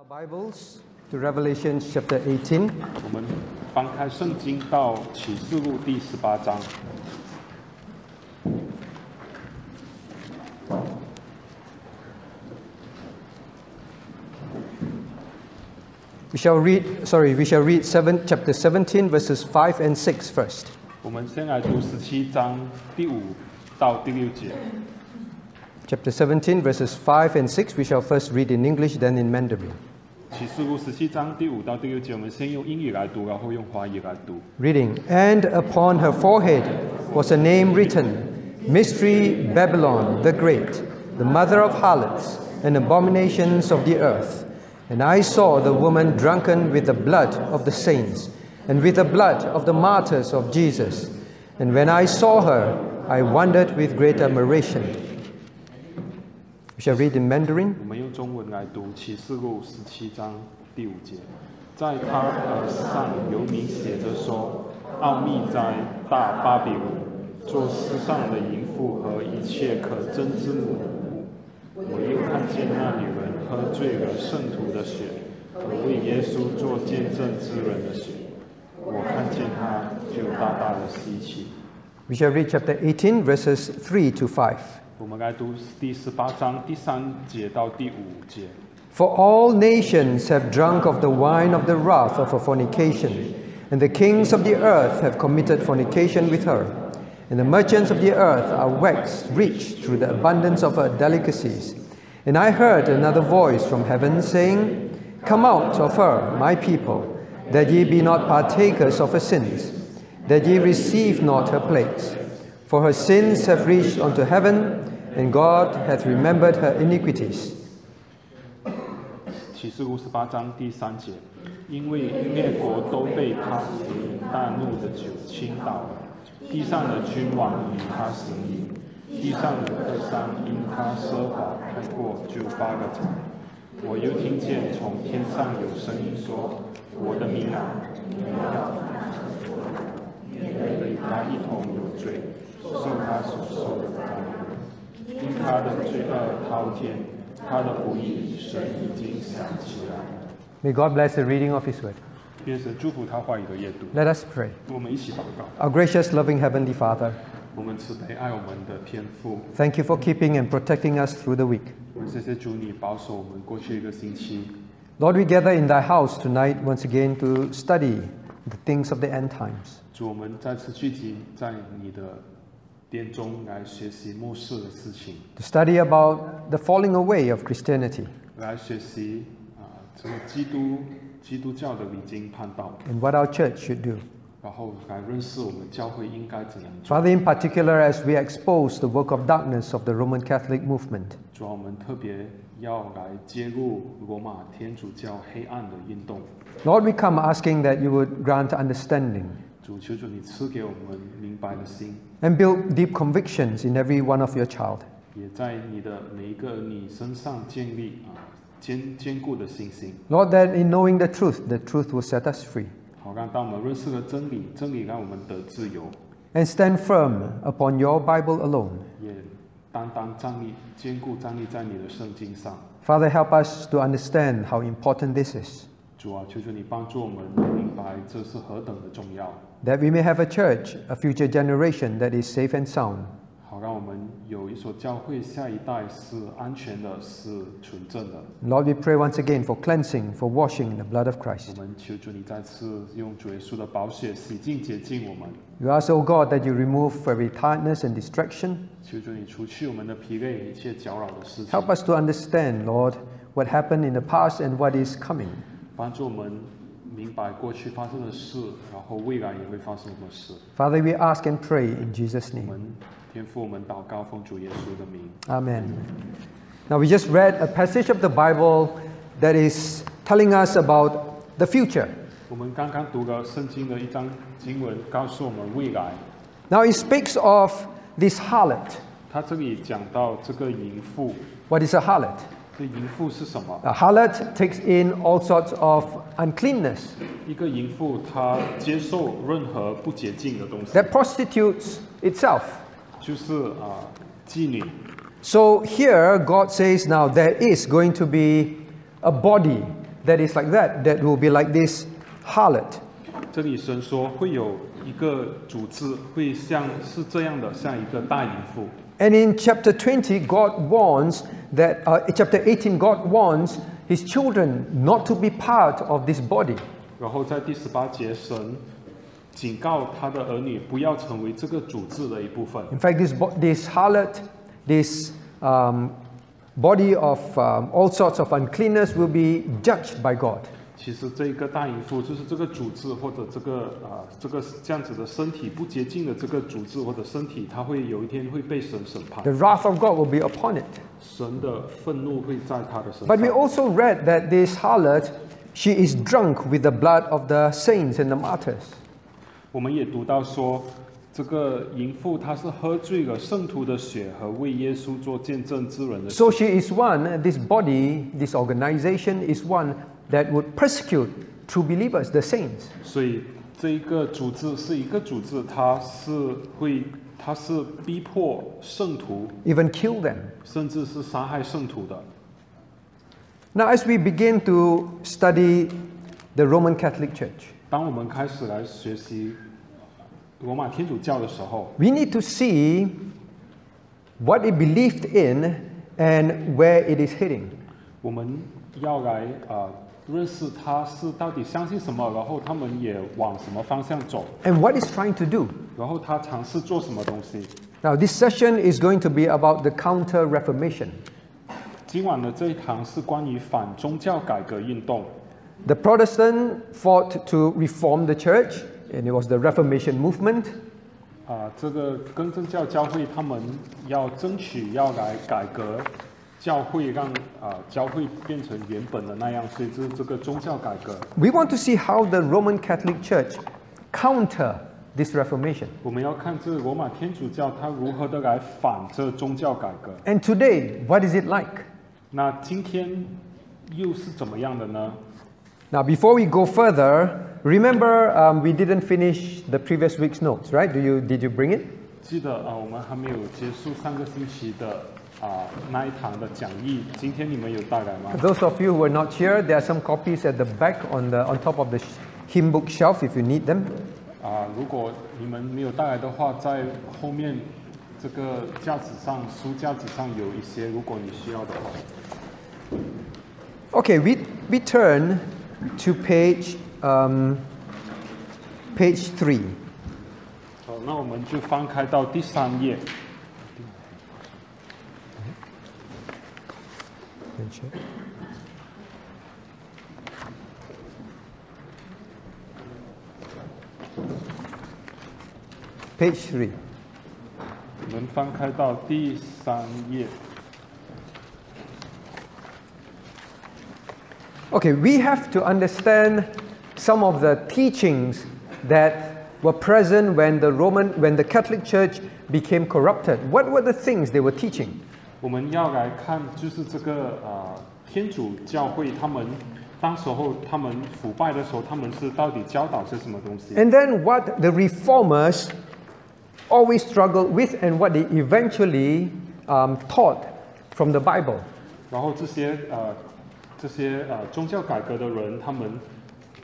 Our Bibles to Revelation chapter 18. 我们翻开圣经到启示录第十八章。 We shall read, sorry, we shall read seven, chapter 17, verses 5 and 6 first. 我们先来读十七章第五到第六节。 Chapter 17, verses 5 and 6, we shall first read in English, then in Mandarin. 启示录十七章第五到第六节，我们先用英语来读，然后用华语来读。 Reading, and upon her forehead was a name written Mystery Babylon the Great, the mother of harlots and abominations of the earth. And I saw the woman drunken with the blood of the saints and with the blood of the martyrs of Jesus. And when I saw her, I wondered with great admiration. We shall read in Mandarin. 我们用中文来读启示录十七章第五节，在他耳上有名写着说：“奥秘在大巴比伦，做世上的淫妇和一切可憎之母。”我又看见那女人喝醉了圣徒的血和为耶稣做见证之人的血，我看见她就大大的稀奇。 We shall read chapter 18, verses 3 to 5. 我们来读第十八章第三节到第五节。 For all nations have drunk of the wine of the wrath of her fornication, and the kings of the earth have committed fornication with her. And the merchants of the earth are waxed rich through the abundance of her delicacies. And I heard another voice from heaven saying, Come out of her, my people, that ye be not partakers of her sins, that ye receive not her plagues. For her sins have reached unto heaven, and God hath remembered her iniquities. 启示录十八章第三节，因为列国都被他使引大怒的酒倾倒了，地上的君王与他行淫，地上的客商因他奢华太过就发了财。我又听见从天上有声音说：“我的民啊，你要免得与他一同有罪， 受他所受的灾难。因他的罪恶滔天，他的不义，神已经想起来。 May God bless the reading of His word. 愿神祝福他话语的阅读。 Let us pray. 我们一起祷告。 Our gracious, loving Heavenly Father, 我们慈悲爱我们的天父， thank you for keeping and protecting us through the week. 我们谢谢主你保守我们过去一个星期。 Lord, we gather in Thy house tonight once again to study the things of the end times. 主，我们再次聚集在你的 殿中来学习末世的事情， To study about the falling away of Christianity 来学习啊，这个基督基督教的离经叛道， and what our church should do. 然后来认识我们教会应该怎样做。 Father, in particular, as we expose the work of darkness of the Roman Catholic movement, 主啊，我们特别要来揭露罗马天主教黑暗的运动。 Lord, we come asking that you would grant understanding 主，求主你赐给我们明白的心， and build deep convictions in every one of your child. 也在你的每一个你身上建立啊坚坚固的信心， Lord, that in knowing the truth, the truth will set us free 好让当我们认识了真理，真理让我们得自由， and stand firm upon your Bible alone. 也单单站立坚固站立在你的圣经上。 Father, help us to understand how important this is, 主啊，求求你帮助我们明白这是何等的重要， that we may have a church, a future generation that is safe and sound, 好让我们有一所教会，下一代是安全的，是纯正的。 Lord, we pray once again for cleansing, for washing in the blood of 我 Christ. 们求主你再次用主耶稣的宝血洗净洁净我们， We ask, O God, that you remove every tiredness and distraction. 求主你除去我们的疲累，一切搅扰的事情 Help，us to understand, Lord, what happened in the past and what is coming. 帮助我们 明白过去发生的事，然后未来也会发生什么事。 Father, we ask and pray in Jesus' 我 name. 们天父，我们祷告，奉主耶稣的名。 Amen. Now, we just read a passage of the Bible that is telling us about the future. 我们刚刚读了圣经的一章经文，告诉我们未来。 Now, it speaks of this harlot. 他这里讲到这个淫妇， What is a harlot? 这淫妇是什么？ A harlot takes in all sorts of uncleanness 一个淫妇，她接受任何不洁净的东西， that prostitutes itself. 就是啊、妓女。 So here, God says now there is going to be a body that is like that, that will be like this harlot. 这里神说会有一个主治会像是这样的，像一个大淫妇。 And in chapter 20, God warns that, uh, in chapter 18, God warns his children not to be part of this body. 然后在第十八节，神警告他的儿女不要成为这个主治的一部分。 In fact, this, bo- this harlot, this um, body of um, all sorts of uncleanness will be judged by God. 其实这一个大淫妇就是这个主治或者这个啊、这个这样子的身体不洁净的这个主治或者身体，它会有一天会被神审判 The，wrath of God will be upon it. 神的愤怒会在他的身 But we 上。 also read that this harlot, she is drunk with the blood of the saints and the martyrs. 我们也读到说，这个淫妇她是喝醉了圣徒的血和为耶稣做见证之人的血 So she is one, this body, this organization is one that would persecute true believers, the saints. 所以这一个组织是一个组织，它是会，它是逼迫圣徒， even kill them. 甚至是杀害圣徒的。 Now, as we begin to study the Roman Catholic Church, 当我们开始来学习罗马天主教的时候， we need to see what it believed in and where it is heading. 我们要来啊、呃 认识他是到底相信什么，然后他们也往什么方向走， and what it's trying to do. 然后他尝试做什么东西。 Now, this session is going to be about the Counter Reformation. 今晚的这一堂是关于反宗教改革运动。 The Protestant fought to reform the church, and it was the Reformation movement. 啊、这个更正教教会他们要争取要来改革 教会让，啊教会变成原本的那样，所以这是这个宗教改革。 We want to see how the Roman Catholic Church counter this Reformation. 我们要看这个罗马天主教它如何的来反这宗教改革。 And today, what is it like? 那今天又是怎么样的呢？ Now, before we go further, remember um, we didn't finish the previous week's notes, right? Do you, did you bring it? 记得啊、我们还没有结束上个星期的 啊、那一堂的讲义，今天你们有带来吗？ Those of you who are not here, there are some copies at the back on, the, on top of the sh- hymn book shelf if you need them. 啊、如果你们没有带来的话，在后面这个架子上、书架子上有一些，如果你需要的话。 Okay, we, we turn to page, um, page 3. 好，那我们就翻开到第三页。 Page 3. 我们翻开到第三页。 Okay, we have to understand some of the teachings that were present when the Roman, when the Catholic Church became corrupted. What were the things they were teaching? 我们要来看，就是这个呃天主教会他们当时候他们腐败的时候，他们是到底教导些什么东西？ And then what the reformers always struggled with and what they eventually um, taught from the Bible. 然后这些呃这些呃宗教改革的人，他们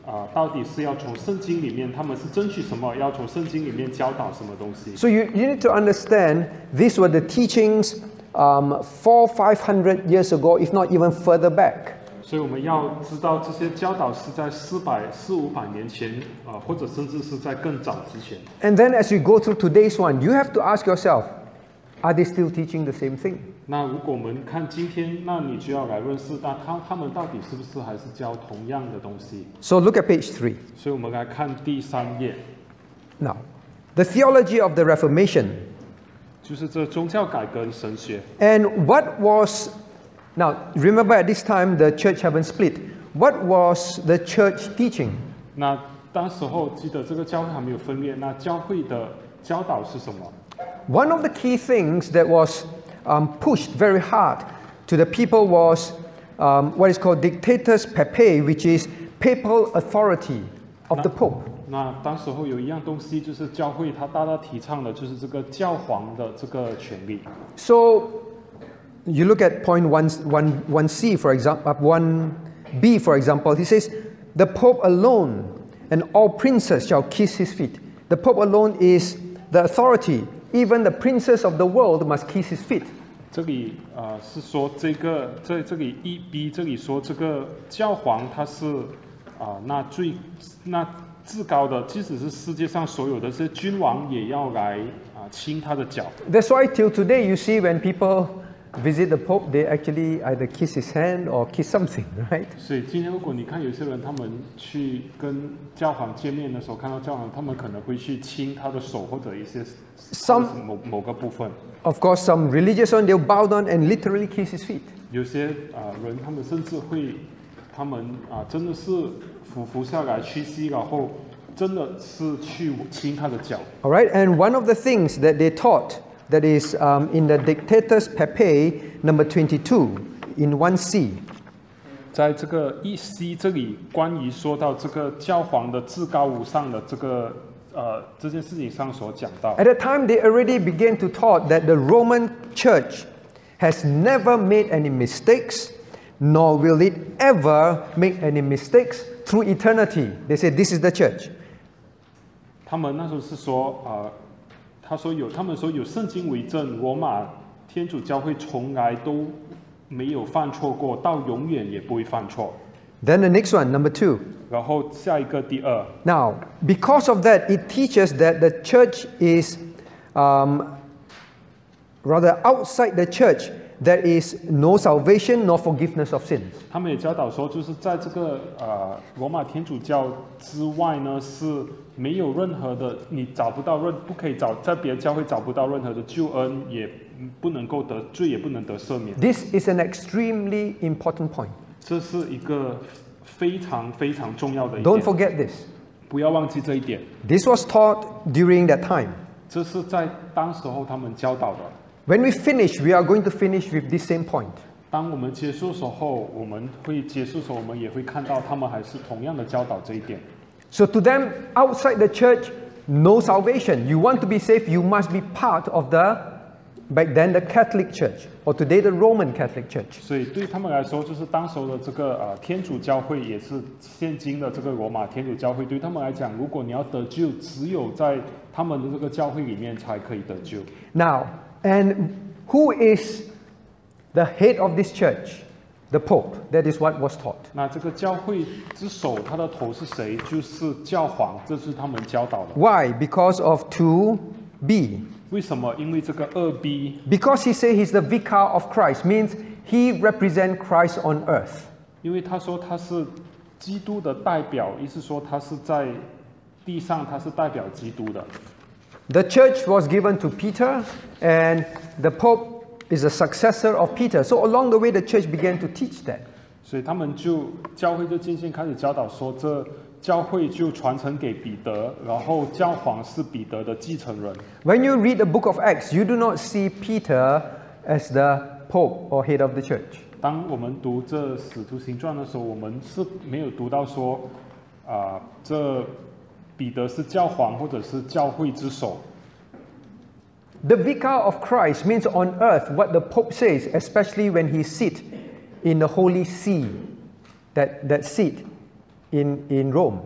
啊、到底是要从圣经里面，他们是争取什么？要从圣经里面教导什么东西？ So you, you need to understand these were the teachings um, four, five hundred years ago, if not even further back. 所以我们要知道这些教导是在四百四五百年前啊、或者甚至是在更早之前。 And then as you go through today's one, you have to ask yourself, are they still teaching the same thing? 那如果我们看今天，那你就要来认识到他他们到底是不是还是教同样的东西？ So look at page three. 所以我们来看第三页， Now, the theology of the Reformation. 就是这宗教改革的神学。 And what was, now remember at this time the church haven't split. What was the church teaching? 那当时候记得这个教会还没有分裂，那教会的教导是什么？ One of the key things that was um, pushed very hard to the people was um, what is called dictatus papae, which is papal authority of the pope. 那当时候有一样东西，就是教会它大大提倡的，就是这个教皇的这个权利。 So you look at point one, one, one C, for example, uh, one, B, for example, he says, The Pope alone and all princes shall kiss his feet. The Pope alone is the authority. Even the princes of the world must kiss his feet. 这里呃是说这个这这里一 B 这里说这个教皇他是啊、那最那 至高的，即使是世界上所有的这些君王也要来啊、亲他的脚。 That's why till today you see when people visit the Pope, they actually either kiss his hand or kiss something, right? 所以今天如果你看有些人他们去跟教皇见面的时候，看到教皇，他们可能会去亲他的手或者一些 Some- 某某个部分。 Of course, some religious one, they'll bow down and literally kiss his feet. 有些啊、人，他们甚至会，他们啊、真的是 俯伏下来屈膝，然后真的是去亲他的脚。All right, and one of the things that they taught that is um, in the Dictatus Papae number twenty-two in one C. 在这个一 C 这里，关于说到这个教皇的至高无上的这个呃这件事情上所讲到。At the time, they already began to taught that the Roman Church has never made any mistakes, nor will it ever make any mistakes through eternity. They say this is the church. 他们那时候是说啊、呃他说有，他们说有圣经为证，罗马天主教会从来都没有犯错过，到永远也不会犯错。 Then the next one, number two. 然后下一个第二， Now, because of that, it teaches that the church is, um, rather outside the church, there is no salvation nor forgiveness of sins. 他们也教导说，就是在这个呃罗马天主教之外呢，是没有任何的，你找不到任，不可以找在别的教会找不到任何的救恩，也不能够得罪，也不能得赦免。 This is an extremely important point. 这是一个非常非常重要的一 Don't 点， forget this. 不要忘记这一点。 This was taught during that time. 这是在当时候他们教导的。 When we finish, we are going to finish with this same point. 当我们结束的时候，我们会结束的时候，我们也会看到他们还是同样的教导这一点。 So, to them, outside the church, no salvation. You want to be saved, you must be part of the, back then, the Catholic Church, or today, the Roman Catholic Church. 所以对他们来说，就是当时候的这个呃天主教会，也是现今的这个罗马天主教会，对他们来讲，如果你要得救，只有在他们的这个教会里面才可以得救。 Now, and who is the head of this church? The Pope. That is what was taught. 那这个教会之首，他的头是谁？就是教皇，这是他们教导的。 Why? Because of 2b. 为什么？因为这个二 B， Because he said he's the vicar of Christ, means he represents Christ on earth. 因为他说他是基督的代表，意思说他是在地上，他是代表基督的。 The church was given to Peter, and the Pope is a successor of Peter. So along the way, the church began to teach that. 所以他们就教会就渐渐开始教导说，这教会就传承给彼得，然后教皇是彼得的继承人。 When you read the book of Acts, you do not see Peter as the Pope or head of the church. 当我们读这《使徒行传》的时候，我们是没有读到说，啊、这 彼得是教皇或者是教会之首。 The vicar of Christ means on earth what the Pope says, especially when he sit in the Holy See, that, that seat in, in Rome.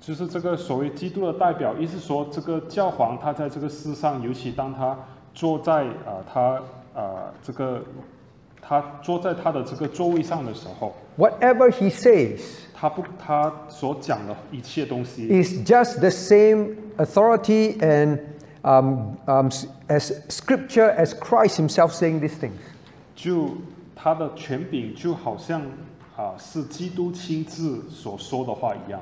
就是这个所谓基督的代表，意思说这个教皇他在这个世上，尤其当他坐在啊、他啊、这个他坐在他的这个座位上的时候， Whatever he says 他不他所讲的一切东西， is just the same authority and um, um, s- as scripture as Christ himself saying these things. 就他的权柄就好像啊、是基督亲自所说的话一样。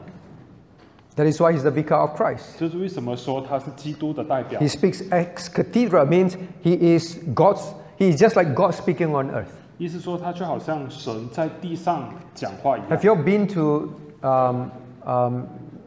That is why he's the vicar of Christ. 这是为什么说他是基督的代表 He？speaks ex cathedra, means he is God's, he is just like God speaking on earth. 意思说他就好像神在地上讲话一样 Have。you all been to um, um,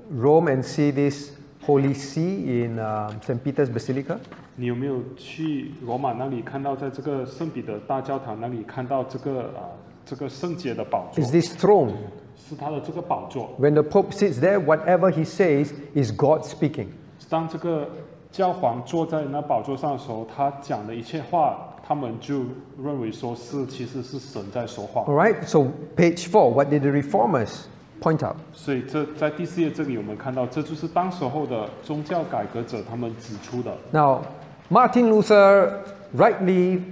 Rome and see this Holy See in um, St. Peter's Basilica? 你有没有去罗马那里看到，在这个圣彼得大教堂那里看到这个啊、这个圣洁的宝座 Is，this throne? 是他的这个宝座。 When the Pope sits there, whatever he says is God speaking. 当这个教皇坐在那宝座上的时候，他讲的一切话， 他们就认为说是其实是神在说话 All。right, so page four, what did the reformers point out? 所以这在第四页这里我们看到，这就是当时候的宗教改革者他们指出的。Now, Martin Luther rightly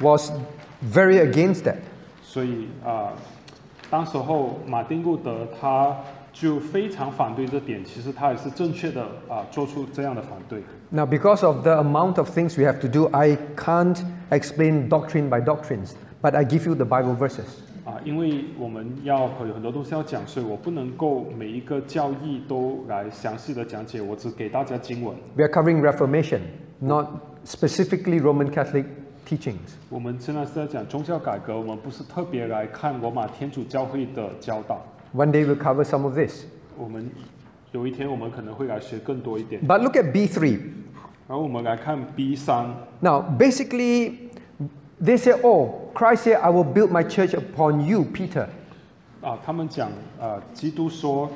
was very against that. 所以啊、当时候马丁路德他就非常反对这点，其实他也是正确的啊、做出这样的反对。 Now, because of the amount of things we have to do, I can't explain doctrine by doctrines, but I give you the Bible verses. 啊，因为我们要有很多东西要讲，所以我不能够每一个教义都来详细的讲解，我只给大家经文。 We are covering Reformation, not specifically Roman Catholic teachings. 我们现在是在讲宗教改革，我们不是特别来看罗马天主教会的教导。 One day we'll cover some of this. 我们有一天我们可能会来学更多一点。But look at B3. 然后我们来看 B 三，Now, basically, they say, Oh, Christ said, I will build my church upon you, Peter. 啊，他们讲呃，基督说，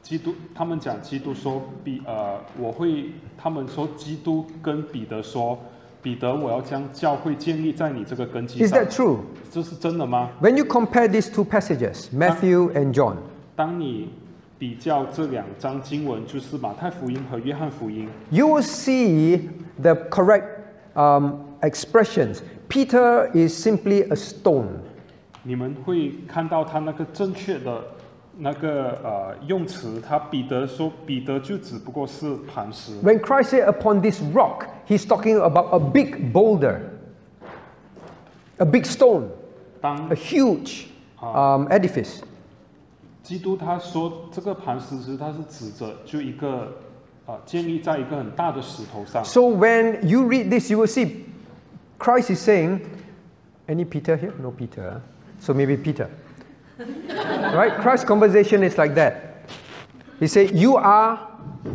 基督，他们讲基督说比呃，我会，他们说基督跟彼得说，彼得，我要将教会建立在你这个根基上 Is that，true? 这是真的吗？When you compare these two passages, Matthew and John, 当你比较这两章经文，就是马太福音和约翰福音，you will see the correct um, expressions. Peter is simply a stone. 你们会看到他那个正确的那个呃用词，他彼得说，彼得就只不过是磐石。 When Christ said, Upon this rock, he's talking about a big boulder, a big stone, 当 a huge um, edifice. 基督他说这个磐石，其实他是指着就一个呃建立在一个很大的石头上。 So when you read this, you will see Christ is saying, Any Peter here? No Peter. huh? So maybe Peter. right? Christ's conversation is like that. He said, You are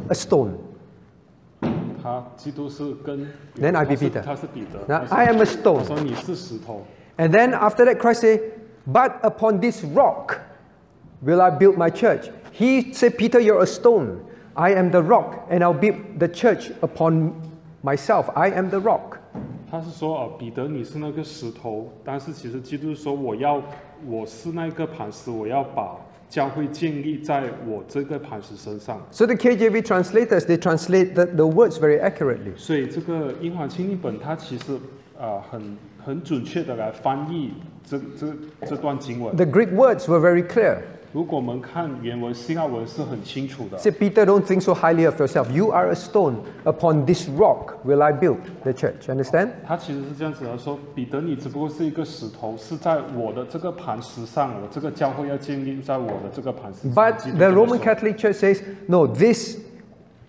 a stone. 他基督是跟 Then I be 他是 Peter. 他是彼得。 Now, 他说 I am a 他 stone. 说你是石头。 And then after that, Christ said, But upon this rock will I build my church. He said, Peter, you're a stone. I am the rock, and I'll build the church upon myself. I am the rock. 他是说哦，彼得你是那个石头，但是其实基督说我要 我是那个磐石，我要把教会建立在我这个磐石身上。 So the KJV translators, they translate the, the words very accurately. 所以这个英华清译本它其实啊、呃很很准确的来翻译这这这段经文。 The Greek words were very clear. 如果我们看原文，希腊文是很清楚的 Say, Peter, don't think so highly of yourself. You are a stone. Upon this rock will I build the church. Understand? 他其实是这样子的说：彼得，你只不过是一个石头，是在我的这个磐石上，我这个教会要建立在我的这个磐石上。 But 基督 the 这么 Roman 说 Catholic Church says, no, this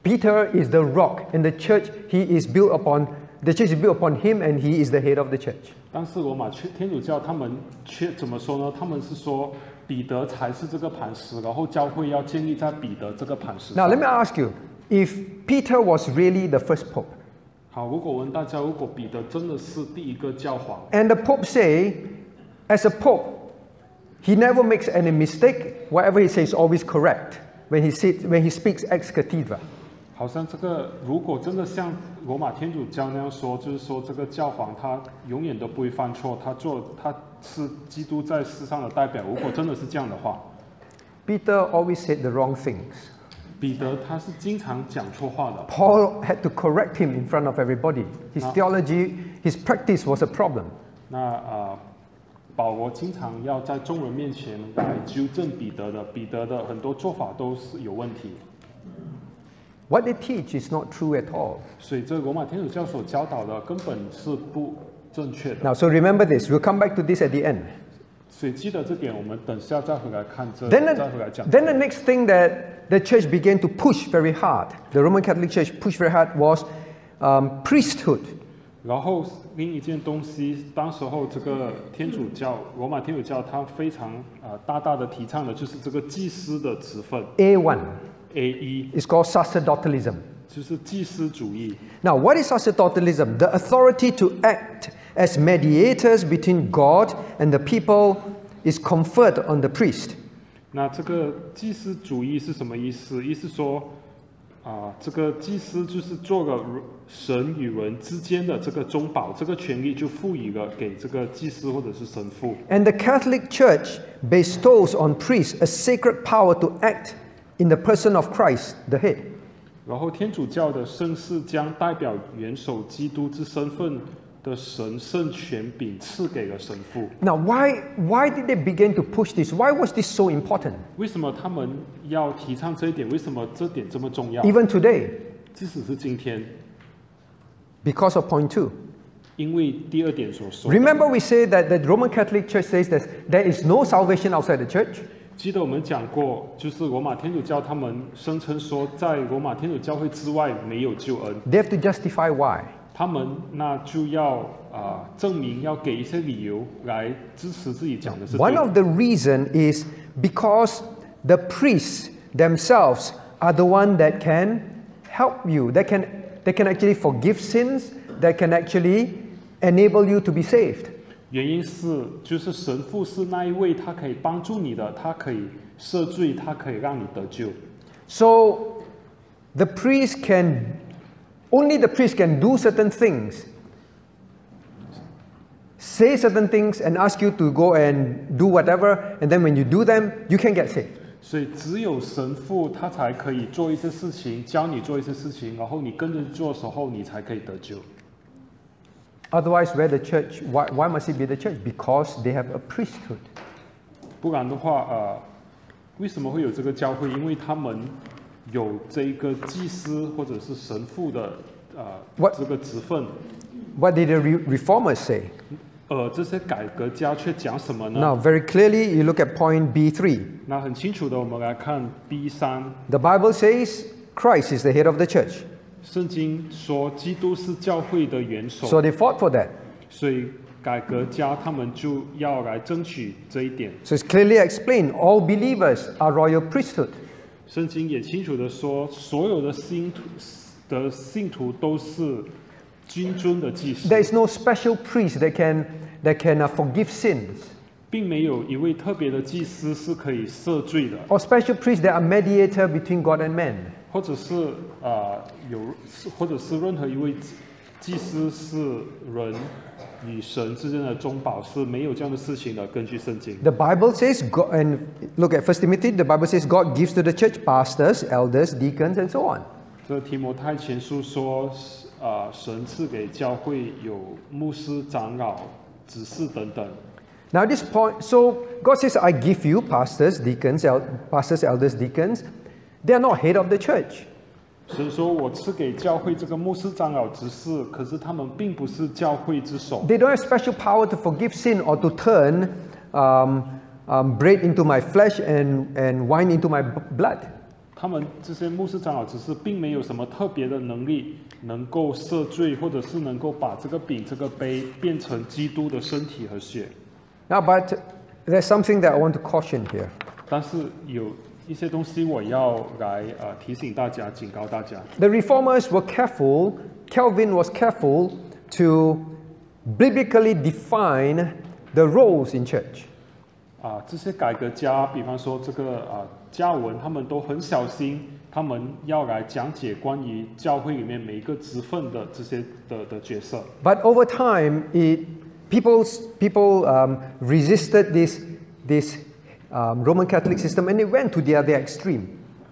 Peter is the rock, and the church he is built upon. The church is built upon him, and he is the head of the church. 但是罗马天天主教他们却怎么说呢？他们是说 彼得才是这个磐石，然后教会要建立在彼得这个磐石 Now, 上 let。me ask you: If Peter was really the first pope, 好，如果问大家，如果彼得真的是第一个教皇， and the pope say, as a pope, he never makes any mistake. Whatever he says is always correct. When he sits, when he speaks ex cathedra. 好像这个如果真的像 罗马天主教那样说，就是说这个教皇他永远都不会犯错，他做他是基督在世上的代表。如果真的是这样的话，Peter always said the wrong things. 彼得他是经常讲错话的。Paul had to correct him in front of everybody. His theology, his practice was a problem. 那啊、保罗经常要在众人面前来纠正彼得的，彼得的很多做法都是有问题。What they teach is not true at all. 所以这罗马天主教所教导的根本是不正确的。Now, so remember this. We'll come back to this at the end. 所以记得这点，我们等下再回来看这，Then 再回来 the, 讲。then the next thing that the church began to push very hard, the Roman Catholic Church pushed very hard, was um, priesthood. 然后另一件东西，当时候这个天主教罗马天主教，它非常啊、呃大大的提倡的就是这个祭司的职分 A1 A 一， is called sacerdotalism. 就是祭司主义。 Now, what is sacerdotalism? The authority to act as mediators between God and the people is conferred on the priest. 那这个祭司主义是什么意思？意思说， 啊，这个祭司就是做了神与人之间的这个中保，这个权利就赋予了给这个祭司或者是神父。 And the Catholic Church bestows on priests a sacred power to act in the person of Christ, the head. 然后天主教的圣事将代表元首基督之身份的神圣权柄赐给了神父。 Now, why, why did they begin to push this? Why was this so important? 为什么他们要提倡这一点？为什么这点这么重要？ Even today, 即使是今天， because of point two. 因为第二点所说的， Remember, we say that the Roman Catholic Church says that there is no salvation outside the church. 记得我们讲过，就是罗马天主教他们声称说，在罗马天主教会之外没有救恩， They have to justify why. 他们那就要啊、证明，要给一些理由来支持自己讲的是对 One 的。 of the reason is because the priests themselves are the one that can help you. They can, they can actually forgive sins. They can actually enable you to be saved. 原因是，就是神父是那一位，他可以帮助你的，他可以赦罪，他可以让你得救。 So the priest can only the priest can do certain things. Say certain things and ask you to go and do whatever, and then when you do them, you can get saved. 所以只有神父他才可以做一些事情，教你做一些事情，然后你跟着做的时候，你才可以得救。 Otherwise, where the church? Why, why must it be the church? Because they have a priesthood. 不然的话，呃，为什么会有这个教会？因为他们有这一个祭司或者是神父的呃 What- 这个职分， What did the re- reformers say? 呃，这些改革家却讲什么呢？ Now, very clearly, you look at point B3. 那很清楚的，我们来看 B 三， The Bible says Christ is the head of the church. 圣经说基督是教会的元首， So they fought for that. 所以改革家他们就要来争取这一点。 So it's clearly explained all believers are royal priesthood. 圣经也清楚的说，所有的信徒的信徒都是君尊的祭司 There，is no special priest that can, that can uh, forgive sins, 并没有一位特别的祭司是可以赦罪的， or special priests that are mediator between God and man. 或者是啊、呃 有，或者是任何一位祭祭司是人与神之间的中保，是没有这样的事情的。根据圣经， The Bible says, God, and look at 1 Timothy, the Bible says God gives to the church pastors, elders, deacons, and so on. 这提摩太前书说，啊、神赐给教会有牧师、长老、执事等等。 Now, this point, so God says, I give you pastors, deacons, el- pastors, elders, deacons. They are not head of the church. 所以说我赐给教会这个牧师、长老、执事，可是他们并不是教会之首， They don't have special power to forgive sin or to turn um, um, bread into my flesh and, and wine into my b- blood. 他们这些牧师、长老、执事并没有什么特别的能力，能够赦罪，或者是能够把这个饼、这个杯变成基督的身体和血。 Now, but there's something that I want to caution here. 但是有 一些东西我要来呃提醒大家、警告大家。 The reformers were careful, Calvin was careful to biblically define the roles in church. 啊，这些改革家，比方说这个啊加尔文，他们都很小心，他们要来讲解关于教会里面每一个职分的这些的的角色。 But over time, it, people, people um, resisted this, this um, Roman Catholic system and they went to the other extreme.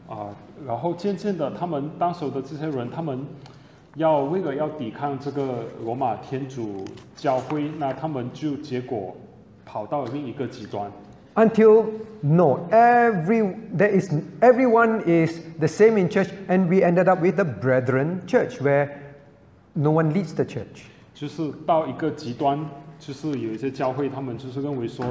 啊，然后渐渐的，他们当时的这些人，他们要为了要抵抗这个罗马天主教会，那他们就结果跑到了另一个极端。 Until no, every there is everyone is the same in church, and we ended up with the brethren church where no one leads the church. 就是到一个极端，就是有一些教会，他们就是认为说，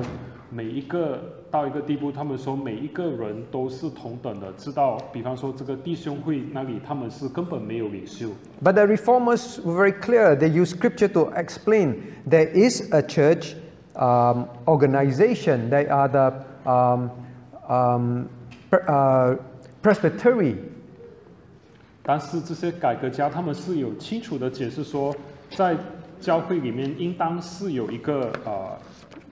每一个 到一个地步，他们说每一个人都是同等的，知道，比方说这个弟兄会那里，他们是根本没有领袖，But the reformers were very clear. They used scripture to explain there is a church um, organization. They are the um, um, pre- uh, presbytery. 但是这些改革家他们是有清楚的解释说，在教会里面应当是有一个呃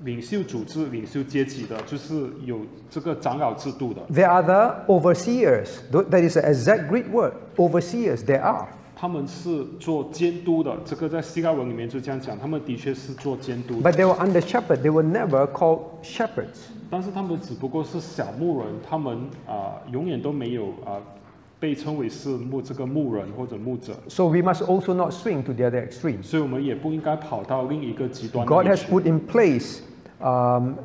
领袖组织、领袖阶级的，就是有这个长老制度的。 There are the overseers. Tho- That is the exact Greek word. Overseers, there are. 他们是做监督的，这个在希腊文里面就这样讲，他们的确是做监督的， But they were under shepherd. They were never called shepherds. 但是他们只不过是小牧人，他们啊、永远都没有啊、被称为是牧这个牧人或者牧者， So we must also not swing to the other extreme. 所以我们也不应该跑到另一个极端 God 里 has 去。 put in place um,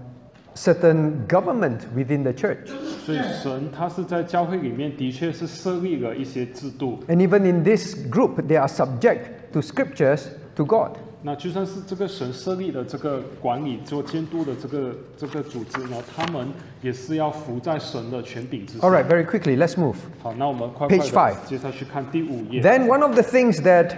certain government within the church. 所以神他是在教会里面的确是设立了一些制度， And even in this group, they are subject to scriptures to God. 那就算是这个神设立的这个管理做监督的这个这个组织呢，他们也是要服在神的权柄之 All 上。 right, very quickly, let's move. 好，那我们快快 Page 的 five 接下去看第五页。 Then, one of the things that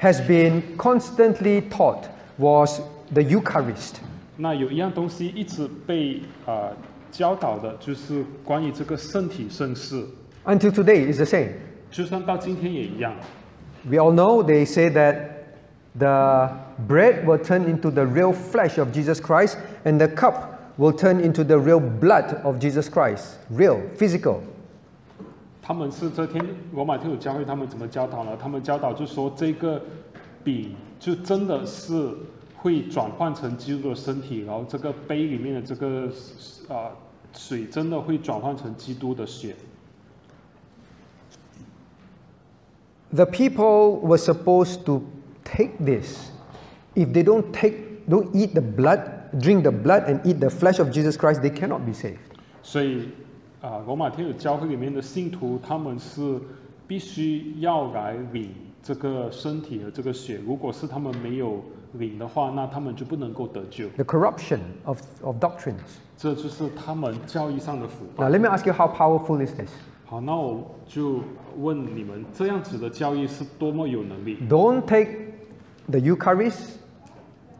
has been constantly taught was the Eucharist. 那有一样东西一直被呃教导的，就是关于这个圣体圣事， Until today, is the same. 就算到今天也一样。 We all know they say that the bread will turn into the real flesh of Jesus Christ, and the cup will turn into the real blood of Jesus Christ. Real, physical. 他们是这天罗马天主教会他们怎么教导呢？他们教导就说这个饼就真的是 会转换成基督的身体，然后这个杯里面的这个啊、水真的会转换成基督的血。The people were supposed to take this. If they don't take, don't eat the blood, drink the blood, and eat the flesh of Jesus Christ, they cannot be saved. 所以啊、罗马天主教会里面的信徒他们是必须要来领这个身体和这个血，如果是他们没有领的话，那他们就不能够得救。 The corruption of, of doctrines. 这就是他们教义上的腐败。 Now, let me ask you how powerful is this? 好，那我就问你们，这样子的教义是多么有能力？ Don't take the Eucharist,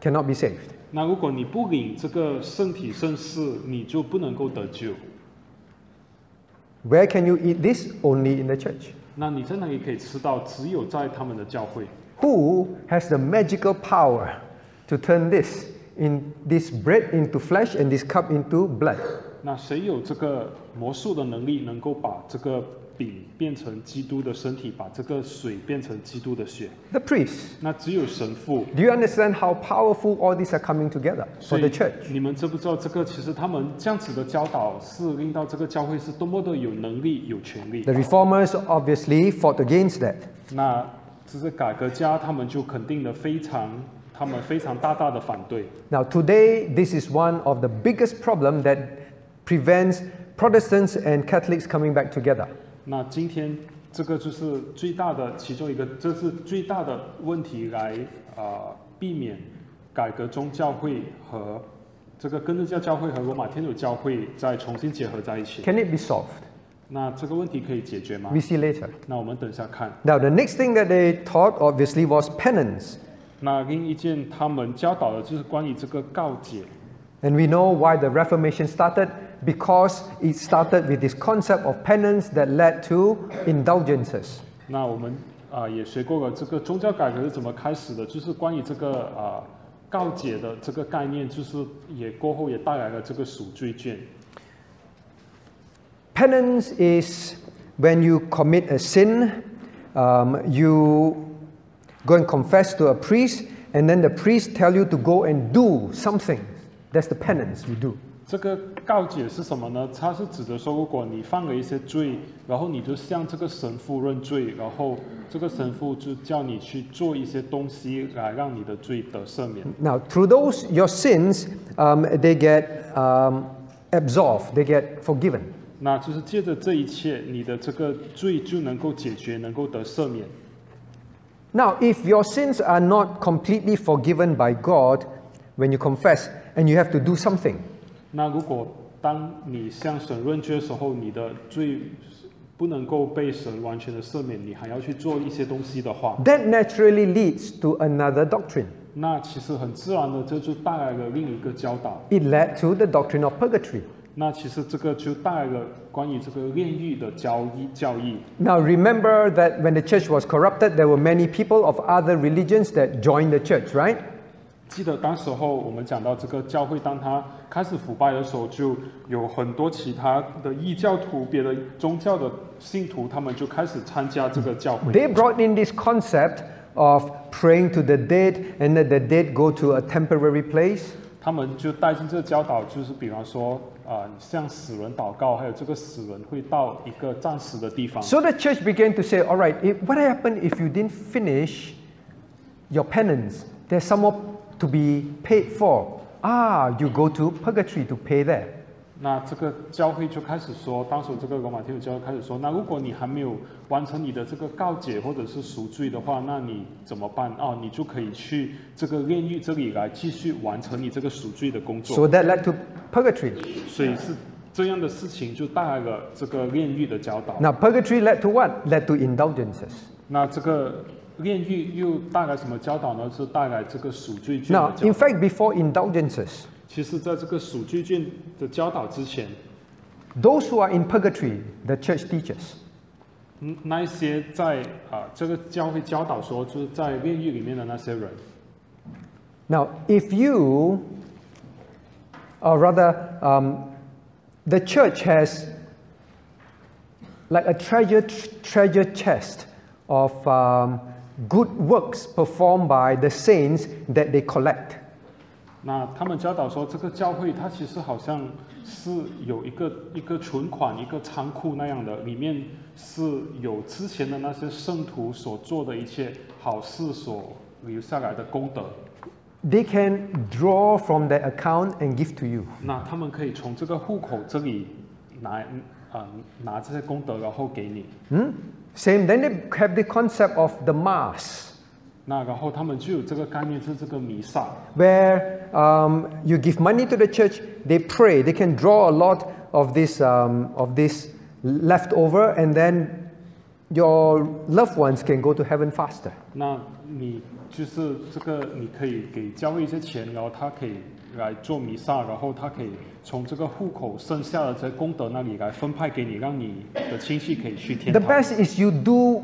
cannot be saved. 那如果你不领这个圣体圣事，你就不能够得救。 Where can you eat this? Only in the church. 那你在哪里可以吃到？只有在他们的教会。 Who has the magical power to turn this in this bread into flesh and this cup into blood? 那谁有这个魔术的能力，能够把这个饼变成基督的身体，把这个水变成基督的血？ The priest. 那只有神父。 Do you understand how powerful all these are coming together 所 for 以 the church? 你们知不知道这个？其实他们这样子的教导，是令到这个教会是多么的有能力、有权利。 The reformers obviously fought against that. 那 这是改革家，他们就肯定的非常，他们非常大大的反对。Now, today, this is one of the biggest problem that prevents Protestants and Catholics coming back together. 那今天这个就是最大的其中一个，这是最大的问题来呃避免改革宗教会和这个根正教教会和罗马天主教会再重新结合在一起。Can it be solved? 那这个问题可以解决吗 We？see later. 那我们等一下看。Now, the next thing that they taught obviously was penance. 那另一件他们教导的就是关于这个告解。And we know why the Reformation started because it started with this concept of penance that led to indulgences. 那我们啊、也学过了，这个宗教改革是怎么开始的，就是关于这个啊、告解的这个概念，就是也过后也带来了这个赎罪券。Penance is when you commit a sin, um, you go and confess to a priest, and then the priest tell you to go and do something. That's the penance you do. 这个告解是什么呢？它是指的说，如果你犯了一些罪，然后你就向这个神父认罪，然后这个神父就叫你去做一些东西来让你的罪得赦免。 Now, through those your sins, um, they get um, absolved, they get forgiven. 那就是借着这一切，你的这个罪就能够解决，能够得赦免。 Now, if your sins are not completely forgiven by God when you confess, and you have to do something, 那如果当你向神认罪的时候，你的罪不能够被神完全的赦免，你还要去做一些东西的话， that naturally leads to another doctrine. 那其实很自然的，这就带来了另一个教导。 It led to the doctrine of purgatory. 那其实这个就带来了关于这个炼狱的教义教义。 Now, remember that when the church was corrupted, there were many people of other religions that joined the church, right? 记得当时候我们讲到这个教会，当它开始腐败的时候，就有很多其他的异教徒、别的宗教的信徒，他们就开始参加这个教会。 They brought in this concept of praying to the dead and that the dead go to a temporary place. 他们就带进这个教导，就是比方说， 啊、向死人祷告，还有这个死人会到一个暂时的地方。 So the church began to say, all right, if, what happened if you didn't finish your penance? There's some more to be paid for. Ah, you go to purgatory to pay that. 那这个教会就开始说，当时这个罗马天主教会开始说，那如果你还没有完成你的这个告解或者是赎罪的话，那你怎么办？哦，你就可以去这个炼狱这里来继续完成你这个赎罪的工作。So that led to purgatory. 所以是这样的事情就带来了这个炼狱的教导。Now, purgatory led to what? Led to indulgences. 那这个炼狱又带来什么教导呢？是带来这个赎罪券的 Now, in。fact, before indulgences, 其实，在这个赎罪券的教导之前， those who are in purgatory, the church teaches, 嗯，那一些在啊、这个教会教导说，就是在炼狱里面的那些人， Now, if you, or rather, um, the church has like a treasure treasure chest of um, good works performed by the saints that they collect. 那他们教导说，这个教会它其实好像是有一个一个存款、一个仓库那样的，里面是有之前的那些圣徒所做的一切好事所留下来的功德。They can draw from that account and give to you. 那他们可以从这个户口这里拿啊、拿这些功德，然后给你。嗯 Same. Then they have the concept of the mass, 那然后他们就有这个概念，是这个弥撒。 where um, you give money to the church, they pray, they can draw a lot of this um, of this leftover, and then your loved ones can go to heaven faster. 那你就是这个，你可以给教会一些钱，然后他可以来做弥撒，然后他可以从这个户口剩下的这些功德那里来分派给你，让你的亲戚可以去天 The 堂。 best is you do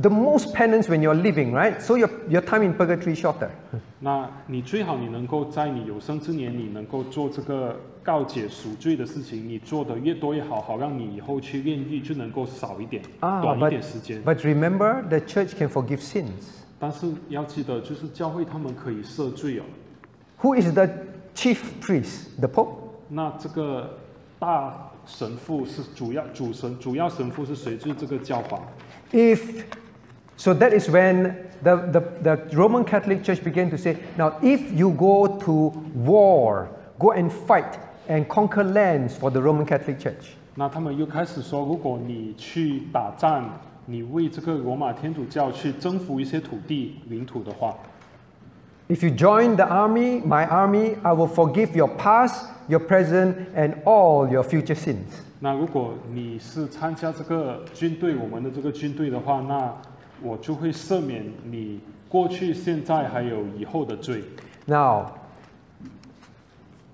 the most penance when you're living, right? So your, your time in purgatory is shorter. 那你最好你能够在你有生之年，你能够做这个告解赎罪的事情，你做的越多越好，好让你以后去炼狱就能够少一点， Ah, 短一 but, 点时间。 but remember, the church can forgive sins. 但是要记得，就是教会他们可以赦罪哦。 Who is the chief priest? The Pope? 那这个大神父是主要主神，主要神父是谁？就是这个教皇。 If so, that is when the, the, the Roman Catholic Church began to say, now, if you go to war, go and fight and conquer lands for the Roman Catholic Church, 那他们又开始说，如果你去打仗，你为这个罗马天主教去征服一些土地领土的话， if you join the army, my army, I will forgive your past, your present, and all your future sins. 那如果你是参加这个军队，我们的这个军队的话，那 我就会赦免你过去、现在还有以后的罪。 Now,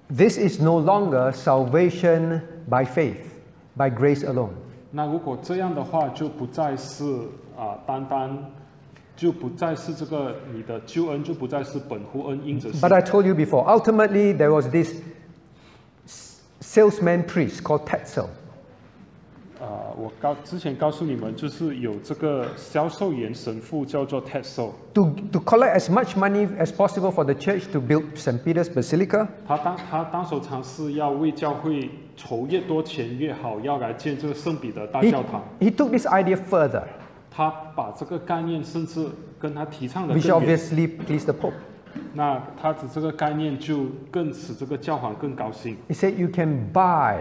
this is no longer salvation by faith, by grace alone. 那如果这样的话，就不再是啊、单单就不再是这个你的救恩，就不再是本乎恩因着信 But I told you before, ultimately, there was this s- salesman priest called Tetzel. 啊、我告之前告诉你们，就是有这个销售员神父叫做 Ted So，To, to collect as much money as possible for the church to build St. Peter's Basilica, 他当他当时尝试要为教会筹越多钱越好，要来建这个圣彼得大教堂。he he took this idea further, 他把这个概念甚至跟他提倡的 which，obviously pleased the Pope. 那他的这个概念就更使这个教皇更高兴。He said you can buy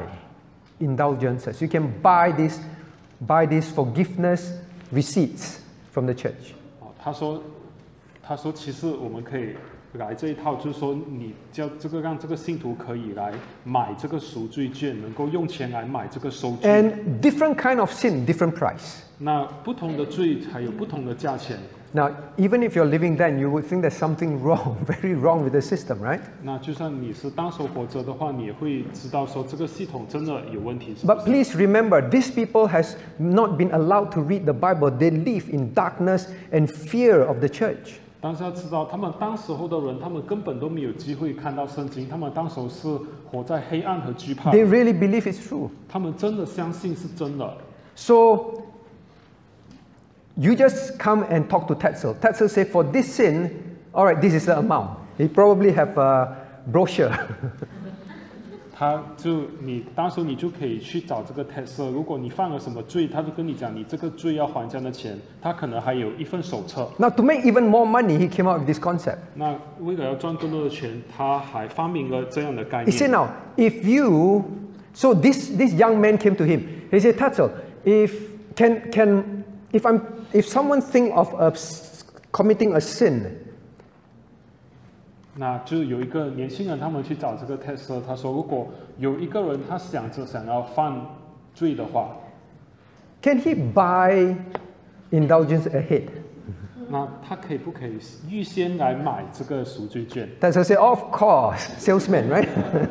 indulgences, you can buy this, buy these forgiveness receipts from the church. 哦，他说，他说其实我们可以 来这一套，就是说你叫这个让这个信徒可以来买这个赎罪券，能够用钱来买这个收据。 And different kind of sin, different price. 那不同的罪还有不同的价钱。 Now, even if you're living then, you would think there's something wrong, very wrong with the system, right? 那就算你是当时活着的话，你也会知道说这个系统真的有问题。是不 But 是 please remember, these people has not been allowed to read the Bible. They live in darkness and fear of the church. 但是要知道，他们当时候的人，他们根本都没有机会看到圣经，他们当时候是活在黑暗和惧怕 They，really believe it's true. 他们真的相信是真的。 So you just come and talk to Tetzel. Tetzel say for this sin, all right, this is the amount. He probably have a brochure. 他就你当时你就可以去找这个 t e s 如果你犯了什么罪，他就跟你讲你这个罪要还这样的钱，他可能还有一份手册。now to make even more money, he came out with this concept. 那为了要赚更多的钱，他还发明了这样的概 He said 念。now, if you so this this young man came to him. He said, Tetzel, if can can if I'm if someone think of a s committing a sin, 那就有一个年轻人，他们去找这个 t e s 他说如果有一个人他想着想要犯罪的话，can he buy indulgence ahead? 那他可以不可以预先来买这个赎罪券？Tetzel said, of course, salesman, right?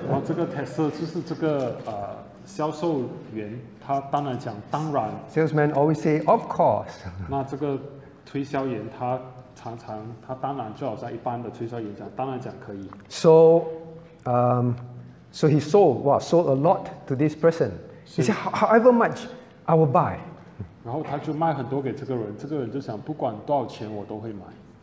然后这个 t e s 就是这个呃销售员，他当然讲当然。salesman always say, of course. 那这个推销员他常常他当然就好像一般的推销演讲，当然讲可以。So, um, so he sold, wow, sold a lot to this person. He said, however much, I will buy. 然后他就卖很多给这个人，这个人就想不管多少钱我都会买。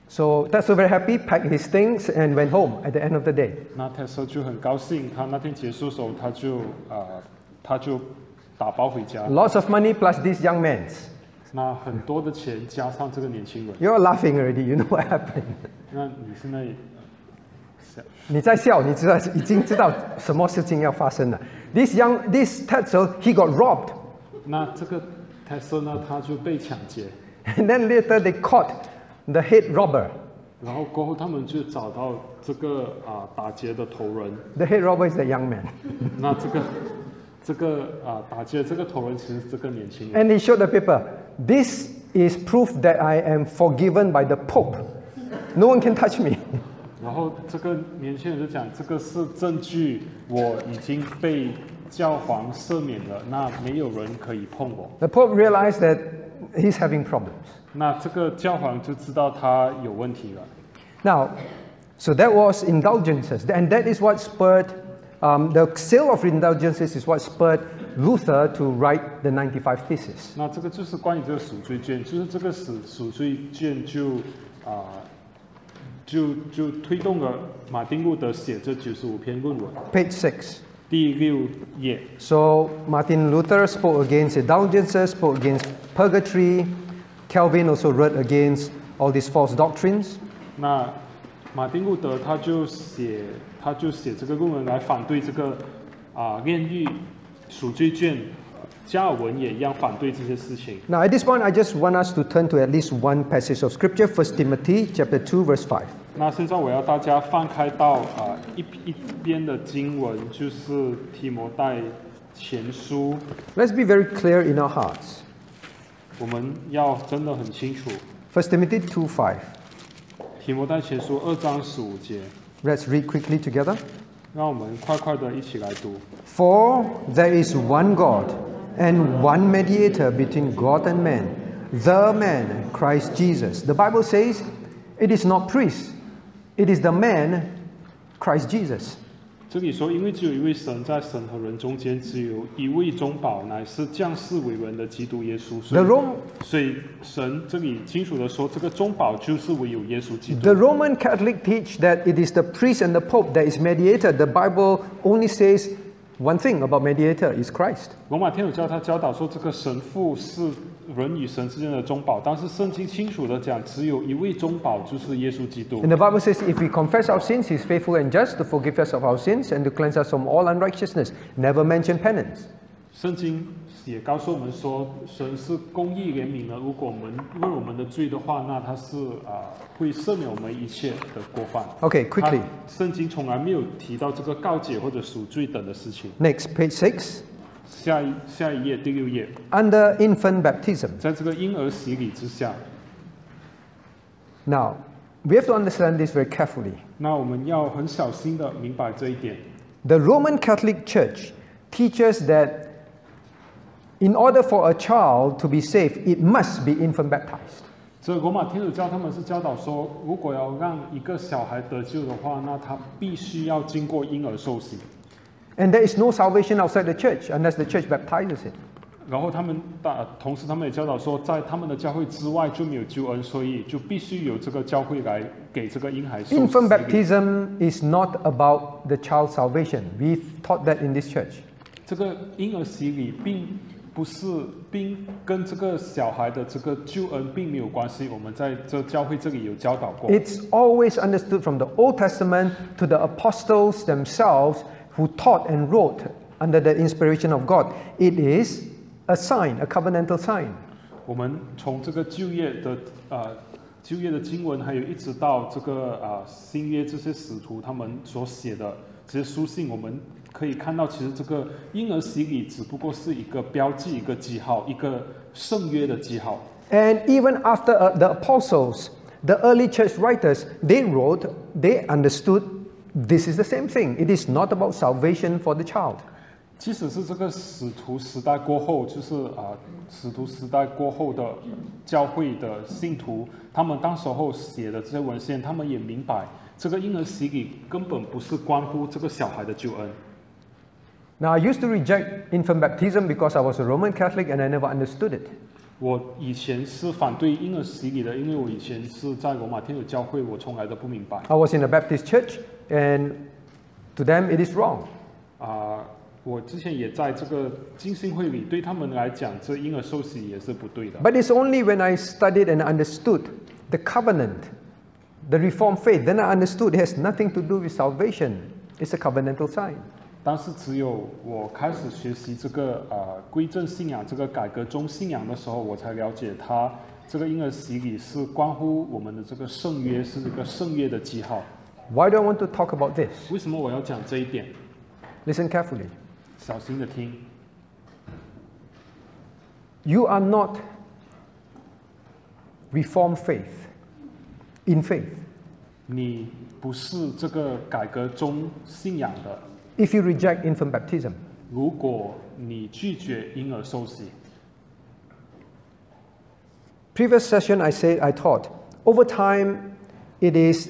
So Tetzel very happy, packed his things and went home at the end of the day. 那 Tetzel 就很高兴，他那天结束的时候，他就呃，他就打包回家。Lots of money plus this young man's. 那很多的钱加上这个年轻人，You're laughing already, you know what happened. 那你现在笑你在笑，你知道已经知道什么事情要发生了。This young, this Tetzel, he got robbed, 那这个 Tesla 呢，他就被抢劫，and then later they caught the head robber. 然后过后他们就找到这个啊、打劫的头人。The head robber is the young man, 那这个这个啊、打劫这个头人其实是这个年轻人，and he showed the paper. This is proof that I am forgiven by the Pope. No one can touch me. 然后这个年轻人就讲这个是证据，我已经被教皇赦免了，那没有人可以碰我。 The Pope realized that he's having problems. 那这个教皇就知道他有问题了。 Now, so that was indulgences, and that is what spurred um, the sale of indulgences is what spurred Luther to write the 95 Theses. 那这个就是关于这个赎罪券，就是这个赎赎罪券就啊、就就推动了马丁路德写这九十五篇论文。 Page 6. 第六页， So Martin Luther spoke against indulgences, spoke against purgatory. Calvin also wrote against all these false doctrines. 那马丁路德他就写他就写这个论文来反对这个啊炼狱 赎罪券，加尔文也一样反对这些事情。 Now at this point, I just want us to turn to at least one passage of scripture, 1 Timothy chapter 2, verse 5. 那现在我要大家翻开到啊一一边的经文，就是提摩太前书， Let's be very clear in our hearts. 我们要真的很清楚， 1 Timothy 2, 5. 提摩太前书二章十五节， Let's read quickly together. 让我们快快的一起来读。 For there is one God and one mediator between God and man, the man, Christ Jesus. The Bible says it is not priest, it is the man, Christ Jesus. 这里说，因为只有一位神，在神和人中间只有一位中保，乃是降世为人的基督耶稣。所 The, 以，Rom- 所以神这里清楚的说，这个中保就是唯有耶稣基督。the Roman Catholic teach that it is the priest and the Pope that is mediator. The Bible only says one thing about mediator is Christ. 罗马天主教他教导说，这个神父是人与神之间的中保，但是圣经清楚的讲，只有一位中保，就是耶稣基督 And。the Bible says if we confess our sins, He is faithful and just to forgive us of our sins and to cleanse us from all unrighteousness. Never mention penance. 圣经也告诉我们说，神是公义怜悯的。如果我们为我们的罪的话，那他是啊、会赦免我们一切的过犯。 Okay, quickly. 他圣经从来没有提到这个告解或者赎罪等的事情。 Next, page 6. 下一下一页第六页， Under infant baptism. 在这个婴儿洗礼之下， Now, we have to understand this very carefully. 那我们要很小心的明白这一点。 The Roman Catholic Church teaches that in order for a child to be saved, it must be infant baptized. 所以罗马天主教他们是教导说，如果要让一个小孩得救的话，那他必须要经过婴儿受洗。 And there is no salvation outside the church unless the church baptizes it. 然后他们大，同时他们也教导说，在他们的教会之外就没有救恩，所以就必须有这个教会来给这个婴孩受洗 Infant 礼。 baptism is not about the child's salvation. We've taught that in this church. 这个婴儿洗礼并不是，并跟这个小孩的这个救恩并没有关系。我们在这教会这里有教导过。 It's always understood from the Old Testament to the apostles themselves who taught and wrote under the inspiration of God. It is a sign, a covenantal sign. 我们从这个旧约的呃旧约的经文，还有一直到这个啊、呃新约这些使徒他们所写的这些书信，我们可以看到，其实这个婴儿洗礼只不过是一个标记、一个记号、一个圣约的记号。 And even after uh, the apostles, the early church writers, they wrote, they understood this is the same thing. It is not about salvation for the child. 即使是这个使徒时代过后，就是啊、使徒时代过后的教会的信徒，他们当时候写的这些文献，他们也明白，这个婴儿洗礼根本不是关乎这个小孩的救恩。 Now, I used to reject infant baptism because I was a Roman Catholic and I never understood it. 我以前是反对婴儿洗礼的，因为我以前是在罗马天主教会，我从来都不明白 I was in a Baptist church, and to them it is wrong. 啊、我之前也在这个浸信会里，对他们来讲，这婴儿受洗也是不对的。 But it's only when I studied and understood the covenant, the Reformed faith, then I understood it has nothing to do with salvation. It's a covenantal sign. 但是只有我开始学习这个呃归正信仰、这个改革中信仰的时候，我才了解它这个婴儿洗礼是关乎我们的这个圣约，是这个圣约的记号。 Why do I want to talk about this? 为什么我要讲这一点？ Listen carefully. 小心的听， You are not Reformed faith, in faith. 你不是这个改革中信仰的。 If you reject infant baptism, 如果你拒绝婴儿受洗， previous session I said I taught over time it is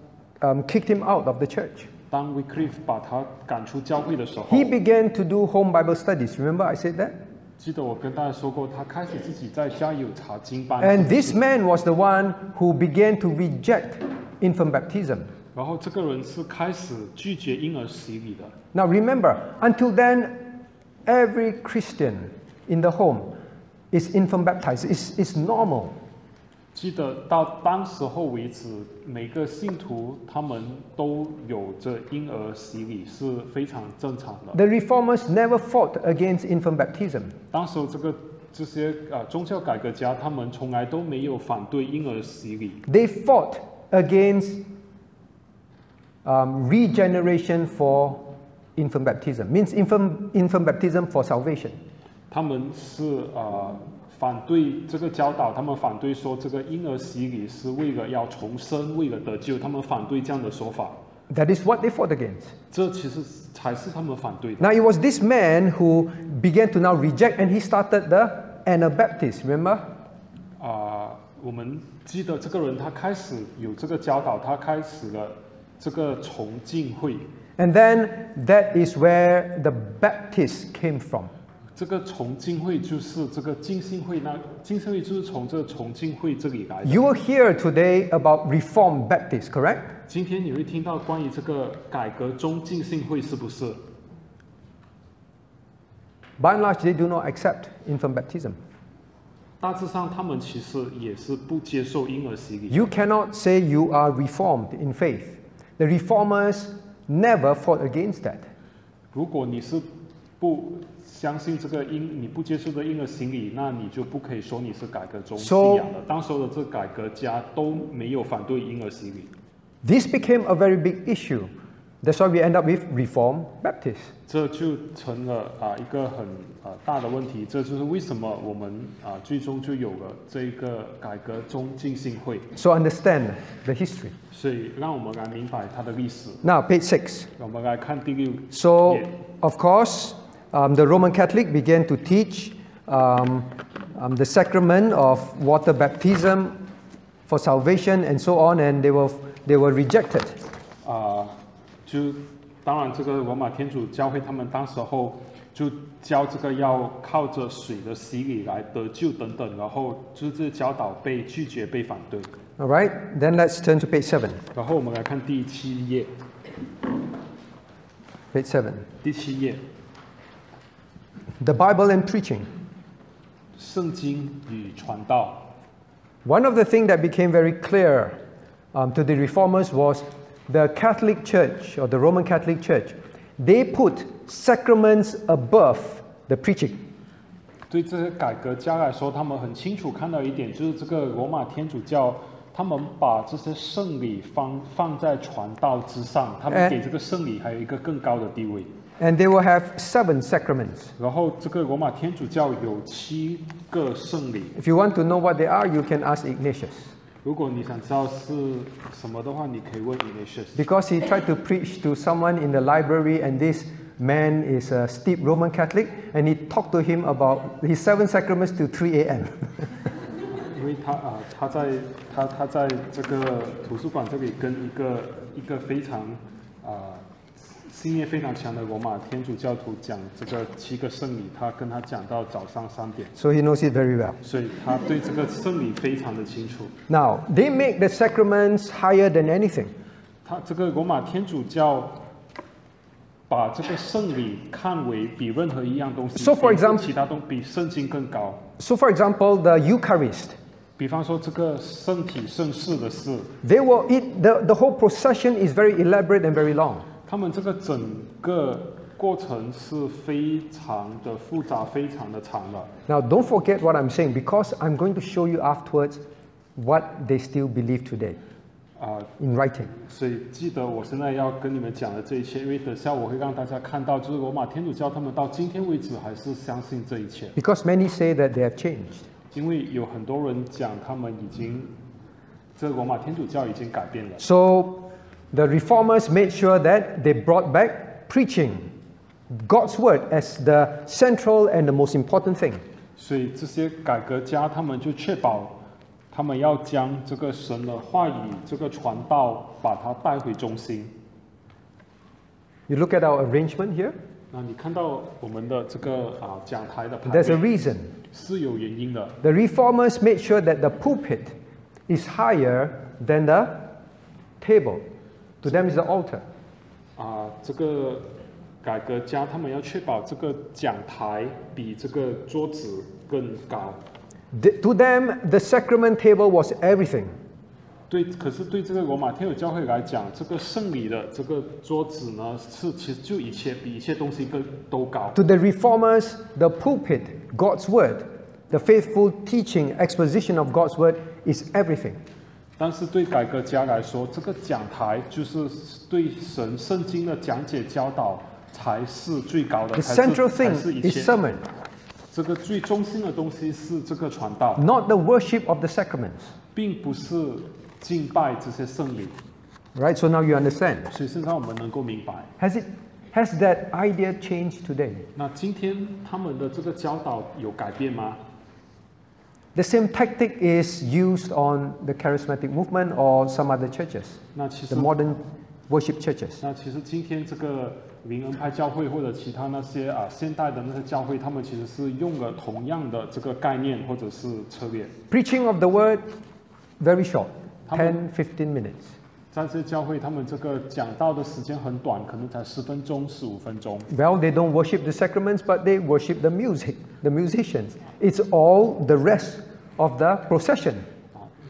um, kicked him out of the church, 当 Wycliffe 把他赶出教会的时候， he began to do home Bible studies. Remember I said that? 记得我跟大家说过，他开始自己在家有查经班。 And this man was the one who began to reject infant baptism. 然后这个人是开始拒绝婴儿洗礼的。 Now remember, until then, every Christian in the home is infant baptized. It's, it's normal. 记得到当时候为止，每个信徒他们都有着婴儿洗礼，是非常正常的。 The reformers never fought against infant baptism. 当时候这个这些呃宗教改革家，他们从来都没有反对婴儿洗礼， They fought against um, regeneration for infant baptism. Means infant, infant baptism for salvation. 他们是呃 反对这个教导，他们反对说这个婴儿洗礼是为了要重生，为了得救，他们反对这样的说法。 That is what they fought against. 这其实才是他们反对的。 Now it was this man who began to now reject and he started the Anabaptist, remember? 啊、我们记得这个人他开始有这个教导，他开始了这个重敬会。 And then that is where the Baptists came from. 这个重敬会就是这个浸信会，那浸信会就是从这个重敬会这里来的。 You will hear today about Reformed Baptists, correct? 今天你会听到关于这个改革中浸信会是不是？ By and large, they do not accept infant baptism. 大致上他们其实也是不接受婴儿洗礼。 You cannot say you are reformed in faith. The reformers never fought against that. 如果你是 不 相信这个婴，你不接受这婴儿洗礼，那你就不可以说你是改革中信 So- 仰的。当时候的这改革家都没有反对婴儿洗礼， This became a very big issue. That's why we end up with Reformed Baptists. 这就成了啊一个很啊大的问题。这就是为什么我们啊最终就有了这一个改革中浸信会。 So understand the history. 所以让我们来明白它的历史。 Now, page 6. 我们来看第六 So, 页。 of course, um, the Roman Catholic began to teach um, um, the sacrament of water baptism for salvation and so on, and they were, they were rejected. 啊、就当然这个罗马天主教会他们当时候就教这个要靠着水的洗礼来得救等等，然后就是这些教导被拒绝被反对。 All right, then let's turn to page 7. 然后我们来看第七页， Page 7. 第七页， The Bible and preaching. 圣经与传道。 One of the things that became very clear um, to the reformers was the Catholic Church or the Roman Catholic Church. They put sacraments above the preaching. 对这些改革家来说，他们很清楚看到一点，就是这个罗马天主教，他们把这些圣礼放放在传道之上，他们哎给这个圣礼还有一个更高的地位。 And they will have seven sacraments. 然后这个罗马天主教有七个圣礼， If you want to know what they are, you can ask Ignatius. 如果你想知道是什么的话，你可以问 Ignatius。 Because he tried to preach to someone in the library, and this man is a steep Roman Catholic, and he talked to him about his seven sacraments till 3 a.m. 因为他啊、他在他他在这个图书馆这里跟一个一个非常啊、 信念非常强的罗马天主教徒讲这个七个圣礼，他跟他讲到早上三点， so he knows it very well. 所以他对这个圣礼非常的清楚。 Now, they make the sacraments higher than anything. 他这个罗马天主教把这个圣礼看为比任何一样东西， So, for 比 example- 其他东比圣经更高。 So, for example, the Eucharist. 比方说这个圣体圣事的事， They will eat, the, the whole procession is very elaborate and very long. 他们这个整个过程是非常的复杂、非常的长的。 Now, don't forget what I'm saying because I'm going to show you afterwards what they still believe today 啊、 in writing. 所以记得我现在要跟你们讲的这一切，因为等下我会让大家看到，就是罗马天主教他们到今天为止还是相信这一切， Because many say that they have changed. 因为有很多人讲他们已经，这个罗马天主教已经改变了。 So, the reformers made sure that they brought back preaching God's word as the central and the most important thing. 所以这些改革家他们就确保，他们要将这个神的话语、这个传道，把它带回中心。 You look at our arrangement here, 那你看到我们的这个啊讲台的排 there's a 列 reason. 是有原因的。 The reformers made sure that the pulpit is higher than the table. To them, is the altar. 啊，这个改革家他们要确保这个讲台比这个桌子更高。To them, the sacrament table was everything. 对，可是对这个罗马天主教会来讲，这个圣礼的这个桌子呢，是其实就一切比一切东西更都高。To the reformers, the pulpit, God's word, the faithful teaching, exposition of God's word is everything. 但是对改革家来说，这个讲台就是对神圣经的讲解教导才是最高的，The 才是 central 才 thing 是一 is 切。sermon, 这个最中心的东西是这个传道，not the worship of the sacraments. 并不是敬拜这些圣礼。Right? So now you understand. 所以现在我们能够明白，Has it has that idea changed today? 那今天他们的这个教导有改变吗？The same tactic is used on the charismatic movement or some other churches, 那其实 the modern worship churches. 那其实今天这个灵恩派教会或者其他那些啊现代的那些教会，他们其实是用了同样的这个概念或者是策略。 Preaching of the word, very short, How 10, 15 minutes. 在这些教会，他们这个讲道的时间很短，可能才十分钟、十五分钟。 Well, they don't worship the sacraments, but they worship the music, the musicians. It's all the rest of the procession.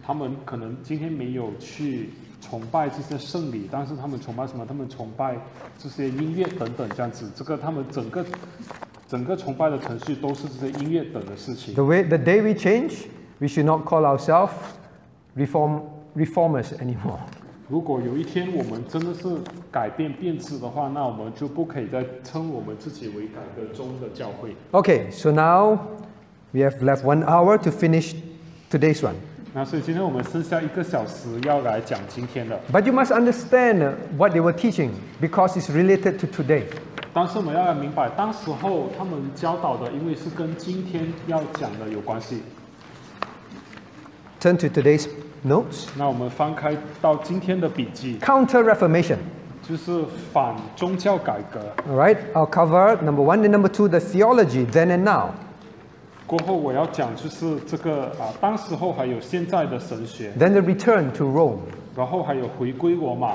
他们可能今天没有去崇拜这些圣礼，但是他们崇拜什么？他们崇拜这些音乐等等这样子。这个他们整个整个崇拜的程序都是这些音乐等的事情。 The way the day we change, we should not call ourselves reform reformers anymore. 如果有一天我们真的是改变变质的话，那我们就不可以再称我们自己为改革中的教会。 Okay, so now we have left one hour to finish today's one. 那所以今天我们剩下一个小时要来讲今天的， But you must understand uh, what they were teaching because it's related to today. 但是我们要来明白，当时候他们教导的，因为是跟今天要讲的有关系。 Turn to today's notes. 那我们翻开到今天的笔记， Counter Reformation. 就是反宗教改革。 All right, I'll cover number one and number two the theology then and now. 过后我要讲就是这个啊，当时候还有现在的神学， Then the return to Rome. 然后还有回归罗马。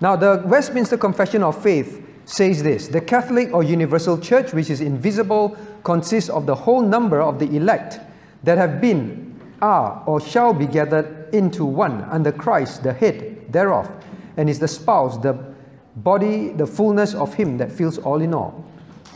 Now, the Westminster Confession of Faith says this The Catholic or universal church, which is invisible, consists of the whole number of the elect that have been, are, or shall be gathered into one under Christ, the head thereof, and is the spouse, the body, the fullness of Him that fills all in all.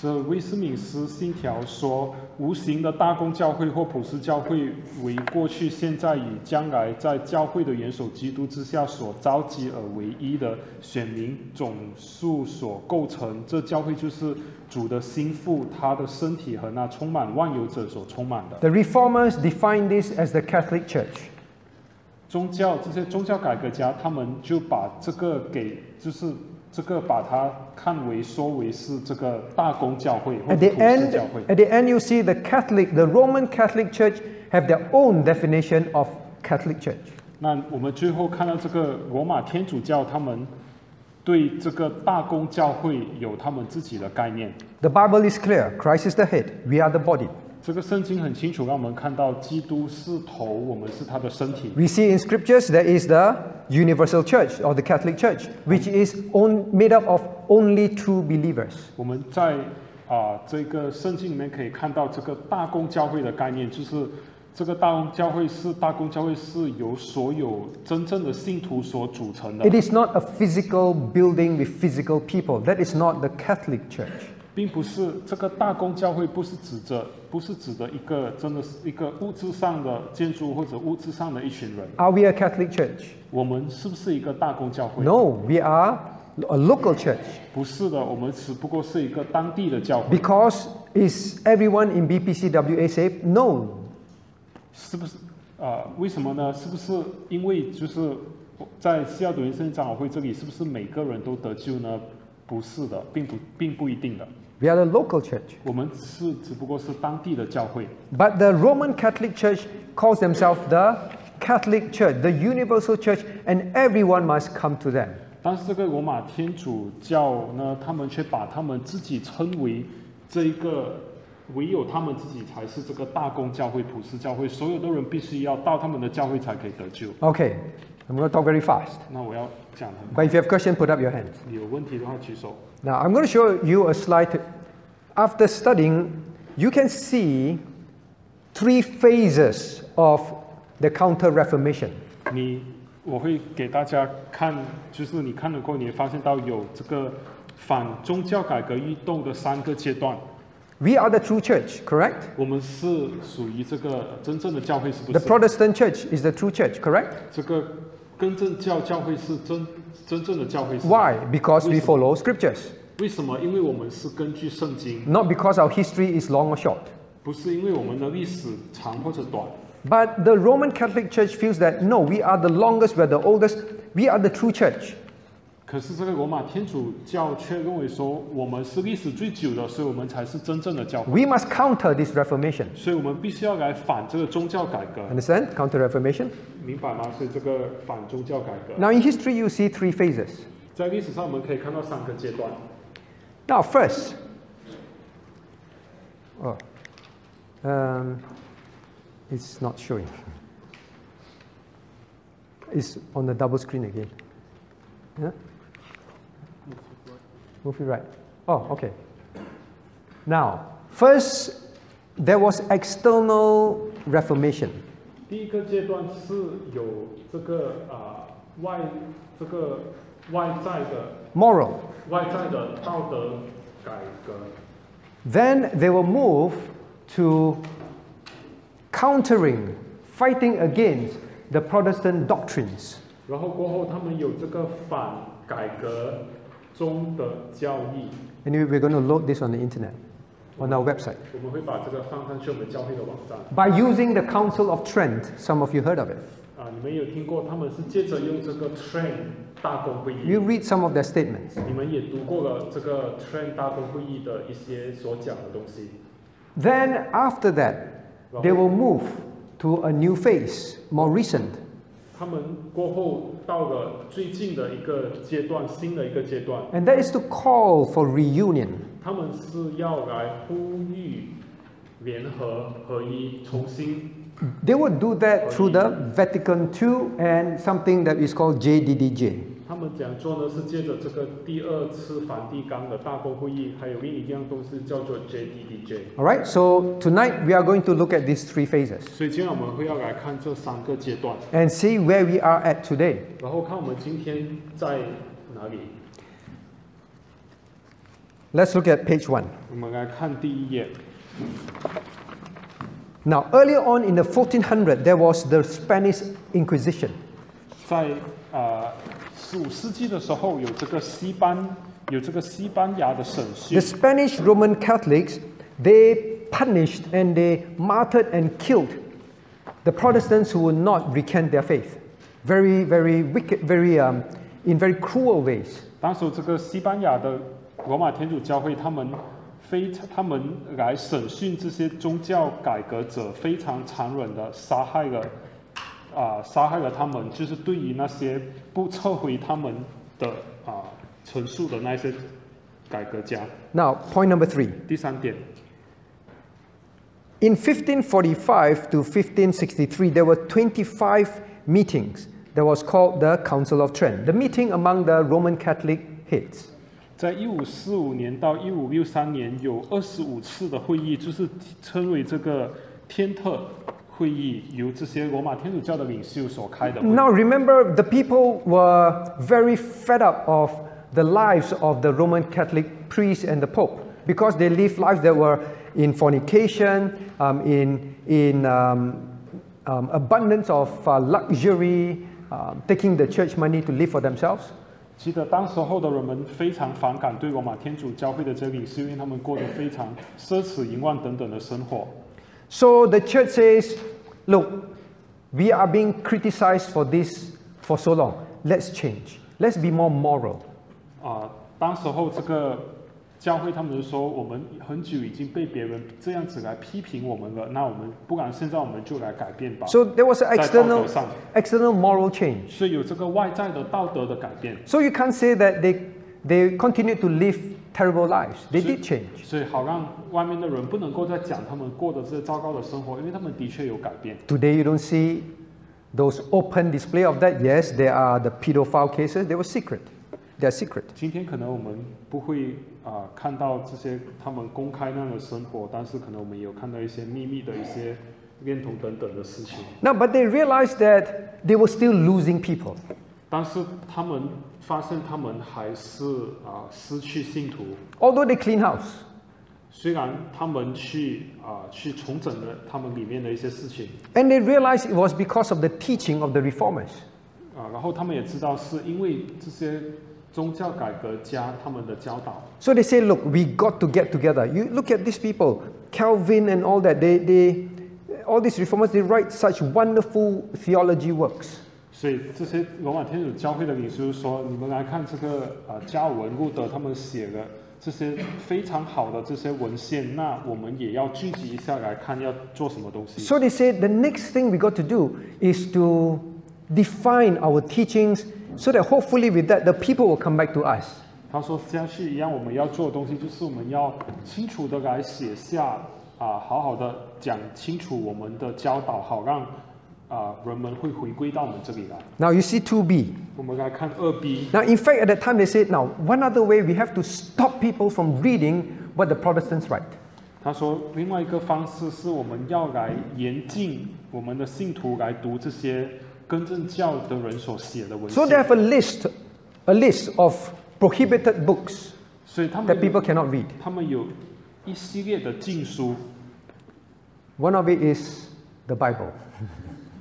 这威斯敏斯信条说，无形的大公教会或普世教会为过去、现在与将来在教会的元首基督之下所召集而唯一的选民总数所构成。这教会就是主的心腹，他的身体和那充满万有者所充满的。The Reformers define this as the Catholic Church. 宗教这些宗教改革家，他们就把这个给就是 这个把它看为说为是这个大公教会或 At 者 the 普世 end, 教会。 at the end, you see the Catholic, the Roman Catholic Church have their own definition of Catholic Church. 那我们最后看到这个罗马天主教，他们对这个大公教会有他们自己的概念。 The Bible is clear Christ is the head, we are the body. 这个圣经很清楚，让我们看到基督是头，我们是他的身体。 We see in scriptures there is the universal church or the Catholic Church, which is on, made up of only true believers. 我们在啊、这个圣经里面可以看到这个大公教会的概念，就是这个大公教会是大公教会是由所有真正的信徒所组成的 It，is not a physical building with physical people. That is not the Catholic Church. 并不是这个大公教会不是指着不是指的一个真的是一个物质上的建筑或者物质上的一群人。Are we a Catholic church? 我们是不是一个大公教会？No, we are a local church. 不是的，我们只不过是一个当地的教会。Because is everyone in BPCWA saved? No. 是不是？呃，为什么呢？是不是因为就是在西奥德云圣经长老会这里，是不是每个人都得救呢？不是的，并不并不一定的。We are a local church. 我们是只不过是当地的教会。But the Roman Catholic Church calls themselves the Catholic Church, the universal church, and everyone must come to them. 但是这个罗马天主教呢，他们却把他们自己称为这一个，唯有他们自己才是这个大公教会、普世教会，所有的人必须要到他们的教会才可以得救。Okay, I'm going to talk very fast. 那我要 But if you have questions, put up your hands. 你有问题的话举手。 Now, I'm going to show you a slide. After studying, you can see three phases of the Counter Reformation. 你我会给大家看，就是你看了过后，你会发现到有这个反宗教改革运动的三个阶段。 We are the true church, correct? 我们是属于这个真正的教会，是不 The 是？ Protestant church is the true church, correct? 这个 更正教教会是真真正的教会是吗 Why? Because we follow scriptures, 为什么？因为我们是根据圣经， not because our history is long or short. 不是因为我们的历史长或者短。 But the Roman Catholic Church feels that no, we are the longest, we are the oldest, we are the true church. 可是这个罗马天主教却认为说，我们是历史最久的，所以我们才是真正的教会。 We must counter this Reformation. 所以我们必须要来反这个宗教改革， Understand? Counter Reformation. 明白吗？所以这个反宗教改革， Now, in history, you see three phases. 在历史上我们可以看到三个阶段。 Now, first, oh, um, it's not showing. It's on the double screen again. Yeah? Move it right. Oh, okay. Now, first there was external reformation. 第一个阶段是有这个啊、外这个外在的 moral. 外在的道德改革， Then they will move to countering, fighting against the Protestant doctrines. 然后过后他们有这个反改革 中的教义， Anyway, we're going to load this on the internet, on our website. 我们会把这个放上去我们教会的网站 By using the Council of Trent, some of you heard of it. 啊，你们有听过他们是借着用这个 Train 大公会议 You，read some of their statements. 你们也读过了这个 Train 大公会议的一些所讲的东西。 Then, after that, they will move to a new phase, more recent. 他们过后到了最近的一个阶段，新的一个阶段， And that is to call for reunion. 他们是要来呼吁联合合一，重新 They would do that through the Vatican II and something that is called JDDJ. 他们讲做呢是借着这个第二次梵蒂冈的大公会议，还有另一样东西叫做 JDDJ。 All right, so tonight we are going to look at these three phases 所以今天我们会要来看这三个阶段， and see where we are at today. 然后看我们今天在哪里。 Let's look at page one. 我们来看第一页。 Now, earlier on in the 1400, there was the Spanish Inquisition. 在呃 十五世纪的时候，有这个西班有这个西班牙的审 The 讯， Spanish Roman Catholics, they punished and they martyred and killed the Protestants who would not recant their faith. Very, very wicked, very, um, in very cruel ways. 当时这个西班牙的罗马天主教会，他们非常他们来审讯这些宗教改革者，非常残忍的杀害了 啊、杀害了他们，就是对于那些不撤回他们的啊、陈述的那些改革家。 Now, point number three. 第三点， In 1545 to 1563, there were 25 meetings that was called the Council of Trent, the meeting among the Roman Catholic heads. 在一五四五年到一五六三年有二十五次的会议，就是称为这个天特 会议，由这些罗马天主教的领袖所开的会。 Now, remember, the people were very fed up of the lives of the Roman Catholic priests and the Pope because they lived lives that were in fornication, um, in, in um, um, abundance of uh, luxury, um, taking the church money to live for themselves. 记得当时候的人们非常反感对罗马天主教会的这个领袖，因为他们过得非常奢侈、淫乱等等的生活。 So the church says, look, we are being criticized for this for so long. Let's change. Let's be more moral. 啊、当时候这个教会他们就说，我们很久已经被别人这样子来批评我们了，那我们不然现在我们就来改变吧。 So there was an 在道 external, 德上， external moral change. 所以有这个外在的道德的改变。 So you can't say that they, they continue to live terrible lives. They did change. 所以好让外面的人不能够再讲他们过的这糟糕的生活，因为他们的确有改变。 Today you don't see those open display of that. Yes, there are the pedophile cases. They were secret. They are secret. 今天可能我们不会啊、看到这些他们公开那样的生活，但是可能我们有看到一些秘密的一些恋童等等的事情。 Now, but they realized that they were still losing people. 但是他们发现他们还是啊、失去信徒， Although they clean house. 虽然他们去啊、去重整了他们里面的一些事情 And they realized it was because of the teaching of the reformers. 啊、然后他们也知道是因为这些宗教改革家他们的教导。 So they say, look, we got to get together. You look at these people, Calvin and all that. They, they, all these reformers, they write such wonderful theology works. 所以这些罗马天主教会的领袖说：“你们来看这个啊，加尔文路德他们写的这些非常好的这些文献，那我们也要聚集一下来看要做什么东西。So they said the next thing we got to do is to define our teachings so that hopefully with that the people will come back to us. 他说：“像是一样，我们要做的东西就是我们要清楚的来写下啊，好好的讲清楚我们的教导，好让 啊人们会回归到我们这里来。 Now you see 2b. 我们来看二 B。 Now, in fact, at that time they said, now, one other way we have to stop people from reading what the Protestants write. 他说，另外一个方式是我们要来严禁我们的信徒来读这些更正教的人所写的文 So they 献， have a list, a list of prohibited books 所以他 that 们 people cannot read. 他们有一系列的禁书， One of it is the Bible.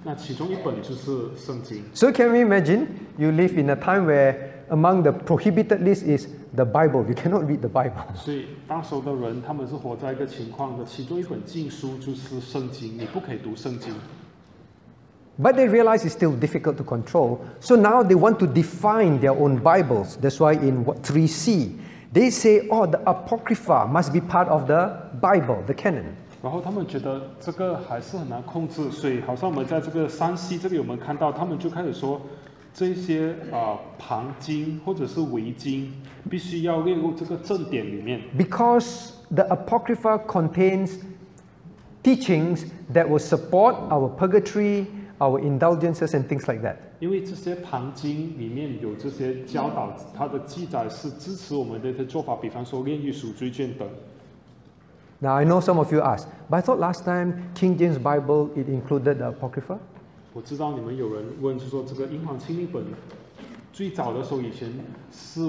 那其中一本就是圣经。 So can we imagine you live in a time where among the prohibited list is the Bible. You cannot read the Bible. 所以当时候的人，他们是活在一个情况的，其中一本禁书就是圣经，你不可以读圣经。 But they realize it's still difficult to control. So now they want to define their own Bibles. That's why in what 3C, they say, oh, the Apocrypha must be part of the Bible, the canon. 然后他们觉得这个还是很难控制，所以好像我们在这个山西这里，我们看到他们就开始说，这些啊、旁经或者是围经必须要列入这个正典里面，Because the Apocrypha contains teachings that will support our purgatory, our indulgences, and things like that. 因为这些旁经里面有这些教导，它的记载是支持我们的一些做法，比方说炼狱赎罪券等。Now, I know some of you asked, but I thought last time King James Bible it included the Apocrypha. 我知道你们有人问，就说这个英皇亲历本最早的时候，以前是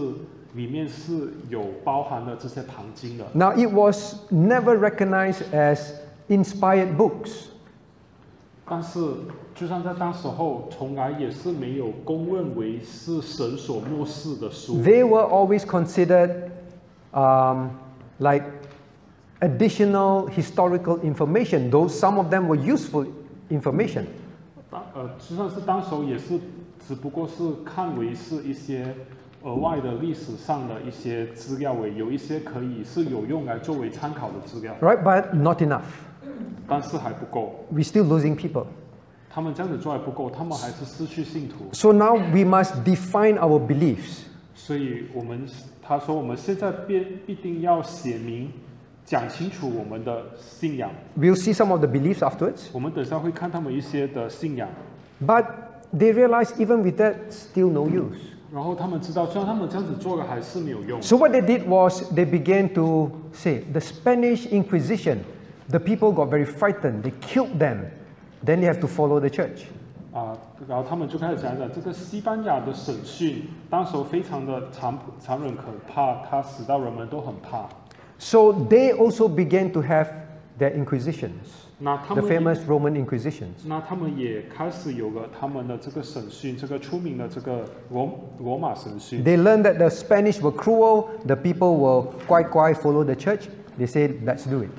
里面是有包含了这些旁经的。Now, it was never recognized as inspired books. 但是，就算在当时候，从来也是没有公认为是神所默示的书。They were always considered, um, like additional historical information, though some of them were useful information. 当呃就算是当时候也是，只不过是看为是一些额外的历史上的一些资料为，有一些可以是有用来作为参考的资料， Right, but not enough. 但是还不够。 We're still losing people. 他们这样子做还不够，他们还是失去信徒。 So now we must define our beliefs. 所以我们他说我们现在必必定要写明， 讲清楚我们的信仰。 We'll see some of the beliefs afterwards. 我们等下会看他们一些的信仰， But they realize even with that, still no use. 然后他们知道，虽然他们这样子做了还是没有用。 So what they did was they began to say, the Spanish Inquisition, the people got very frightened. They killed them. Then they have to follow the church. 啊，然后他们就开始讲讲这个西班牙的审讯，当时候非常的残残忍可怕，它使到人们都很怕。 So they also began to have their inquisitions, 那他 the 们也 famous Roman inquisitions. 那他们也开始有了他们的这个审讯，这个出名的这个罗罗马审讯。 They learned that the Spanish were cruel, the people will quite quite follow the church. They said, let's do it.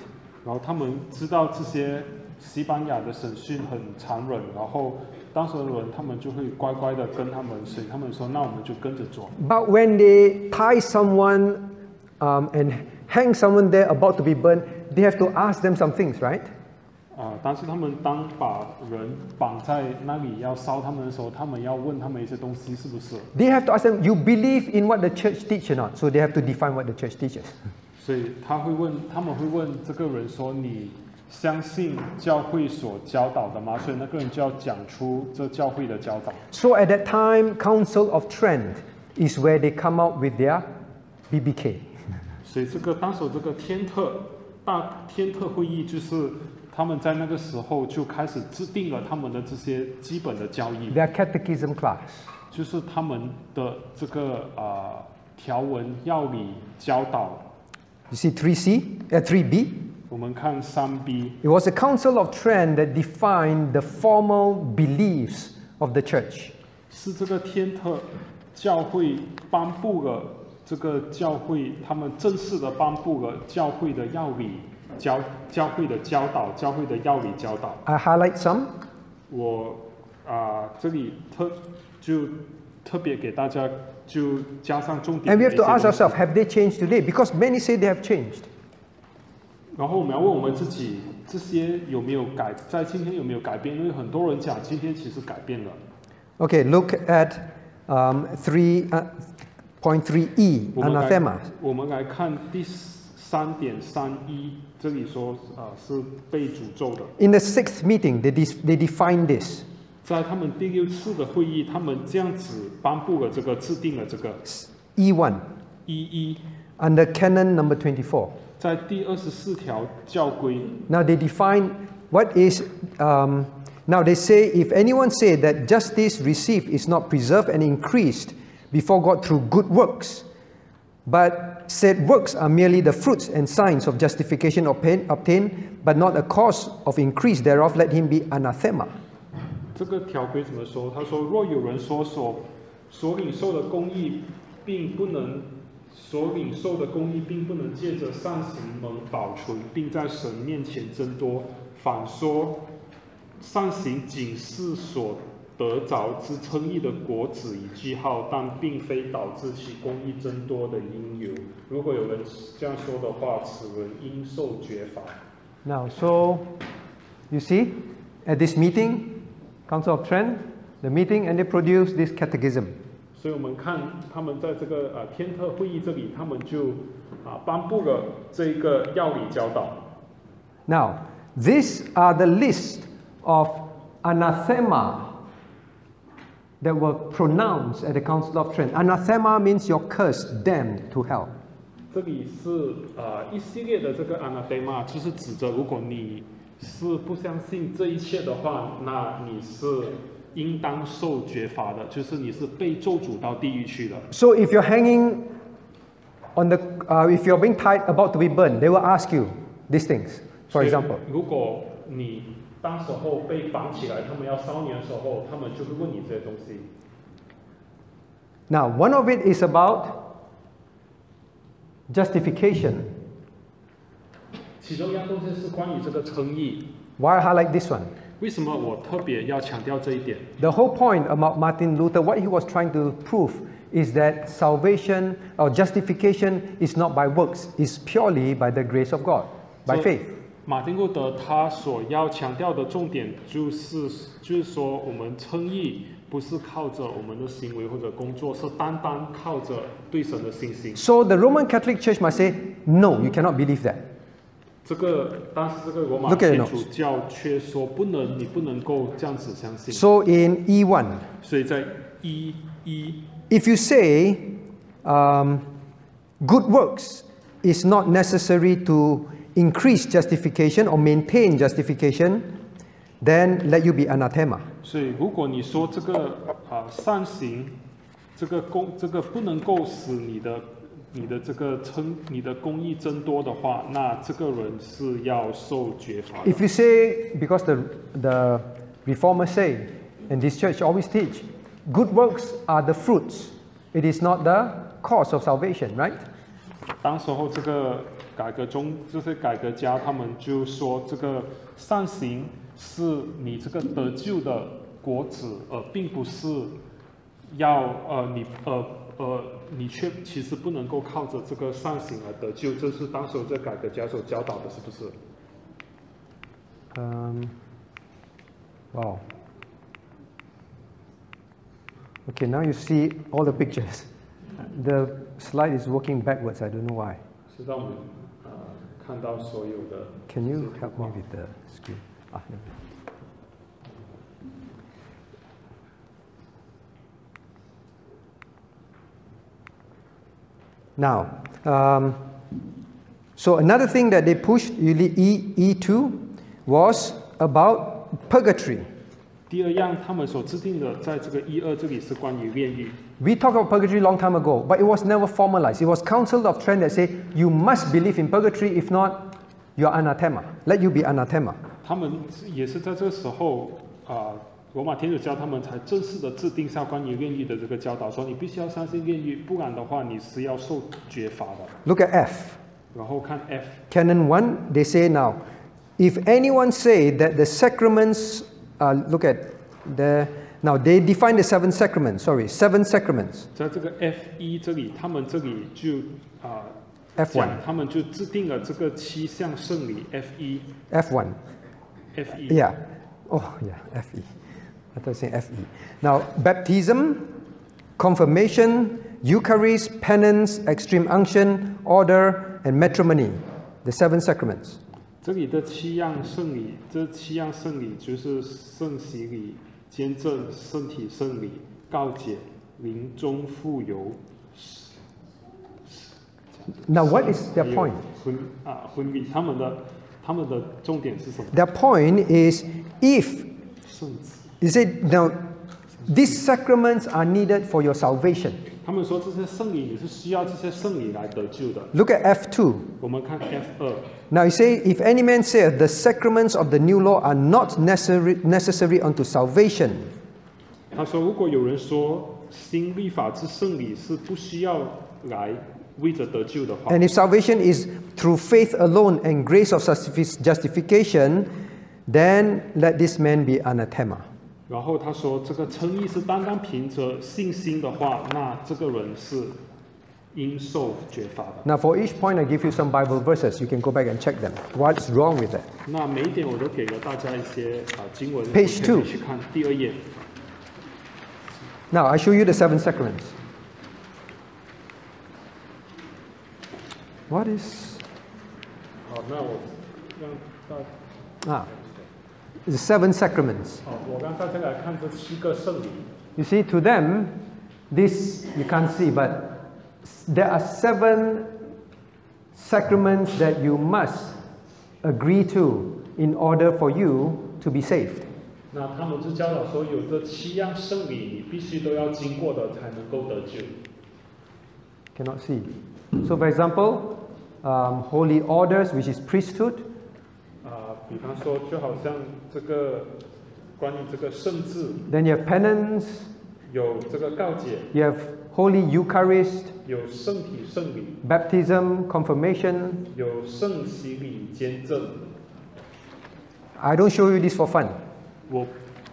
然后他们知道这些西班牙的审讯很残忍，然后当时的人他们就会乖乖的跟他们，所以他们说那我们就跟着做。 But when they tie someone um, and hang someone there about to be burned, they have to ask them some things, right? 啊、但是他们当把人绑在那里要烧他们的时候，他们要问他们一些东西是不是？ They have to ask them, you believe in what the church teach or not? So they have to define what the church teaches. 所以他会问，他们会问这个人说：“你相信教会所教导的吗？”所以那个人就要讲出这教会的教导。 So at that time, Council of Trent is where they come out with their BBK. 所以这个当时这个天特大天特会议，就是他们在那个时候就开始制定了他们的这些基本的教义， Their catechism class. 就是他们的这个呃条文要理教导。 You see 3C, uh, 3B. 我们看三 B， It was the Council of Trent that defined the formal beliefs of the church. 是这个天特教会颁布了 这个教会，他们正式的颁布了教会的要理教教会的教导，教会的要理教导。 I highlight some. 我啊、这里特就特别给大家就加上重点 And we 的 have 一 to 些 ask 东西 ourselves, have they changed today? Because many say they have changed. 然后我们要问我们自己，这些有没有改，在今天有没有改变？因为很多人讲今天其实改变了。 Okay, look at um, 3, uh, point 3e, 我们来 anathema. 我们来看第三点三一，这里说啊、是被诅咒的。 In the sixth meeting, they, dis- they defined this. 在他们第六次的会议，他们这样子颁布了这个，制定了这个 E1, 一一， under canon number 24. 在第二十四条教规， Now they define what is. Um, now they say if anyone say that justice received is not preserved and increased before God through good works, but said works are merely the fruits and signs of justification obtain, obtained, but not a cause of increase thereof, let him be anathema. 这个条规怎么说？他说：若有人说所所领受的公义，并不能所领受的公义，并不能借着善行蒙保存，并在神面前增多，反说善行仅是所 得着之称义的果子与记号，但并非导致其公义增多的因由。如果有人这样说的话，此人应受绝罚。Now, so you see, at this meeting, Council of Trent, the meeting, and they produce this catechism. 所以我们看他们在这个呃天特会议这里，他们就啊颁布了这一个要理教导。Now, these are the list of anathema that were pronounced at the Council of Trent. Anathema means you're cursed, damned to hell. 这里是呃一系列的这个 anathema，就是指着如果你是不相信这一切的话，那你是应当受绝罚的，就是你是被咒诅到地狱去的。 So if you're hanging on the, uh, if you're being tied about to be burned, they will ask you these things. For 所以 example, 如果你 当时候被绑起来，他们要烧你的时候，他们就会问你这些东西。 now one of it is about justification. 其中一样东西是关于这个称义。 Why I highlight this one? 为什么我特别要强调这一点？ The whole point about Martin Luther, what he was trying to prove is that salvation or justification is not by works, it's purely by the grace of God, by So- faith. 马丁路德他所要强调的重点就是，就是说我们称义不是靠着我们的行为或者工作，是单单靠着对神的信心。 So the Roman Catholic Church must say, no, you cannot believe that. 这个，但是这个罗马 Look at your 天主教却说不能，你不能够这样子相信。 So in E1, 所以在一一 if you say um, good works is not necessary to increase justification or maintain justification, then let you be anathema. 所以，如果你说这个啊、善行，这个公这个不能够使你的你的这个称你的公益增多的话，那这个人是要受绝罚的。 If you say, because the, the reformers say, and this church always teach, good works are the fruits, it is not the cause of salvation, right? 当时候这个 改革中，这些改革家他们就说这个善行是你这个得救的果子，而并不是要呃你呃呃你却其实不能够靠着这个善行而得救，这是当时这改革家所教导的，是不是？嗯。哇哦。OK，now you see all the pictures。The slide is working backwards，I don't know why。是这样。是让我们呃看到所有的 Can you help me with the screen? Ah, no. Now, um, so another thing that they pushed really E E2 was about purgatory. 第二样，他们所制定的，在这个一二这里是关于炼狱。 We talked about purgatory long time ago, but it was never formalized. It was Council of Trent that said you must believe in purgatory, if not, you're anathema. Let you be anathema. 他们也是在这个时候啊、罗马天主教他们才正式的制定下关于炼狱的这个教导，说你必须要相信炼狱，不然的话你是要受绝罚的。 Look at F. 然后看 F， Canon 1, they say now, if anyone say that the sacraments, uh, look at the, now they define the seven sacraments, sorry, seven sacraments. 在这个 F 一这里，他们这里就啊、 F1 讲他们就制定了这个七项圣礼 F 一 F1. F 一 Yeah. Oh, yeah, FE. I thought saying FE. Now, baptism, confirmation, Eucharist, penance, extreme unction, order, and matrimony. The seven sacraments. 这里的七样圣礼，这七样圣礼就是圣洗礼、见证、圣体圣礼、告解、临终复游。这样 Now, what is their point? 婚啊婚礼，他们的他们的重点是什么？Their point is if 圣子。you say now these sacraments are needed for your salvation. 他们说这些圣礼你是需要这些圣礼来得救的。 Look at F2. 我们看 F 二， Now you say, if any man saith the sacraments of the new law are not necessary, necessary unto salvation, 他说如果有人说新律法之圣礼是不需要来为着得救的话， and if salvation is through faith alone and grace of justifi- justification, then let this man be anathema. 然后他说这个称义是单单凭着信心的话，那这个人是应受绝罚的。Now, for each point, I give you some Bible verses. You can go back and check them. What's wrong with that? 那每一点我都给了大家一些啊经文 Page 你可以 two 去看第二页。Now, I show you the seven sacraments. What is 好，那我让大 ah the seven sacraments? 好，我让大家来看这七个圣礼。 You see, to them, this you can't see, but there are seven sacraments that you must agree to in order for you to be saved. 那他们就教导说，有这七样圣礼，你必须都要经过的，才能够得救。 Cannot see. So, for example, um, holy orders, which is priesthood, 啊， 比方说，就好像这个关于这个圣制， then you have penance, 有这个告解， you have holy Eucharist, 有圣体圣礼， baptism, confirmation. 有圣洗礼见证。 I don't show you this for fun. 我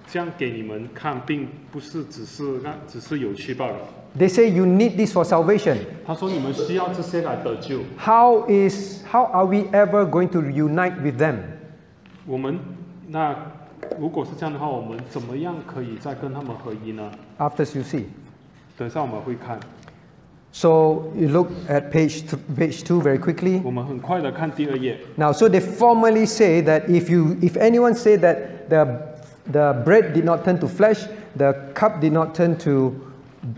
这样给你们看，并不是只是让只是有趣罢了。 They say you need this for salvation. 他说你们需要这些来得救。 How is how are we ever going to unite with them? 我们那如果是这样的话，我们怎么样可以再跟他们合一呢？ After you see. 等一下我们会看， So you look at page th- page two very quickly. 我们很快的看第二页。 Now, so they formally say that if you if anyone say that the the bread did not turn to flesh, the cup did not turn to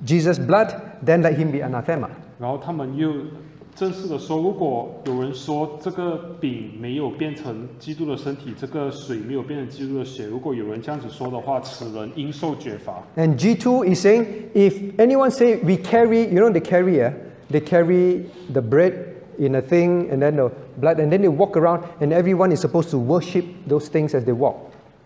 Jesus' blood, then let him be anathema. 然后他们又 正式的说，如果有人说这个饼没有变成基督的身体，这个水没有变成基督的血，如果有人这样子说的话，此人应受绝罚。And G two is saying if anyone say we carry, you know they carry, eh? they carry the bread in a thing and then the blood and then they walk around and everyone is supposed to worship those things as they walk.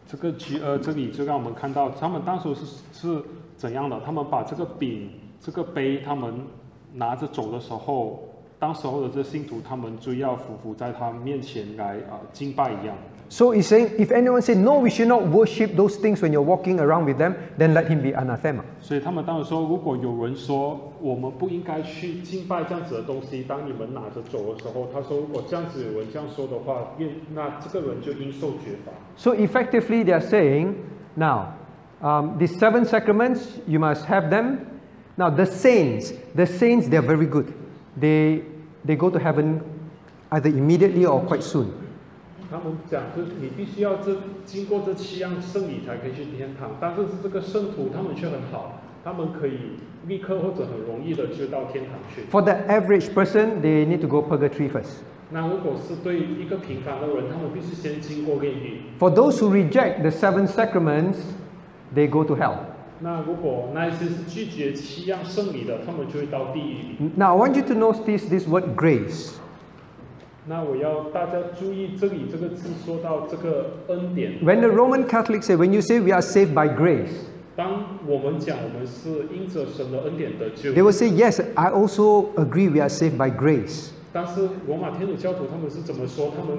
这个 G 呃，这里就让我们看到他们当时是是怎样的，他们把这个饼、这个杯，他们拿着走的时候，当时候的这信徒，他们就要匍匐在他面前来啊、敬拜一样。 So he's saying if anyone say no, we should not worship those things when you're walking around with them, then let him be anathema. 所以他们当时说，如果有人说我们不应该去敬拜这样子的东西，当你们拿着走的时候，他说如果这样子有人这样说的话，愿那这个人就应受绝罚。 So effectively, they are saying, now, um, these seven sacraments, you must have them. Now, the saints, the saints, they are very good. They, they go to heaven either immediately or quite soon. 他们讲，就是你必须要这经过这七样圣礼才可以去天堂，但是这个圣徒他们却很好，他们可以立刻或者很容易的就到天堂去。 For the average person, they need to go purgatory first. 那如果是对一个平凡的人，他们必须先经过炼狱。 For those who reject the seven sacraments, they go to hell. 那如果那一些是拒绝七样圣礼的，他们就会到地狱里。 Now, I want you to notice this word grace. 那我要大家注意，这里这个字说到这个恩典。 When the Roman Catholics say, when you say we are saved by grace, 当我们讲我们是因着神的恩典得救， they will say, yes, I also agree we are saved by grace. 但是罗马天主教徒他们是怎么说？他们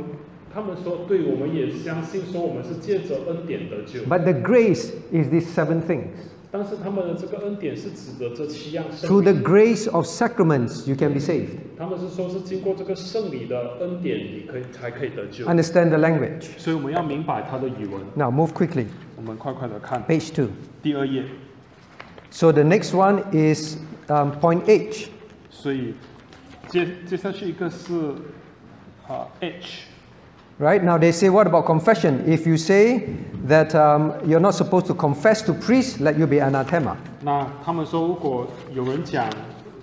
他们说，对，我们也相信说我们是借着恩典得救， But the grace is these seven things. 但是他们的这个恩典是指的这七样圣 Through the 礼。 grace of sacraments, you can be saved. 他们是说是经过这个圣礼的恩典，你可以才可以得救。 Understand the language. 所以我们要明白它的语文。 Now, move quickly. 我们快快的看 Page two. 第二页。 So the next one is um, point H. 所以接接下去一个是啊 H。 Right? Now, they say, what about confession? If you say that um, you're not supposed to confess to priests, let you be anathema. 那他们说，如果有人讲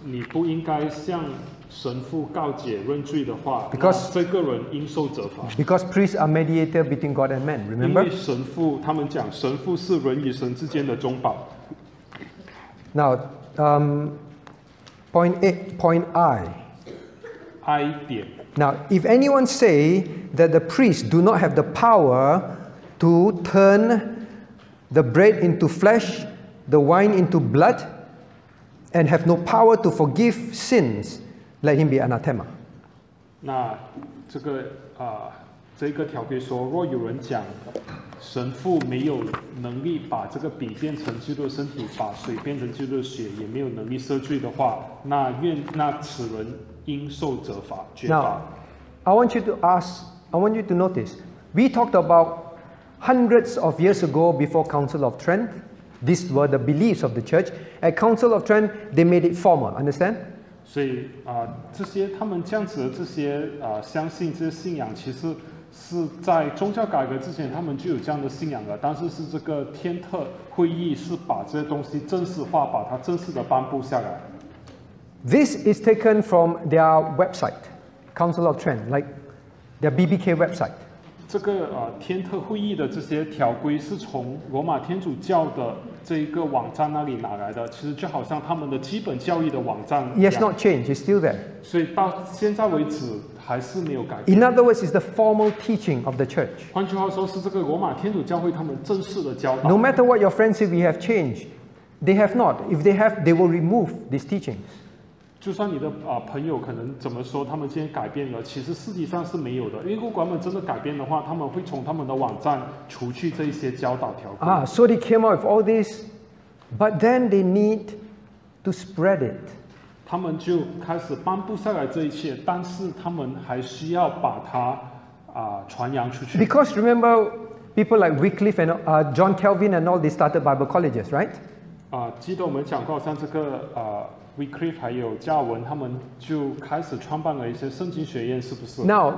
你不应该向 神父告解认罪的话， Because- 那这个人应受责罚。 Because priests are mediator between God and man, 因 remember? 为神父他们讲，神父是人与神之间的中保。 Now, um, point eight, point I. I 点， Now, if anyone say that the priests do not have the power to turn the bread into flesh, the wine into blood, and have no power to forgive sins, let him be anathema. 那这个啊、这个条规说，若有人讲神父没有能力把这个笔变成基督的身体，把水变成基督的血，也没有能力赦罪的话，那愿那此人 应受责罚，绝罚 Now,。I want you to ask, I want you to notice, we talked about hundreds of years ago before Council of Trent. These were the beliefs of the church. At Council of Trent, they made it formal, understand? 所以啊、这些他们这样子的这些啊、相信这些信仰，其实是在宗教改革之前，他们就有这样的信仰了。但是是这个天特会议是把这些东西正式化，把它正式的颁布下来。This is taken from their website, Council of Trent, like their BBK website. 这个呃天特会议的这些条规是从罗马天主教的这一个网站那里拿来的，其实就好像他们的基本教义的网站一 It has 样。 not changed, it's still there. 所以到现在为止还是没有改变。 In other words, it's the formal teaching of the church. 换句话说，是这个罗马天主教会他们正式的教导。 No matter what your friends say, we have changed. They have not. If they have, they will remove these teachings. 就算你的啊、朋友可能怎么说，他们今天改变了，其实实际上是没有的。因为如果他们真的改变的话，他们会从他们的网站除去这一些教导条规。Ah, so they came out with all this, but then they need to spread it. 他们就开始颁布下来这一切，但是他们还需要把它啊、传扬出去。Because remember, people like Wycliffe and uh, John Calvin and all, they started Bible colleges, right? 啊、记得我们讲过，像这个啊 Wycliffe 还有嘉文他们就开始创办了一些圣经学院，是不是？Now,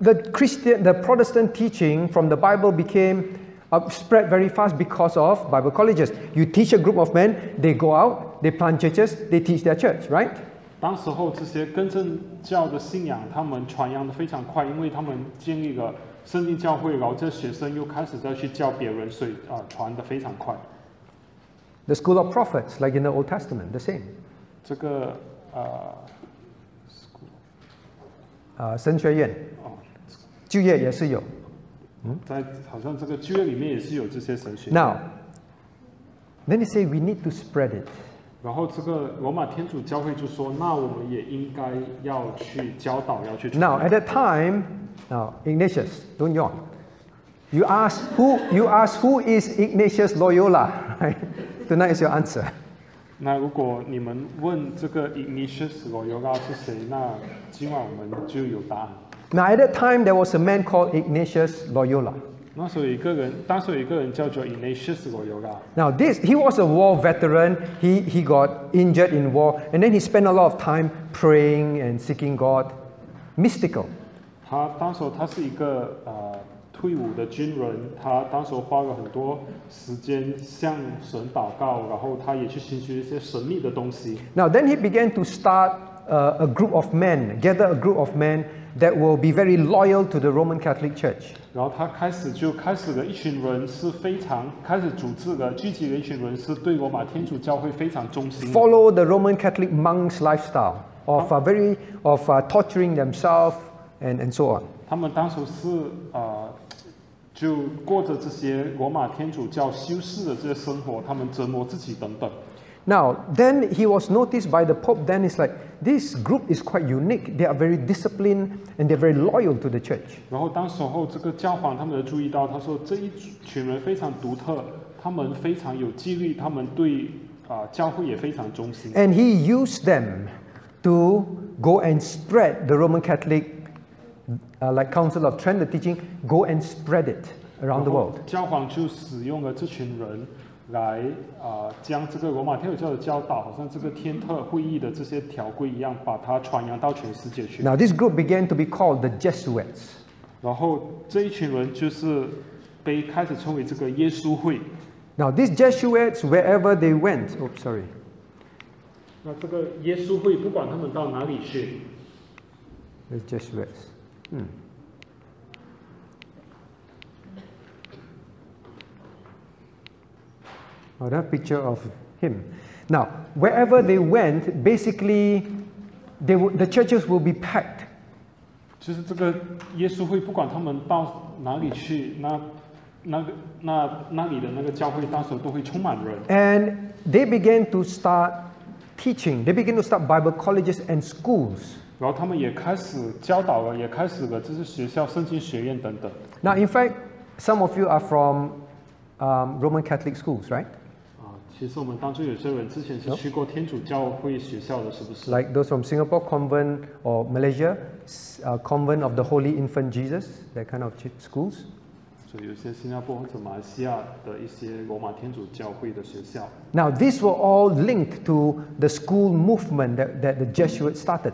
the Christian, the Protestant teaching from the Bible became uh, spread very fast because of Bible colleges. You teach a group of men, they go out, they plant churches, they teach their church, right? 当时候这些更正教的信仰，他们传扬的非常快，因为他们建立了圣经教会，然后这学生又开始再去教别人，所以啊、呃、传的非常快。The school of prophets, like in the Old Testament, the same. 这个呃 Uh, 神学院,哦，就业也是有.在好像这个剧院里面也是有这些神学。 Now, then they say we need to spread it. 然后这个罗马天主教会就说，那我们也应该要去教导，要去传 Now, at that time, now Ignatius, don't yawn. You ask who you ask who is Ignatius Loyola, right? Tonight is your answer. 那如果你们问这个 Ignatius Loyola 是谁，那今晚我们就有答案。 Now, at that time, there was a man called Ignatius Loyola. 那时候有一个人，当时有一个人叫做 Ignatius Loyola。 Now, this he was a war veteran. He he got injured in war, and then he spent a lot of time praying and seeking God, mystical. 他当时候他是一个呃 退伍的军人，他当时候花了很多时间向神祷告，然后他也去寻求一些神秘的东西。 Now, then he began to start uh, a group of men, gather a group of men that will be very loyal to the Roman Catholic Church. 然后他开始就开始了一群人是非常开始组织了聚集了一群人是对罗马天主教会非常忠心的。 follow the Roman Catholic monks' lifestyle of uh, very of uh, torturing themselves and, and so on. 他们当时是呃 就过着这些罗马天主教修士的这些生活，他们折磨自己等等。 Now, then he was noticed by the Pope. Then it's like this group is quite unique. They are very disciplined and they're very loyal to the church. 然后当时候这个教皇他们就注意到，他说这一群人非常独特，他们非常有纪律，他们对啊、教会也非常忠心。 And he used them to go and spread the Roman Catholic, uh, like Council of Trent, the teaching, go and spread it around the 然后 world. 教皇就使用了这群人来啊、将这个罗马天主教的教导，好像这个天特会议的这些条规一样，把它传扬到全世界去。 Now, this group began to be called the Jesuits. 然后这一群人就是被开始称为这个耶稣会。 Now, these Jesuits, wherever they went, oh, sorry. 那这个耶稣会不管他们到哪里去， The Jesuits. Hmm. Another picture of him. Now, wherever they went, basically, they w- the churches will be packed. 就是这个耶稣会不管他们到哪里去，那那个那那里的那个教会到时候都会充满人。 And they began to start teaching. They began to start Bible colleges and schools. 然后他们也开始教导了，也开始了，这是学校、圣经学院等等。 Now, in fact, some of you are from um, Roman Catholic schools, right? 啊，其实我们当中有些人之前是去过天主教会学校的，是不是？ Like those from Singapore Convent or Malaysia, s- uh, Convent of the Holy Infant Jesus, that kind of ch- schools. 所以有些新加坡或者马来西亚的一些罗马天主教会的学校。 Now, these were all linked to the school movement that, that the Jesuits started.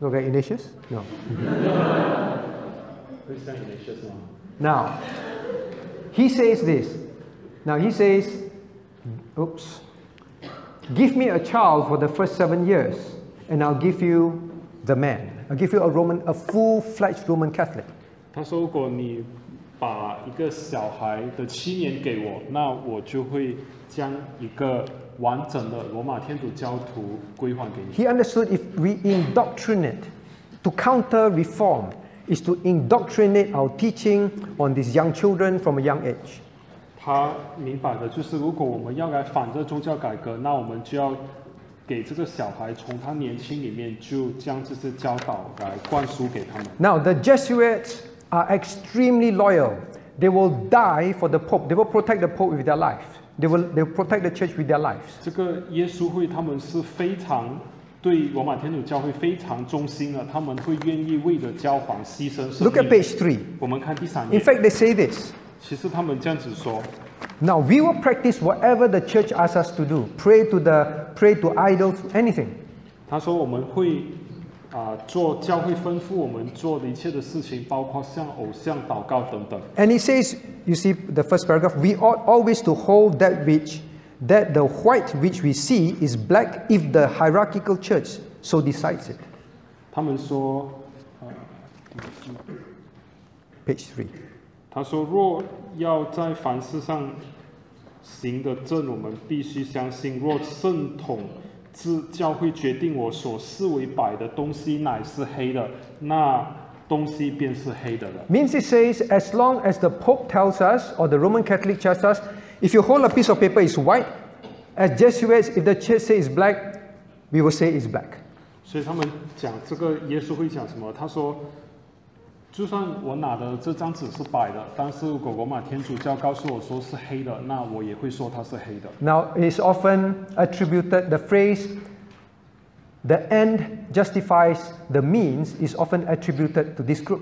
Look at Ignatius? No. 会像你的学生吗？ Now, he says this. Now, he says, oops, give me a child for the first seven years, and I'll give you the man. I'll give you a Roman, a full-fledged Roman Catholic. 他说：“如果你把一个小孩的七年给我，那我就会 将一个完整的罗马天主教徒归还给你。 He understood if we indoctrinate, to counter reform, is to indoctrinate our teaching on these young children from a young age. 他明白的就是，如果我们要来反这宗教改革，那我们就要给这个小孩从他年轻里面就将这些教导来灌输给他们。 Now, the Jesuits are extremely loyal. They will die for the Pope. They will protect the Pope with their life. They will, they will protect the church with their lives. 这个耶稣会他们是非常对罗马天主教会非常忠心的，他们会愿意为了教皇牺牲生 Look at 命。 page 3. 我们看第三 In 页， fact, they say this 其实他们这样子说。 Now, we will practice whatever the church asks us to do pray to, the, pray to idols, anything. 他说我们会 啊、做教会吩咐我们做的一切的事情，包括向偶像祷告等等。 And he says, you see the first paragraph, we ought always to hold that which, that the white which we see is black if the hierarchical church so decides it. 他们说，呃， Page 3. 他说若要在凡事上行得正，我们必须相信，若圣统 之教会决定我所视为白的东西乃是黑的，那东西便是黑的了。Means it says, as long as the Pope tells us, or the Roman Catholic tells us, if you hold a piece of paper, it's white. As Jesuits, if the church says it's black, we will say it's black. 所以他们讲这个耶稣会讲什么？他说，就算我拿的这张纸是白的，但是如果罗马天主教告诉我说是黑的，那我也会说它是黑的。Now, it's often attributed, the phrase, the end justifies the means, is often attributed to this group.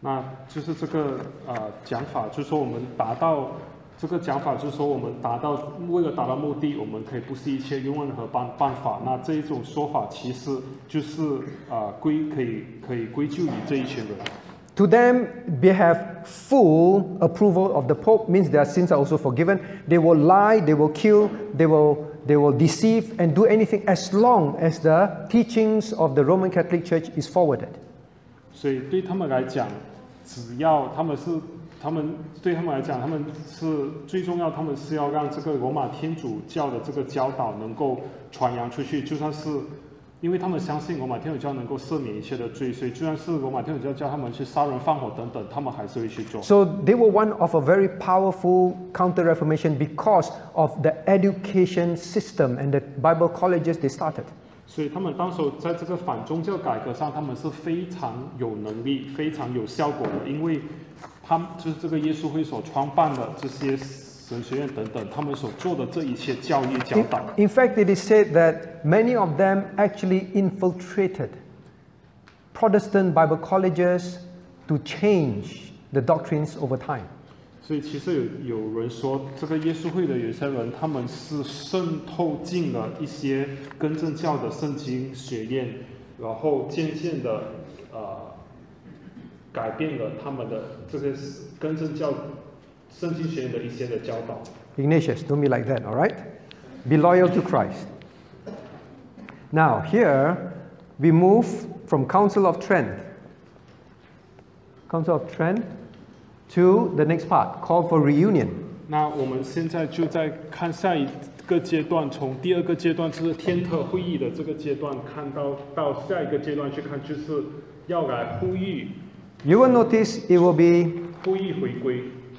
那就是这个呃讲法，就是说我们达到这个讲法，就是说我们达到为了达到目的，我们可以不惜一切用任何办办法。那这一种说法其实就是呃归可以可以归咎于这一群人。To them, they have full approval of the Pope, means their sins are also forgiven. They will lie, they will kill, they will, they will deceive, and do anything as long as the teachings of the Roman Catholic Church is forwarded. 所以对他们来讲，只要他们是他们对他们来讲，他们是最重要，他们是要让这个罗马天主教的这个教导能够传扬出去，就算是。 因为他们相信罗马天主教能够赦免一切的罪，所以就算是罗马天主教叫他们去杀人放火等等，他们还是会去做。So they were one of a very powerful counter reformation because of the education system and the Bible colleges they started. 所以他们当时候在这个反宗教改革上，他们是非常有能力、非常有效果的，因为他们就是这个耶稣会所创办的这些神学院等等，他们所做的这一切教育教导，in fact, it is said that many of them actually infiltrated Protestant Bible colleges to change the doctrines over time. 所以其实有有人说，这个耶稣会的有些人，他们是渗透进了一些更正教的圣经学院，然后渐渐的呃改变了他们的这个更正教 Ignatius, don't be like that, all right? Be loyal to Christ. Now, here we move from Council of Trent, Council of Trent, to the next part, called for reunion. 那我们现在就在看下一个阶段，从第二个阶段就是天特会议的这个阶段，看到到下一个阶段去看，就是要来呼吁 You will notice it will be 呼吁回归。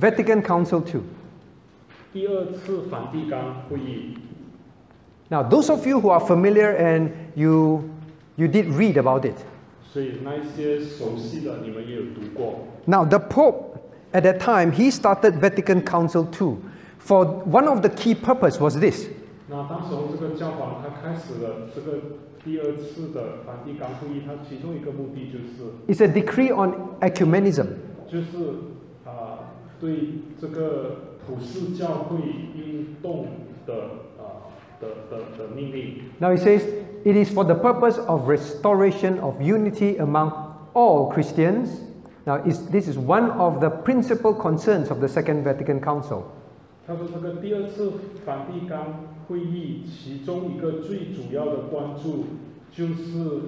Vatican Council II. 第二次梵蒂冈会议。 Now, those of you who are familiar and you, you did read about it. 所以那一些熟悉的，你们也有读过。 Now, the Pope at that time, he started Vatican Council II. For one of the key purpose was this. 那当时候这个教皇他开始了这个第二次的梵蒂冈会议，它其中一个目的就是 It's a decree on ecumenism. 就是啊、 对这个普世教会运动的啊、的的的命令。 Now it says, it is for the purpose of restoration of unity among all Christians. Now, is, this is one of the principal concerns of the Second Vatican Council. 他说这个第二次梵蒂冈会议，其中一个最主要的关注就是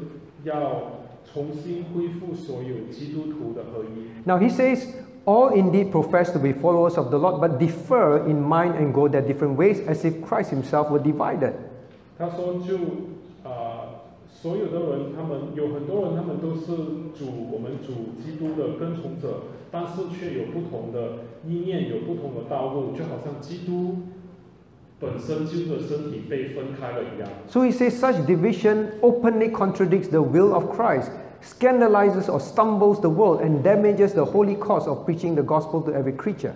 要重新恢复所有基督徒的合一。 Now, he says, all indeed profess to be followers of the Lord, but differ in mind and go their different ways, as if Christ himself were divided. 他说就呃，所有的人，他们有很多人，他们都是主我们主基督的跟从者，但是却有不同的意念，有不同的道路，就好像基督本身基督的身体被分开了一样。 So he says, such division openly contradicts the will of Christ, Scandalizes or stumbles the world, and damages the holy cause of preaching the gospel to every creature.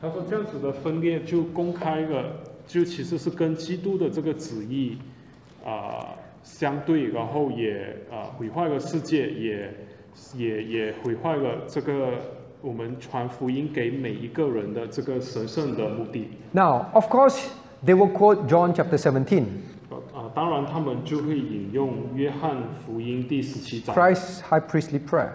他说这样子的分裂就公开了，就其实是跟基督的这个旨意啊、相对，然后也啊、毁坏了世界，也也也毁坏了这个我们传福音给每一个人的这个神圣的目的。Now, of course, they will quote John chapter 17, 啊、当然他们就会引用约翰福音第十七章，Christ's high priestly prayer.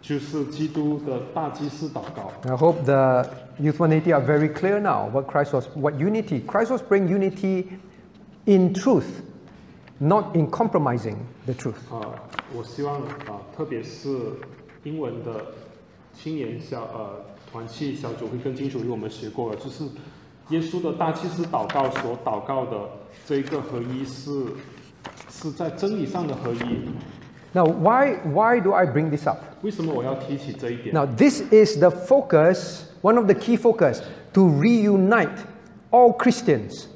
就是基督的大祭司祷告。I hope the Youth 180 are very clear now what Christ was, what unity. Christ was bringing unity in truth, not in compromising the truth. 啊、我希望啊、特别是英文的青年小呃团契小组会更清楚，因为我们学过了，就是耶稣的大祭司祷告所祷告的这一个合一是是在真理上的合一。Now, why, why do I bring this up? 为什么我要提起这一点？Now, this is the focus, one of the key focus, to reunite all Christians.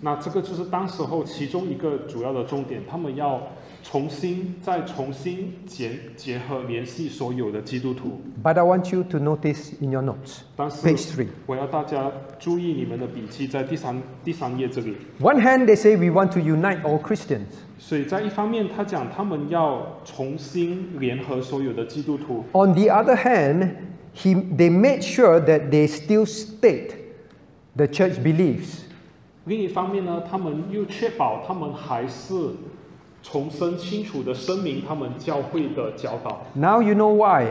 那这个就是当时候其中一个主要的重点，他们要重新再重新结结合联系所有的基督徒。 But I want you to notice in your notes, 但是 page three. 我要大家注意你们的笔记，在第三第三页这里。 One hand, they say we want to unite all Christians. 所以在一方面，他讲他们要重新联合所有的基督徒； On the other hand, he, they made sure that they still state the church beliefs. 另一方面呢，他们又确保他们还是 重申清楚的声明他们教会的教导。 Now you know why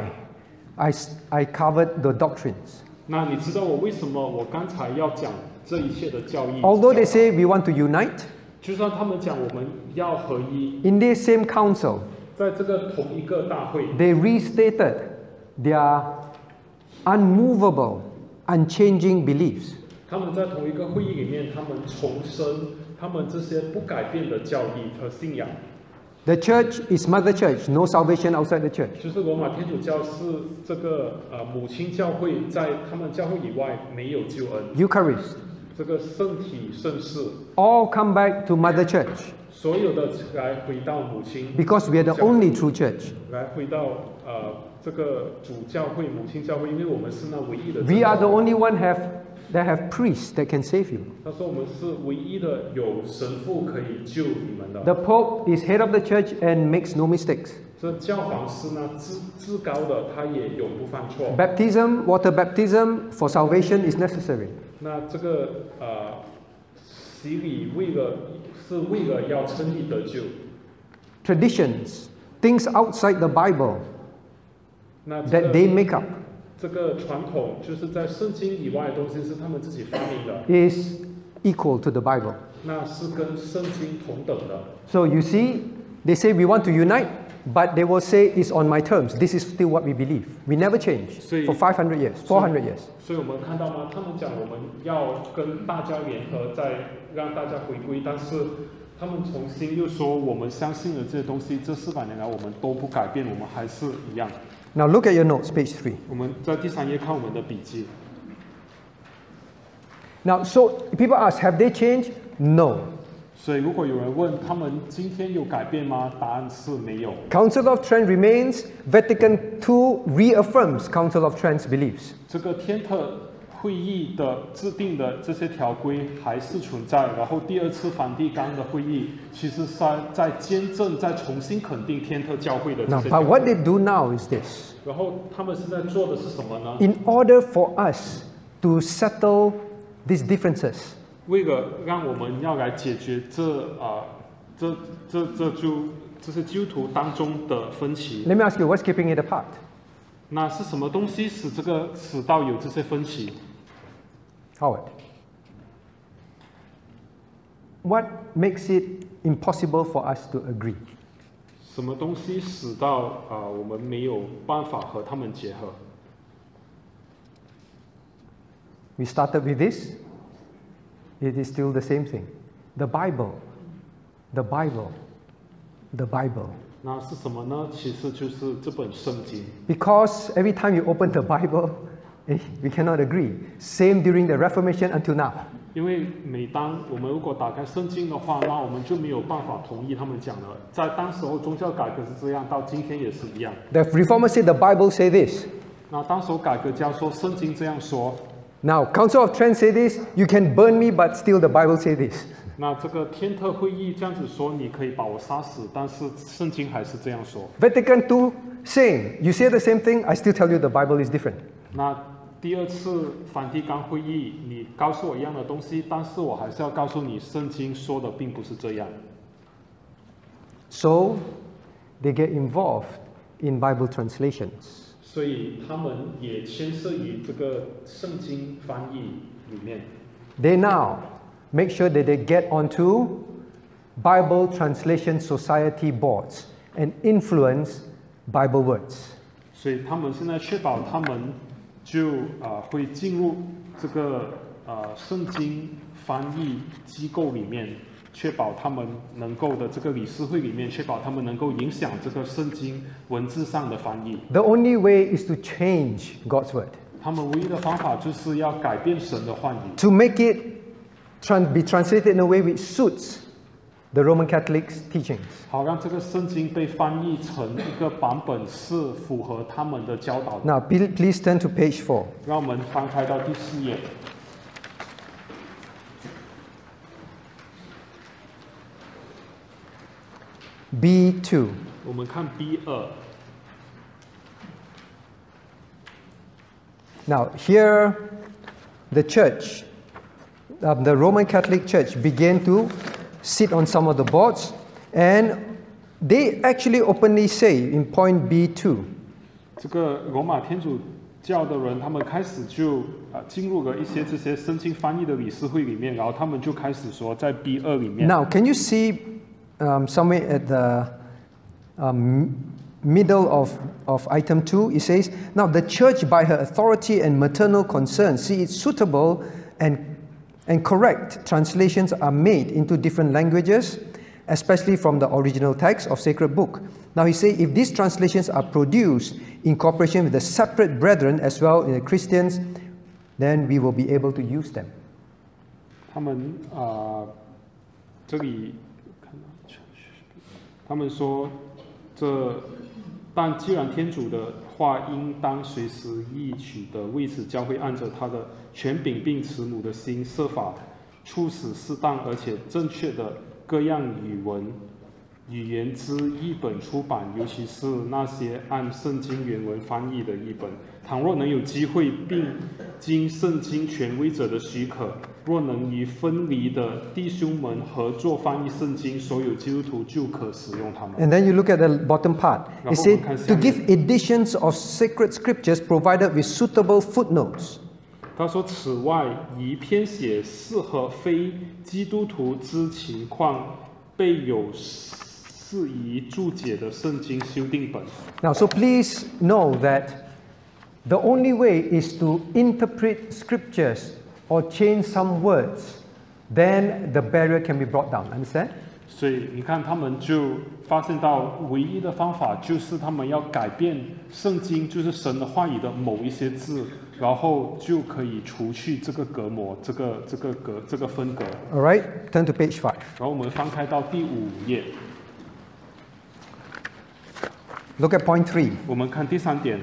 I, s- I covered the doctrines. 那你知道我为什么我刚才要讲这一切的教义？ Although they 教导 say we want to unite, 就算他们讲我们要合一， in this same council, 在这个同一个大会， they restated their unmovable, unchanging beliefs. 他们在同一个会议里面，他们重申 他们这些不改变的教义和信仰。 The church is mother church, no salvation outside the church. 就是罗马天主教是这个呃母亲教会，在他们教会以外没有救恩。 Eucharist. 这个圣体圣事， All come back to mother church 所有的来回到母亲， because we are the only true church. 来回到呃这个主教会、母亲教会，因为我们是那唯一的。 We are the only one have that have priests that can save you. 他说我们是唯一的有神父可以救你们的。 The Pope is head of the church and makes no mistakes. 这教皇是呢至至高的，他也永不犯错。 Baptism, water baptism for salvation is necessary. 那这个呃洗礼为了是为了要称义得救。 Traditions, things outside the Bible 那这 that 个 they make up 这个传统就是在圣经以外的东西是他们自己发明的，is equal to the Bible. 那是跟圣经同等的。So you see, they say we want to unite, but they will say it's on my terms. This is still what we believe. We never change So you- for 500 years, 400 years. 所以我们看到吗？他们讲我们要跟大家联合，再让大家回归，但是他们重新又说我们相信的这些东西，这四百年来我们都不改变，我们还是一样。Now look at your notes, page 3. 我们在第三页看我们的笔记。 Now, so people ask, have they changed? No. 所以如果有人问他们今天有改变吗？答案是没有。 Council of Trent remains. Vatican II reaffirms Council of Trent's beliefs. 这个天特 会议的制定的这些条规还是存在，然后第二次梵蒂冈的会议其实是在在监证、在重新肯定天特教会的这 Now, 些 but what。they do now is this. 然后他们是在做的是什么呢？In order for us to settle these differences, 为了让我们要来解决这啊、这这这就这些基督徒当中的分歧，let me ask you, what's keeping it apart? 那是什么东西使这个使到有这些分歧？Howard. What makes it impossible for us to agree? 什么东西使到啊、我们没有办法和他们结合？ We started with this. It is still the same thing. The Bible. The Bible. The Bible. 那是什么呢？其实就是这本圣经。 Because every time you open the Bible, eh, we cannot agree. Same during the Reformation until now. 因为每当我们如果打开圣经的话，那我们就没有办法同意他们讲的。在当时候宗教改革是这样，到今天也是一样。 The Reformers say the Bible say this. 那当时候改革家说圣经这样说， Now, Council of Trent say this. You can burn me, but still the Bible say this. 那这个天特会议这样子说，你可以把我杀死，但是圣经还是这样说。 Vatican II same. You say the same thing. I still tell you the Bible is different. 那 第二次梵蒂冈会议，你告诉我一样的东西，但是我还是要告诉你，圣经说的并不是这样。 So, they get involved in Bible translations. 所以他们也牵涉于这个圣经翻译里面。 They now make sure that they get onto Bible Translation Society boards and influence Bible words. 所以他们现在确保他们 就啊、呃会进入这个呃圣经翻译机构里面，确保他们能够的这个理事会里面，确保他们能够影响这个圣经文字上的翻译。The only way is to change God's word, 他们唯一的方法就是要改变神的话语，to make it tran- be translated in a way which suits the Roman Catholics' teachings. 好让这个圣经被翻译成一个版本是符合他们的教导的。 Now, pe- please turn to page 4. 让我们翻开到第四页。 B2. 我们看 B 二， Now, here, the church, um, the Roman Catholic Church, began to sit on some of the boards, and they actually openly say in point B2 这个罗马天主教的人，他们开始就啊、进入了一些这些圣经翻译的理事会里面，然后他们就开始说，在 B 二里面， Now, can you see um, somewhere at the um, middle of, of item 2? It says, Now the church, by her authority and maternal concern, see it suitable and, and correct translations are made into different languages especially from the original text of sacred book. Now he say if these translations are produced in cooperation with the separate brethren as well in the Christians, then we will be able to use them. 他们啊、呃这里看到，他们说，这但既然天主的话应当随时译取的，为此教会按着他的 权柄并慈母的心，设法促使适当而且正确的各样语文语言之译本出版，尤其是那些按圣经原文翻译的译本。倘若能有机会，并经圣经权威者的许可，若能与分离的弟兄们合作翻译圣经，所有基督徒就可使用它们。And then you look at the bottom part. It said to give editions of sacred scriptures provided with suitable footnotes. 他说：“此外，宜编写适合非基督徒之情况备有适宜注解的圣经修订本。Now, so please know that the only way is to interpret scriptures or change some words, then the barrier can be brought down. Understand? 所以你看，他们就发现到唯一的方法就是他们要改变圣经，就是神的话语的某一些字，然后就可以除去这个隔膜、这个这个隔这个分隔。 All right, turn to page 5. 然后我们翻开到第五页， Look at point 3, 我们看第三点，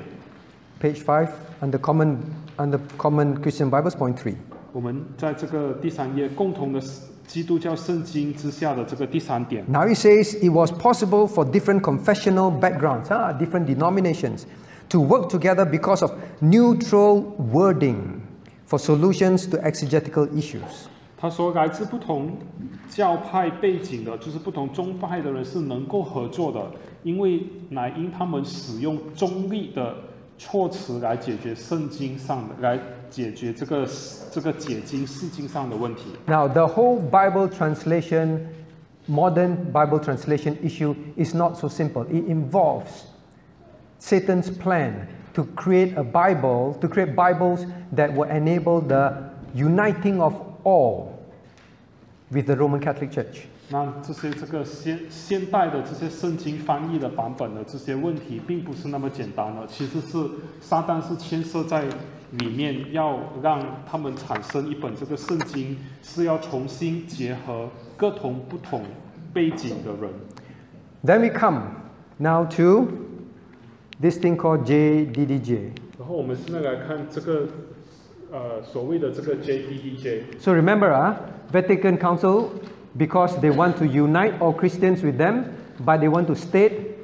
page 5, under common, under common Christian Bibles, point 3. 我们在这个第三页共同的基督教圣经之下的这个第三点。 Now it says it was possible for different confessional backgrounds, ah, different denominations, to work together because of neutral wording for solutions to exegetical issues. 他说，来自不同教派背景的，就是不同宗派的人是能够合作的，因为乃因他们使用中立的措辞来解决圣经上的，来解决这个这个解经释经上的问题。 Now, the whole Bible translation, modern Bible translation issue is not so simple. It involves Satan's plan to create a Bible, to create Bibles that will enable the uniting of all with the Roman Catholic Church. 那这些这个现现代的这些圣经翻译的版本的这些问题，并不是那么简单的，其实是撒旦是牵涉在里面，要让他们产生一本这个圣经，是要重新结合各同不同背景的人。 Then we come now to this thing called JDDJ. 然后我们现在来看这个呃所谓的这个 JDDJ， So remember, uh, Vatican Council, because they want to unite all Christians with them, but they want to state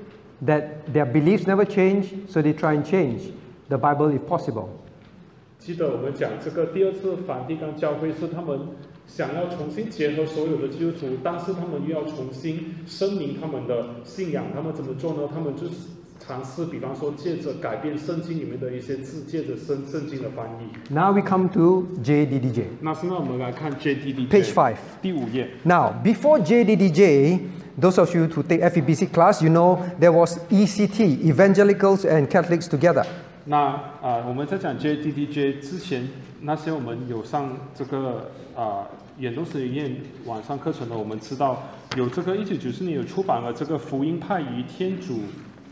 that their beliefs never change, so they try and change the Bible if possible. 记得我们讲这个第二次梵蒂冈教会是他们想要重新结合所有的基督徒，但是他们又要重新声明他们的信仰。他们怎么做呢？他们就是 尝试，比方说借着改变圣经里面的一些字，借着圣圣经的翻译。Now we come to JDDJ. 那现在我们来看 JDDJ. Page five. 第五页。Now, before JDDJ, those of you who take FEBC class, you know there was ECT, Evangelicals and Catholics together. 那啊、呃我们在讲 JDDJ 之前，那些我们有上这个啊演东实验网上课程的，我们知道有这个一九九四年有出版了这个福音派与天主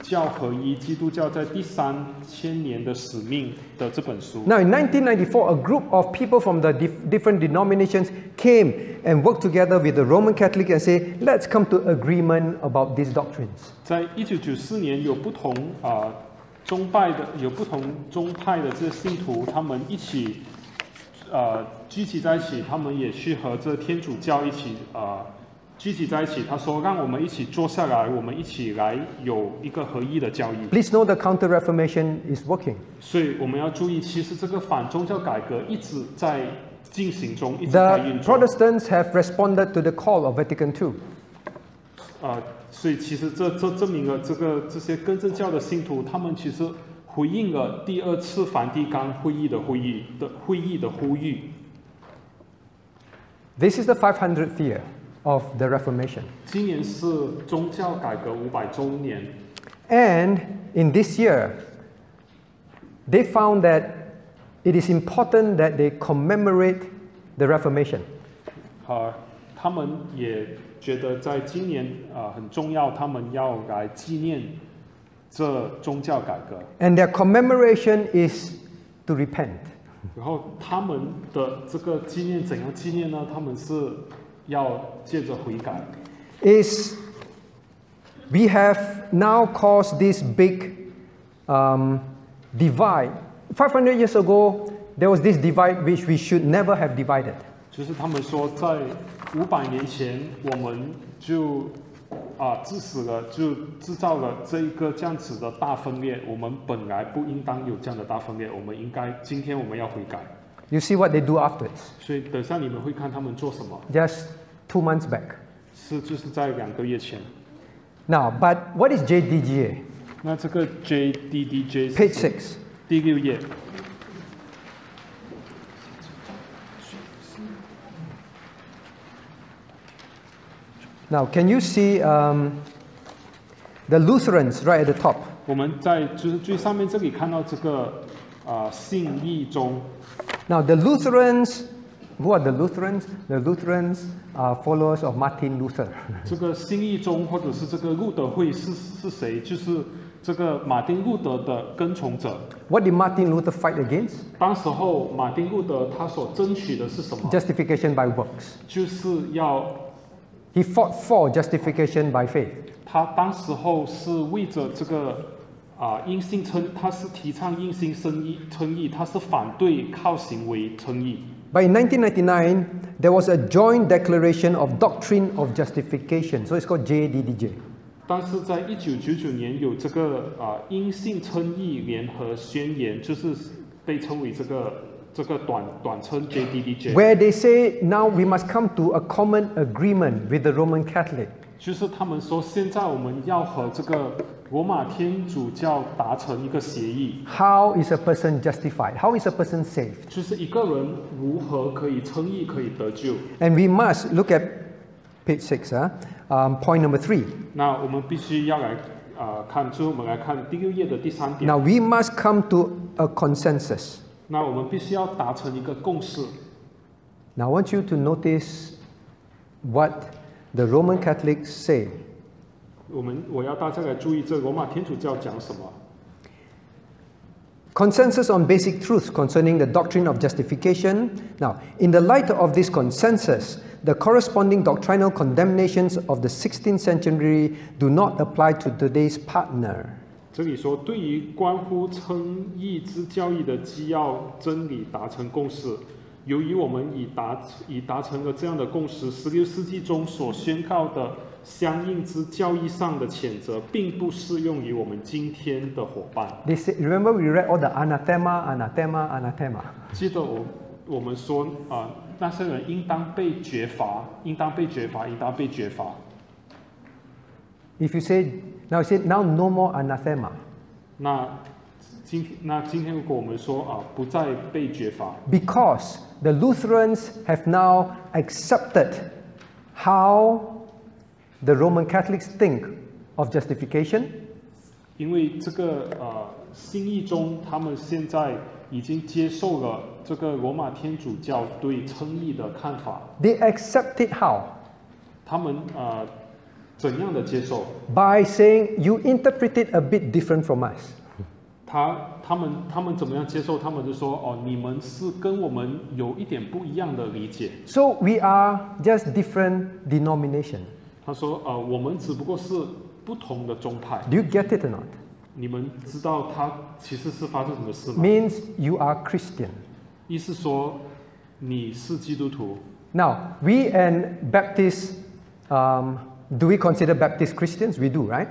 教合一基督教在第三千年的使命的这本书。Now, in 1994, a group of people from the dif- different denominations came and worked together with the Roman Catholic and say, let's come to agreement about these doctrines. 在一九九四年，有不同啊、宗派的有不同宗派的这些信徒，他们一起呃聚集在一起，他们也去和这天主教一起呃聚集在一起。他说，让我们一起坐下来，我们一起来有一个合一的教义。Please know the Counter Reformation is working. 所以我们要注意，其实这个反宗教改革一直在进行中，一直在 The 运作。Protestants have responded to the call of Vatican II. 啊、所以其实这这证明了这个这些根正教的信徒，他们其实回应了第二次梵蒂冈会议的会议的会议的呼吁。This is the 500th year of the Reformation. 今年是宗教改革五百周年，And in this year, they found that it is important that they commemorate the Reformation. 啊、他们也觉得在今年呃很重要，他们要来纪念这宗教改革。And their commemoration is to repent. 然后他们的这个纪念怎样纪念呢？他们是要借着悔改， Is we have now caused this big um, divide. 500 years ago, there was this divide which we should never have divided. 就是他们说在五百年前我们就啊致死了，就制造了这一个这样子的大分裂。我们本来不应当有这样的大分裂，我们应该今天我们要悔改。 You see what they do afterwards. 所以等下你们会看他们做什么， Just two months back. 是就是在两个月前。Now, but what is JDDJ? 那这个 JDDJ Page six. 第六页。Now, can you see um, the Lutherans right at the top? 我们在就是最上面这里看到这个啊、呃、信义宗。Now, the Lutherans who are the Lutherans? The Lutherans are followers of Martin Luther. 这个新义中或者是这个路德会是是谁？就是这个马丁路德的跟从者。what did Martin Luther fight against? 当时候马丁路德他所争取的是什么？Justification by works. 就是要 He fought for justification by faith. 他当时候是为着这个啊因信称，他是提倡因信称义称义，他是反对靠行为称义。But in 1999, there was a joint declaration of doctrine of justification. So it's called JDDJ. 但是在一九九九年有这个啊因信称义联合宣言，就是被称为这个这个短短称 JDDJ， Where they say now we must come to a common agreement with the Roman Catholic. 就是他们说现在我们要和这个 罗马天主教达成一个协议， How is a person justified? How is a person saved? 就是一个人如何可以称义，可以得救。 And we must look at page six, huh? um, point number three. 那我们必须要来啊、看，最后我们来看第六页的第三点。 Now we must come to a consensus. 那我们必须要达成一个共识。 Now I want you to notice what the Roman Catholics say. 我们我要大家来注意，这罗马天主教讲什么？ Consensus on basic truths concerning the doctrine of justification. Now, in the light of this consensus, the corresponding doctrinal condemnations of the 16th century do not apply to today's partner. 这里说，对于关乎称义之教义的基要真理达成共识。由于我们已达已达成了这样的共识，十六世纪中所宣告的 相应之教义上的谴责，并不适用于我们今天的伙伴。They say, remember we read all the anathema, anathema, anathema. 记得我我们说啊、那些人应当被绝罚，应当被绝罚，应当被绝罚。If you say, now you say, now no more anathema. 那今天那今天如果我们说啊、不再被绝罚，Because the Lutherans have now accepted how the Roman Catholics think of justification? 因为这个呃信义宗，他们现在已经接受了这个罗马天主教对称义的看法。They accept it how? saying you interpret it a bit different from us. so we are just different denomination. 他说呃，我们只不过是不同的宗派。 Do you get it or not? 你们知道他其实是发生什么事吗？ Means you are Christian. 意思说你是基督徒。 Now, we and Baptists, um, do we consider Baptist Christians? We do, right?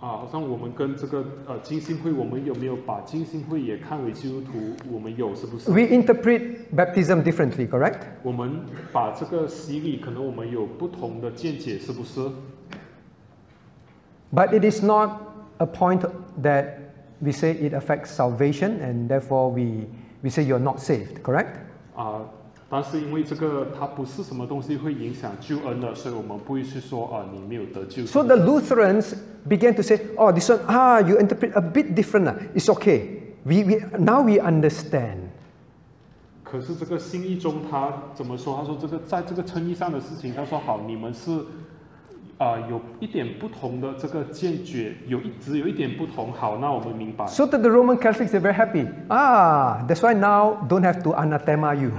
啊，好像我们跟这个呃浸信会，我们有没有把浸信会也看为基督徒？我们有是不是？We interpret baptism differently, correct? 我们把这个洗礼，可能我们有不同的见解，是不是？But it is not a point that we say it affects salvation, and therefore we we say you're not saved, correct? 啊。但是因为这个它不是什么东西会影响救恩的，所以我们不会去说啊你没有得救。So the Lutherans began to say, oh, this one, ah, you interpret a bit different. ah. It's okay. We, we, now we understand. 可是这个新义中他怎么说？他说这个在这个称义上的事情，他说好，你们是啊、有一点不同的这个见解，有一只有一点不同。好，那我们明白。So that the Roman Catholics are very happy. Ah, that's why now don't have to anathema you.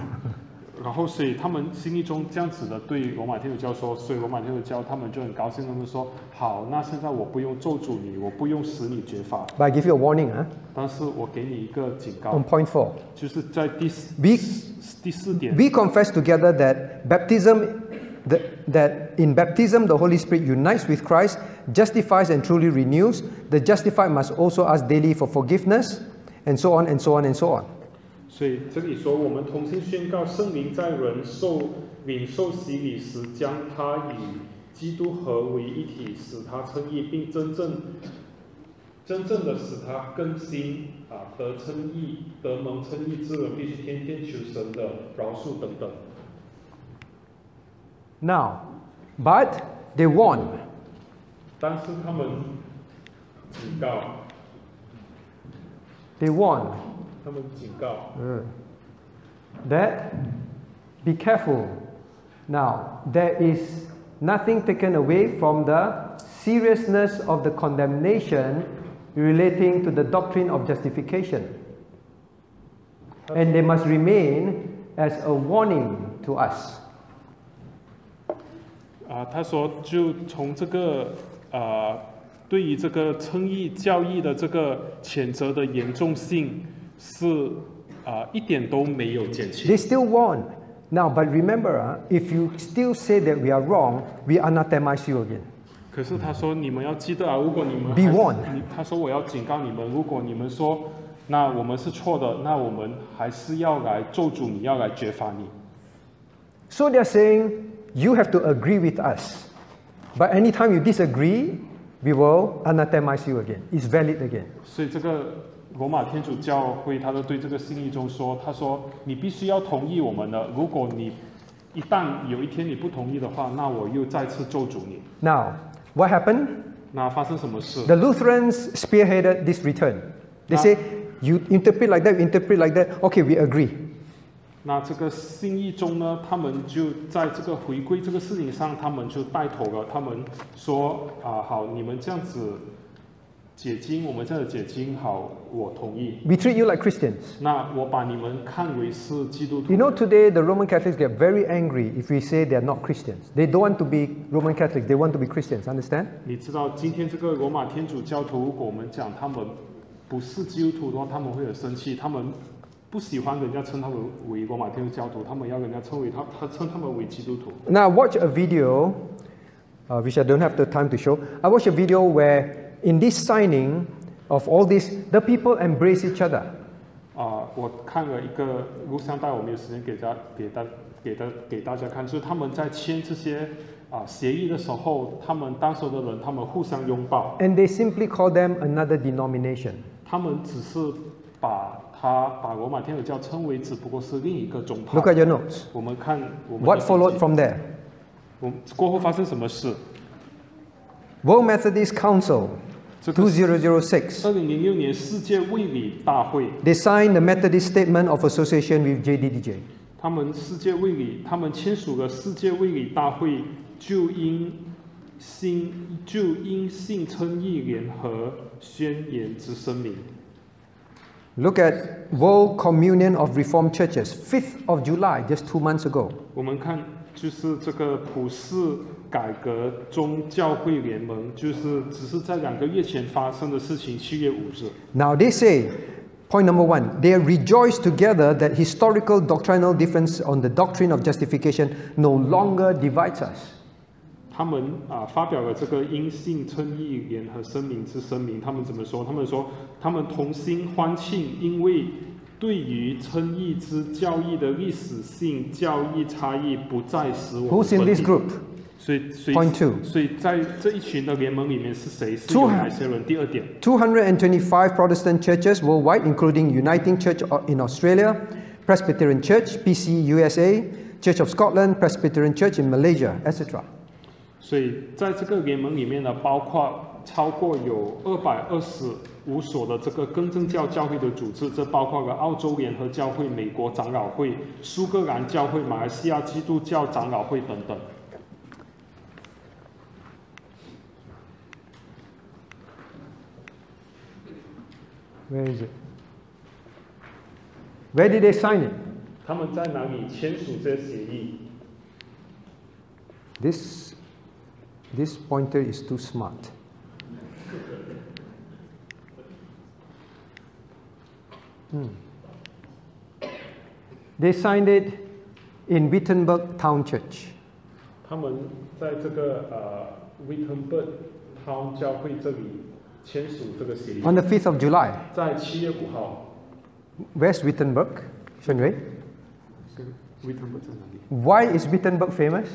然后所以他们心意中这样子的对罗马天主教说，所以罗马天主教他们就很高兴，他们说好，那现在我不用咒诅你，我不用使你绝罚。But I give you a warning 啊。但是我给你一个警告。On point four，就是在第四第四点。We confess together that baptism that in baptism the Holy Spirit unites with Christ, justifies and truly renews. The justified must also ask daily for forgiveness, and so on and so on and so on. 所以这里说，我们同心宣告，圣灵在人受领受洗礼时，将他与基督合为一体，使他称义，并真正真正的使他更新啊，得称义、得蒙称义之人，必须天天求神的饶恕等等。Now, but they warn 但是他们警告，they warn 他们警告，uh, that be careful. Now, there is nothing taken away from the seriousness of the condemnation relating to the doctrine of justification. And they must remain as a warning to us. 啊，他说就从这个啊，对于这个称义教义的这个谴责的严重性是啊、一点都没有减轻 They。still warn. Now, but remember, uh, if you still say that we are wrong, we anathemize you again. 可是他说你们要记得啊，如果你们 Be 还是 warned. 你他说我要警告你们，如果你们说那我们是错的，那我们还是要来咒诅你，要来绝罚你。 So they're saying you have to agree with us. But anytime you disagree, we will anathemize you again. It's valid again. 所以这个 罗马天主教会，他就对这个信义中说，他说你必须要同意我们的，如果你一旦有一天你不同意的话，那我又再次咒诅你。Now, what happened? 那发生什么事？The Lutherans spearheaded this return. They Ah. say, you interpret like that, you interpret like that. Okay, we agree. 那这个信义中呢，他们就在这个回归这个事情上，他们就带头了。他们说啊，好，你们这样子解经，我们这样的解经，好，我同意。 We treat you like Christians. 那我把你们看为是基督徒 You。know, today the Roman Catholics get very angry if we say they're not Christians. They don't want to be Roman Catholics, they want to be Christians. Understand? 你知道今天这个罗马天主教徒，如果我们讲他们不是基督徒的话，他们会很生气。他们不喜欢人家称他们为罗马天主教徒，他们要人家称为他他称他们为基督徒。 Now, watch a video, uh, which I don't have the time to show. I watched a video where, in this signing of all this, the people embrace each other. 啊、我看了一个录像带，我没有时间给大给大给大给大家看，就是他们在签这些啊、协议的时候，他们当时的人他们互相拥抱， And they simply call them another denomination. 他们只是把他把罗马天主教称为只不过是另一个宗派 Look。at your notes. 我们看我们的 What 笔 followed 记 from there? 我过后发生什么事？ World Methodist Council, 这个 2006. 二零零六年世界卫理大会，They signed the Methodist Statement of Association with JDDJ. 他们世界卫理，他们签署了世界卫理大会就因性就因信称义联合宣言之声明。Look at World Communion of Reformed Churches, 5th of July, just two months ago. 我们看，就是这个普世改革宗教会联盟，就是只是在两个月前发生的事情，七月五日。Now they say, point number one, they rejoice together that historical doctrinal difference on the doctrine of justification no longer divides us. 他们啊发表了这个因信称义联合声明之声明，他们怎么说？他们说他们同心欢庆，因为对于称义之教义的历史性教义差异不再使我们 Who's in 分 this 裂 group? 所以，所以 Point two 所以在这一群的联盟里面是谁？是 Two 有哪些人？第二点，225 Protestant churches worldwide, including Uniting Church in Australia, Presbyterian Church, PC USA, Church of Scotland, Presbyterian Church in Malaysia, etc. 所以在这个联盟里面呢，包括超过有二百二十五所的这个更正教教会的组织，这包括了澳洲联合教会、美国长老会、苏格兰教会、马来西亚基督教长老会等等。Where is it? Where did they sign it? 他们在哪里签署这协议？This, this pointer is too smart. Hmm. They signed it in Wittenberg Town Church. 他们在这个呃 Wittenberg Town 教会这里签署这个协议， On the 5th of July. 在七月五号。 Where's Wittenberg? Shenwei? 是 Wittenberg 在哪里？ Why is Wittenberg famous?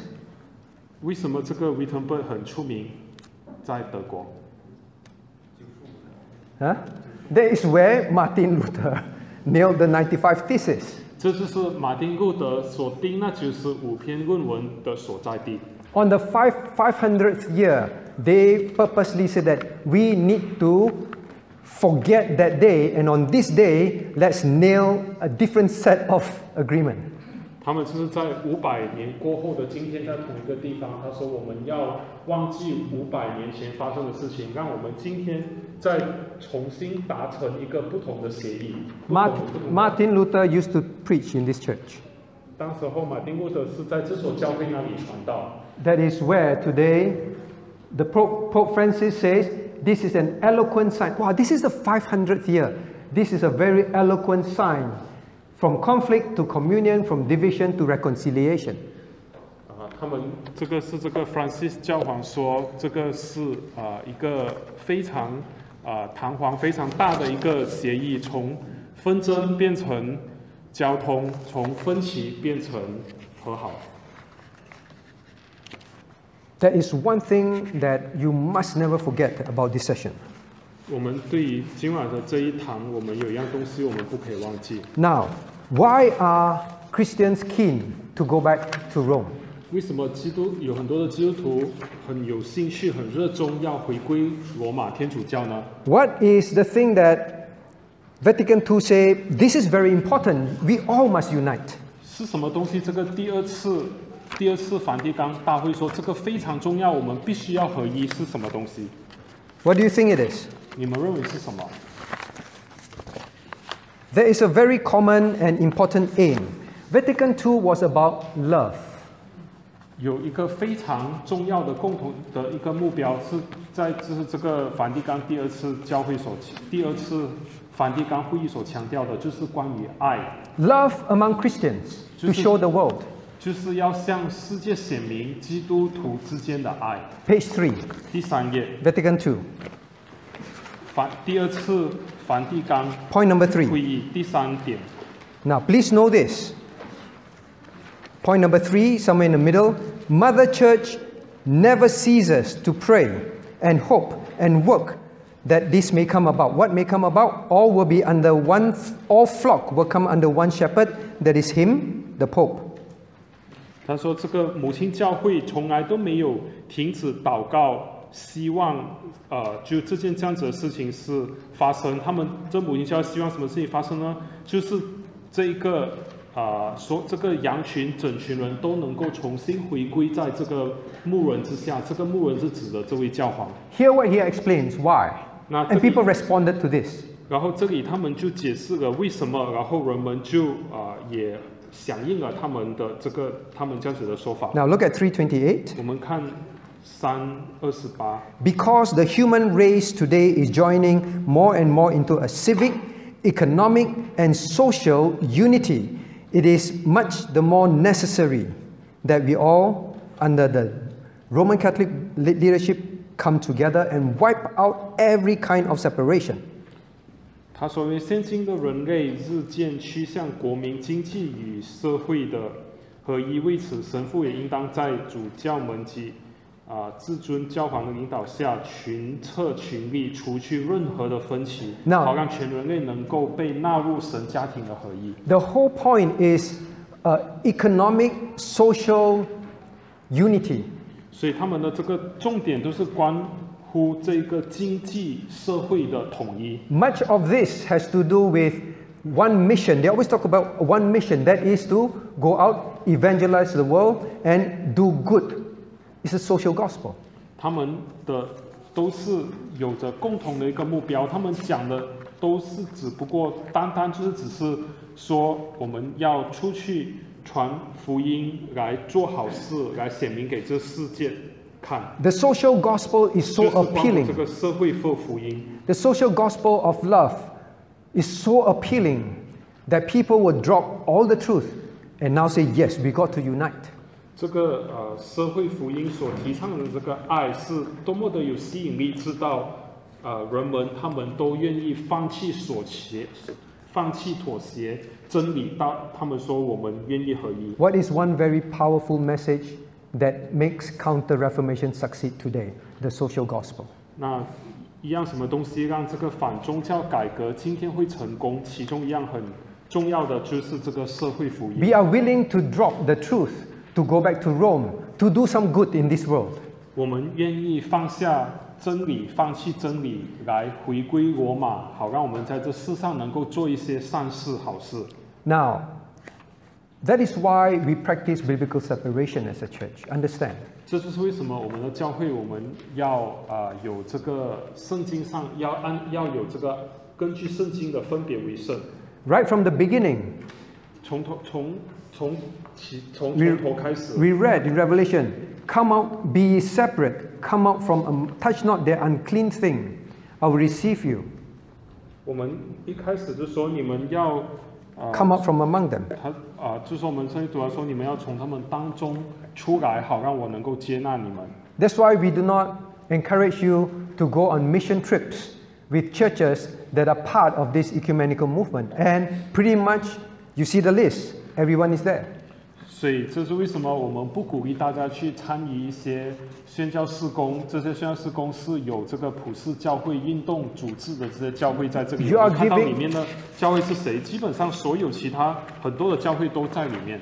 为什么这个 Wittenberg 很出名？在德国， Huh? That is where Martin Luther nailed the 95 Theses. 这就是马丁路德所定那九十五篇论文的所在地。 On the five, 500th year, they purposely said that we need to forget that day, and on this day, let's nail a different set of agreement. 他们就是在五百年过后的今天，在同一个地方。他说：“我们要忘记五百年前发生的事情，让我们今天再重新达成一个不同的协议。不同 Mart- 的不同的 Martin Luther used to preach in this church. 当时候，马丁路德是在这所教会那里传道。 That is where today the Pope, Pope Francis says this is an eloquent sign. Wow, this is the 500th year. This is a very eloquent sign from conflict to communion, from division to reconciliation. 啊，他们这个是这个 Francis 教皇说，这个是啊、一个非常啊、堂皇、非常大的一个协议，从纷争变成交通，从分歧变成和好。 That is one thing that you must never forget about this session. 我们对于今晚的这一堂，我们有一样东西我们不可以忘记。 Now, why are Christians keen to go back to Rome? 为什么基督有很多的基督徒很有兴趣、很热衷要回归罗马天主教呢？ What is the thing that Vatican II say this is very important? We all must unite. 是什么东西？这个第二次第二次梵蒂冈大会说这个非常重要，我们必须要合一，是什么东西？ What do you think it is? 你们认为是什么？ There is a very common and important aim. Vatican II was about love. 有一个非常重要的共同的一个目标，是在就是这个梵蒂冈第二次教会所第二次梵蒂冈会议所强调的，就是关于爱， Love among Christians to Just- show the world. 就是要向世界显明基督徒之间的爱。 Page 3, 第三页， Vatican II. 梵第二次梵蒂冈 Point number 3. 会议第三点， Now, please know this. Point number three, somewhere in the middle Mother Church never ceases to pray and hope and work that this may come about. What may come about? All will be under one, all flock will come under one shepherd, that is Him, the Pope. 他说这个母亲教会从来都没有停止祷告， 希望呃就这件这样子的事情是发生。他们这母亲教希望什么事情发生呢？就是这一个啊，说这个羊群整群人都能够重新回归在这个牧人之下。这个牧人是指的这位教皇。Here what he explains why. Now, And people responded to this. 然后这里他们就解释了为什么，然后人们就啊、也响应了他们的这个他们这样子的说法。Now look at 328. 我们看 Because the human race today is joining more and more into a civic, economic, and social unity, it is much the more necessary that we all, under the Roman Catholic le- leadership, come together and wipe out every kind of separation. 他说：“因为现今的人类日渐趋向国民经济与社会的合一，为此，神父也应当在主教们及 啊、至尊教皇的领导下，群策群力，除去任何的分歧， Now- 好让全人类能够被纳入神家庭的合一。 The whole point is uh, economic, social unity. 所以他们的这个重点都是关 乎这个经济社会的统一。 Much of this has to do with one mission. They always talk about one mission that is to go out, evangelize the world, and do good. It's a social gospel. 他们的都是有着共同的一个目标，他们讲的都是只不过单单就是只是说我们要出去传福音，来做好事，来显明给这世界看， The social gospel is 就 so 是帮助这 appealing. 个社会做福音。 The social gospel of love is so appealing that people will drop all the truth and now say, Yes, we got to unite. 这个呃社会福音所提倡的这个爱是多么的有吸引力，知道呃人们他们都愿意放弃所协，放弃妥协真理，到他们说我们愿意合一。What is one very powerful message that makes Counter Reformation succeed today? The social gospel. 那一样什么东西让这个反宗教改革今天会成功？其中一样很重要的就是这个社会福音。We are willing to drop the truth to go back to Rome to do some good in this world. 我们愿意放下真理，放弃真理，来回归罗马，好让我们在这世上能够做一些善事、好事。 Now, that is why we practice biblical separation as a church. Understand? 这就是为什么我们的教会，我们要呃有这个圣经上要按要有这个根据圣经的分别为圣， Right from the beginning, 从头从 从起从 We- 从头开始。 we read in Revelation, Come out, be ye separate, come out from, um, touch not their unclean thing, I will receive you. 我们一开始就说你们要啊。 Come out from among them. 他啊，就说我们圣经主要说，你们要从他们当中出来，好让我能够接纳你们。 That's why we do not encourage you to go on mission trips with churches that are part of this ecumenical movement. And pretty much, you see the list, everyone is there. 所以这是为什么我们不鼓励大家去参与一些宣教事工。这些宣教事工是有这个普世教会运动组织的这些教会在这里。You are 我们看到里面的教会是谁？基本上所有其他很多的教会都在里面。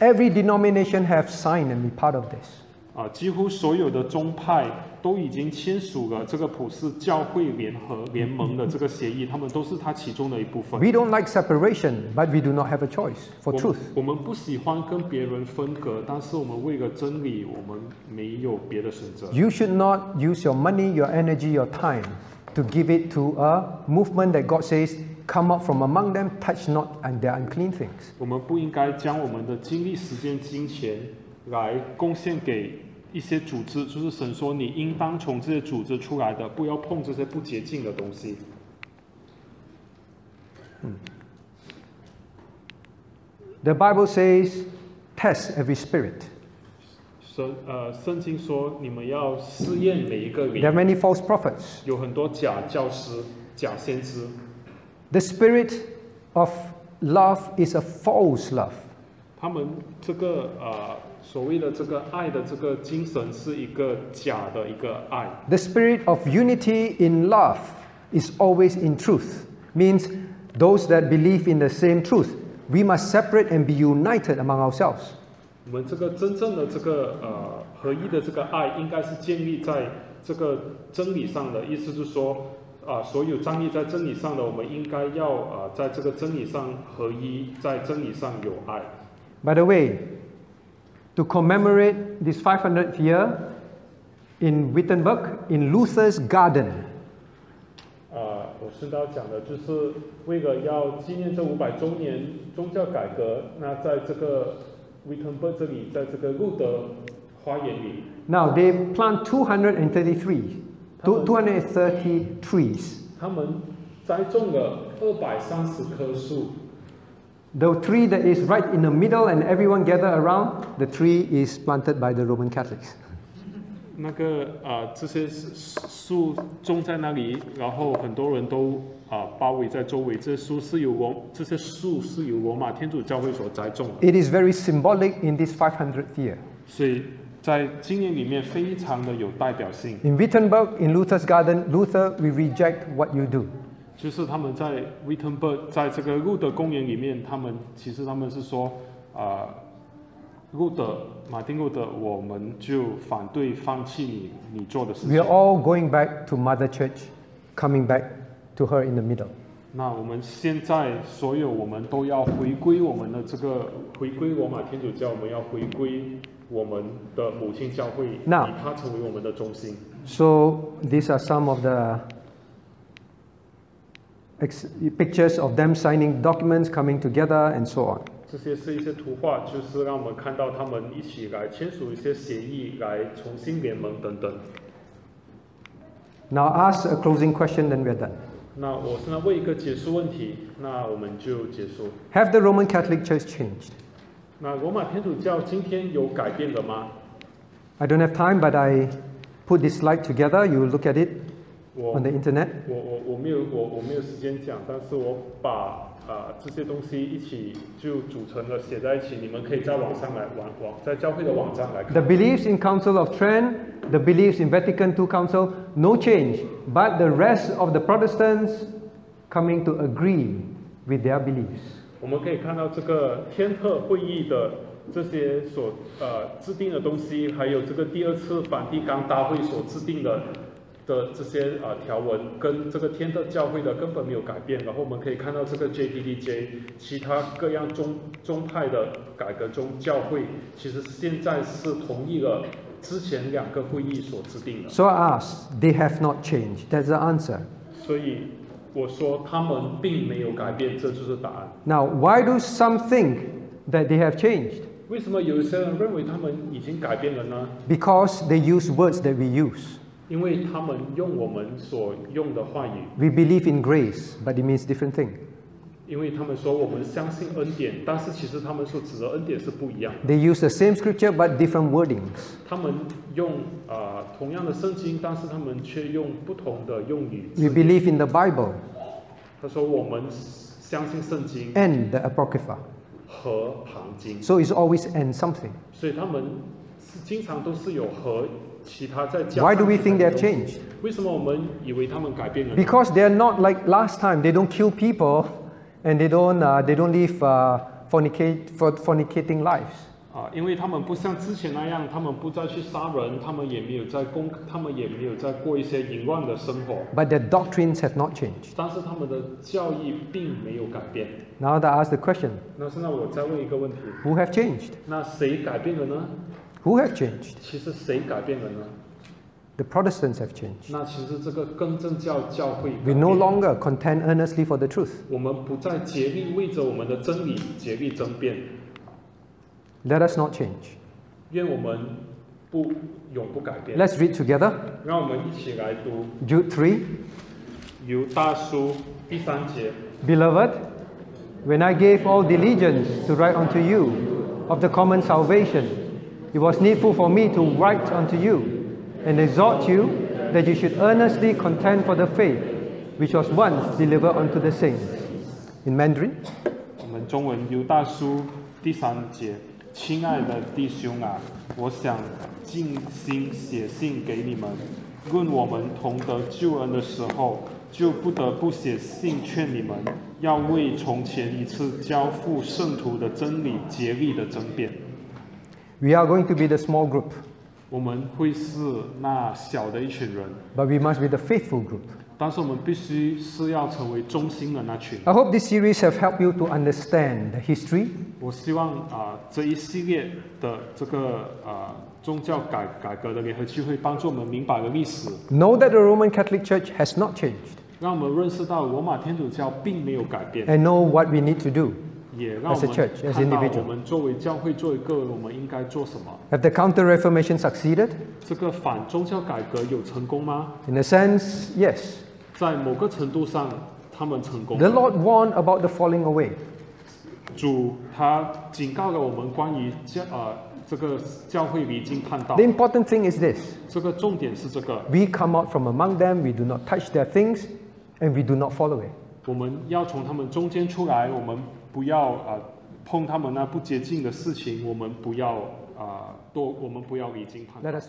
Every denomination have signed and be part of this. 啊，几乎所有的宗派都已经签署了这个普世教会联合联盟的这个协议，他们都是它其中的一部分。 We don't like separation, but we do not have a choice for 我 truth. 我们不喜欢跟别人分隔，但是我们为了真理，我们没有别的选择。 You should not use your money, your energy, your time to give it to a movement that God says, come out from among them, touch not and their unclean things. 我们不应该将我们的精力、时间、金钱来贡献给 一些组织，就是神说你应当从这些组织出来的，不要碰这些不洁净的东西。嗯 The Bible says, test every spirit. 神呃，圣经说你们要试验每一个 There are，many false prophets. 有很多假教师、假先知。The spirit of love is a false love. 他们这个呃所谓的这个爱的这个精神是一个假的一个爱。 The spirit of unity in love is always in truth. Means those that believe in the same truth, we must separate and be united among ourselves. 我们这个真正的这个呃合一的这个爱，应该是建立在这个真理上的。意思是说，啊、所有站立在真理上的，我们应该要呃在这个真理上合一，在真理上有爱。 By the way, to commemorate this 500th year in Wittenberg, in Luther's garden, 啊、我顺道讲的就是为了要纪念这五百周年宗教改革，那在这个 Wittenberg 这里，在这个路德花园里，now they plant 233, two- 230 trees. 他们栽种了二百三十棵树。The tree that is right in the middle and everyone gather around, the tree is planted by the Roman Catholics. 那个呃，这些树种在那里，然后很多人都啊、包围在周围。这些树是由罗，这些树是由罗马天主教会所栽种的， It is very symbolic in this 500th year. 所以在今年里面非常的有代表性。 In Wittenberg, in Luther's garden, Luther, we reject what you do. 就是他们在威滕伯，在这个路德公园里面，他们其实他们是说，啊、路德马丁路德，我们就反对放弃你你做的事 We are。all going back to Mother Church, coming back to her in the middle. 那我们现在所有我们都要回归我们的这个回归罗马天主教，我们要回归我们的母亲教会，以它成为我们的中心。So these are some of the pictures of them signing documents, coming together, and so on. 这些是一些图画，就是让我们看到他们一起来签署一些协议，来重新联盟等等。 Now ask a closing question, then we're done. 那我现在问一个结束问题，那我们就结束。 Have the Roman Catholic Church changed? 那罗马天主教今天有改变了吗？ I don't have time, but I put this slide together. You look at it 我 on the internet. 我我我没有我我没有时间讲，但是我把啊、这些东西一起就组成了写在一起，你们可以在网上来网网在教会的网站来 The 看。 beliefs in Council of Trent, the beliefs in Vatican II Council, no change. But the rest of the Protestants coming to agree with their beliefs. 我们可以看到这个天特会议的这些所呃制定的东西，还有这个第二次梵蒂冈大会所制定的 的这些呃条文，跟这个天的教会的根本没有改变。然后我们可以看到这个 JPDJ 其他各样宗宗派的改革中教会，其实现在是同意了之前两个会议所制定的。So I ask, they have not changed. That's the answer. 所以我说他们并没有改变，这就是答案。Now, why do some think that they have changed? 为什么有些人认为他们已经改变了呢？Because they use words that we use. 因为他们用我们所用的话语， We believe in grace, but it means different thing. 因为他们说我们相信恩典，但是其实他们所指的恩典是不一样的。 They use the same scripture but different wordings. 他们用啊、呃同样的圣经，但是他们却用不同的用语。 We believe in the Bible 他说我们相信圣经 and the Apocrypha. 和旁经， So it's always and something. 所以他们是经常都是有和 其他在加 Why 上 do we 其他 think 的 they have 东西 changed? 为什么我们以为他们改变了呢？ Because they're not like last time. They don't kill people and they don't, uh, they don't live uh, fornicate, for fornicating lives. 啊，因为他们不像之前那样，他们不再去杀人，他们也没有在公，他们也没有在过一些淫乱的生活， But their doctrines have not changed. 但是他们的教义并没有改变。 Now that I ask the question, 那现在我再问一个问题： who have changed? 那谁改变了呢？ Who have changed? 其实谁改变了呢？ The Protestants have changed. 那其实这个更正教教会改 We 变 no longer contend earnestly for the truth. 我们不再竭力为着我们的真理竭力争辩， Let us not change. 愿我们不永不改变。 Let's read together 让我们一起来读 Jude 3. 犹大书第三节。 Beloved, when I gave all diligence to write unto you of the common salvation, it was needful for me to write unto you and exhort you that you should earnestly contend for the faith which was once delivered unto the saints. In Mandarin, 我们中文犹大书第三节，亲爱的弟兄啊，我想尽心写信给你们，论我们同得救恩的时候，就不得不写信劝你们，要为从前一次交付圣徒的真理竭力的争辩。 we are going to be the small group, 我们会是那小的一群人， but we must be the faithful group. 但是我们必须是要成为中心的那群。 I hope this series have helped you to understand the history 我希望啊、这一系列的这个啊、宗教改改革的联合聚会，帮助我们明白了历史， Know that the Roman Catholic Church has not changed 让我们认识到罗马天主教并没有改变， and know what we need to do. 也让我 as a 们 church, as 看到 individual. 我们作为教会、作为个人，我们应该做什么。 Have the Counter Reformation succeeded? 这个反宗教改革有成功吗？ In a sense, yes. 在某个程度上，他们成功 The 了。 Lord warned about the falling away. 主他警告了我们关于教呃这个教会离经叛道 The。important thing is this 这个重点是这个， we come out from among them, we do not touch their things, and we do not fall away. 我们要从他们中间出来，我们 不要啊、碰他们那不洁净的事情，我们不要啊、多，我们不要离经叛道。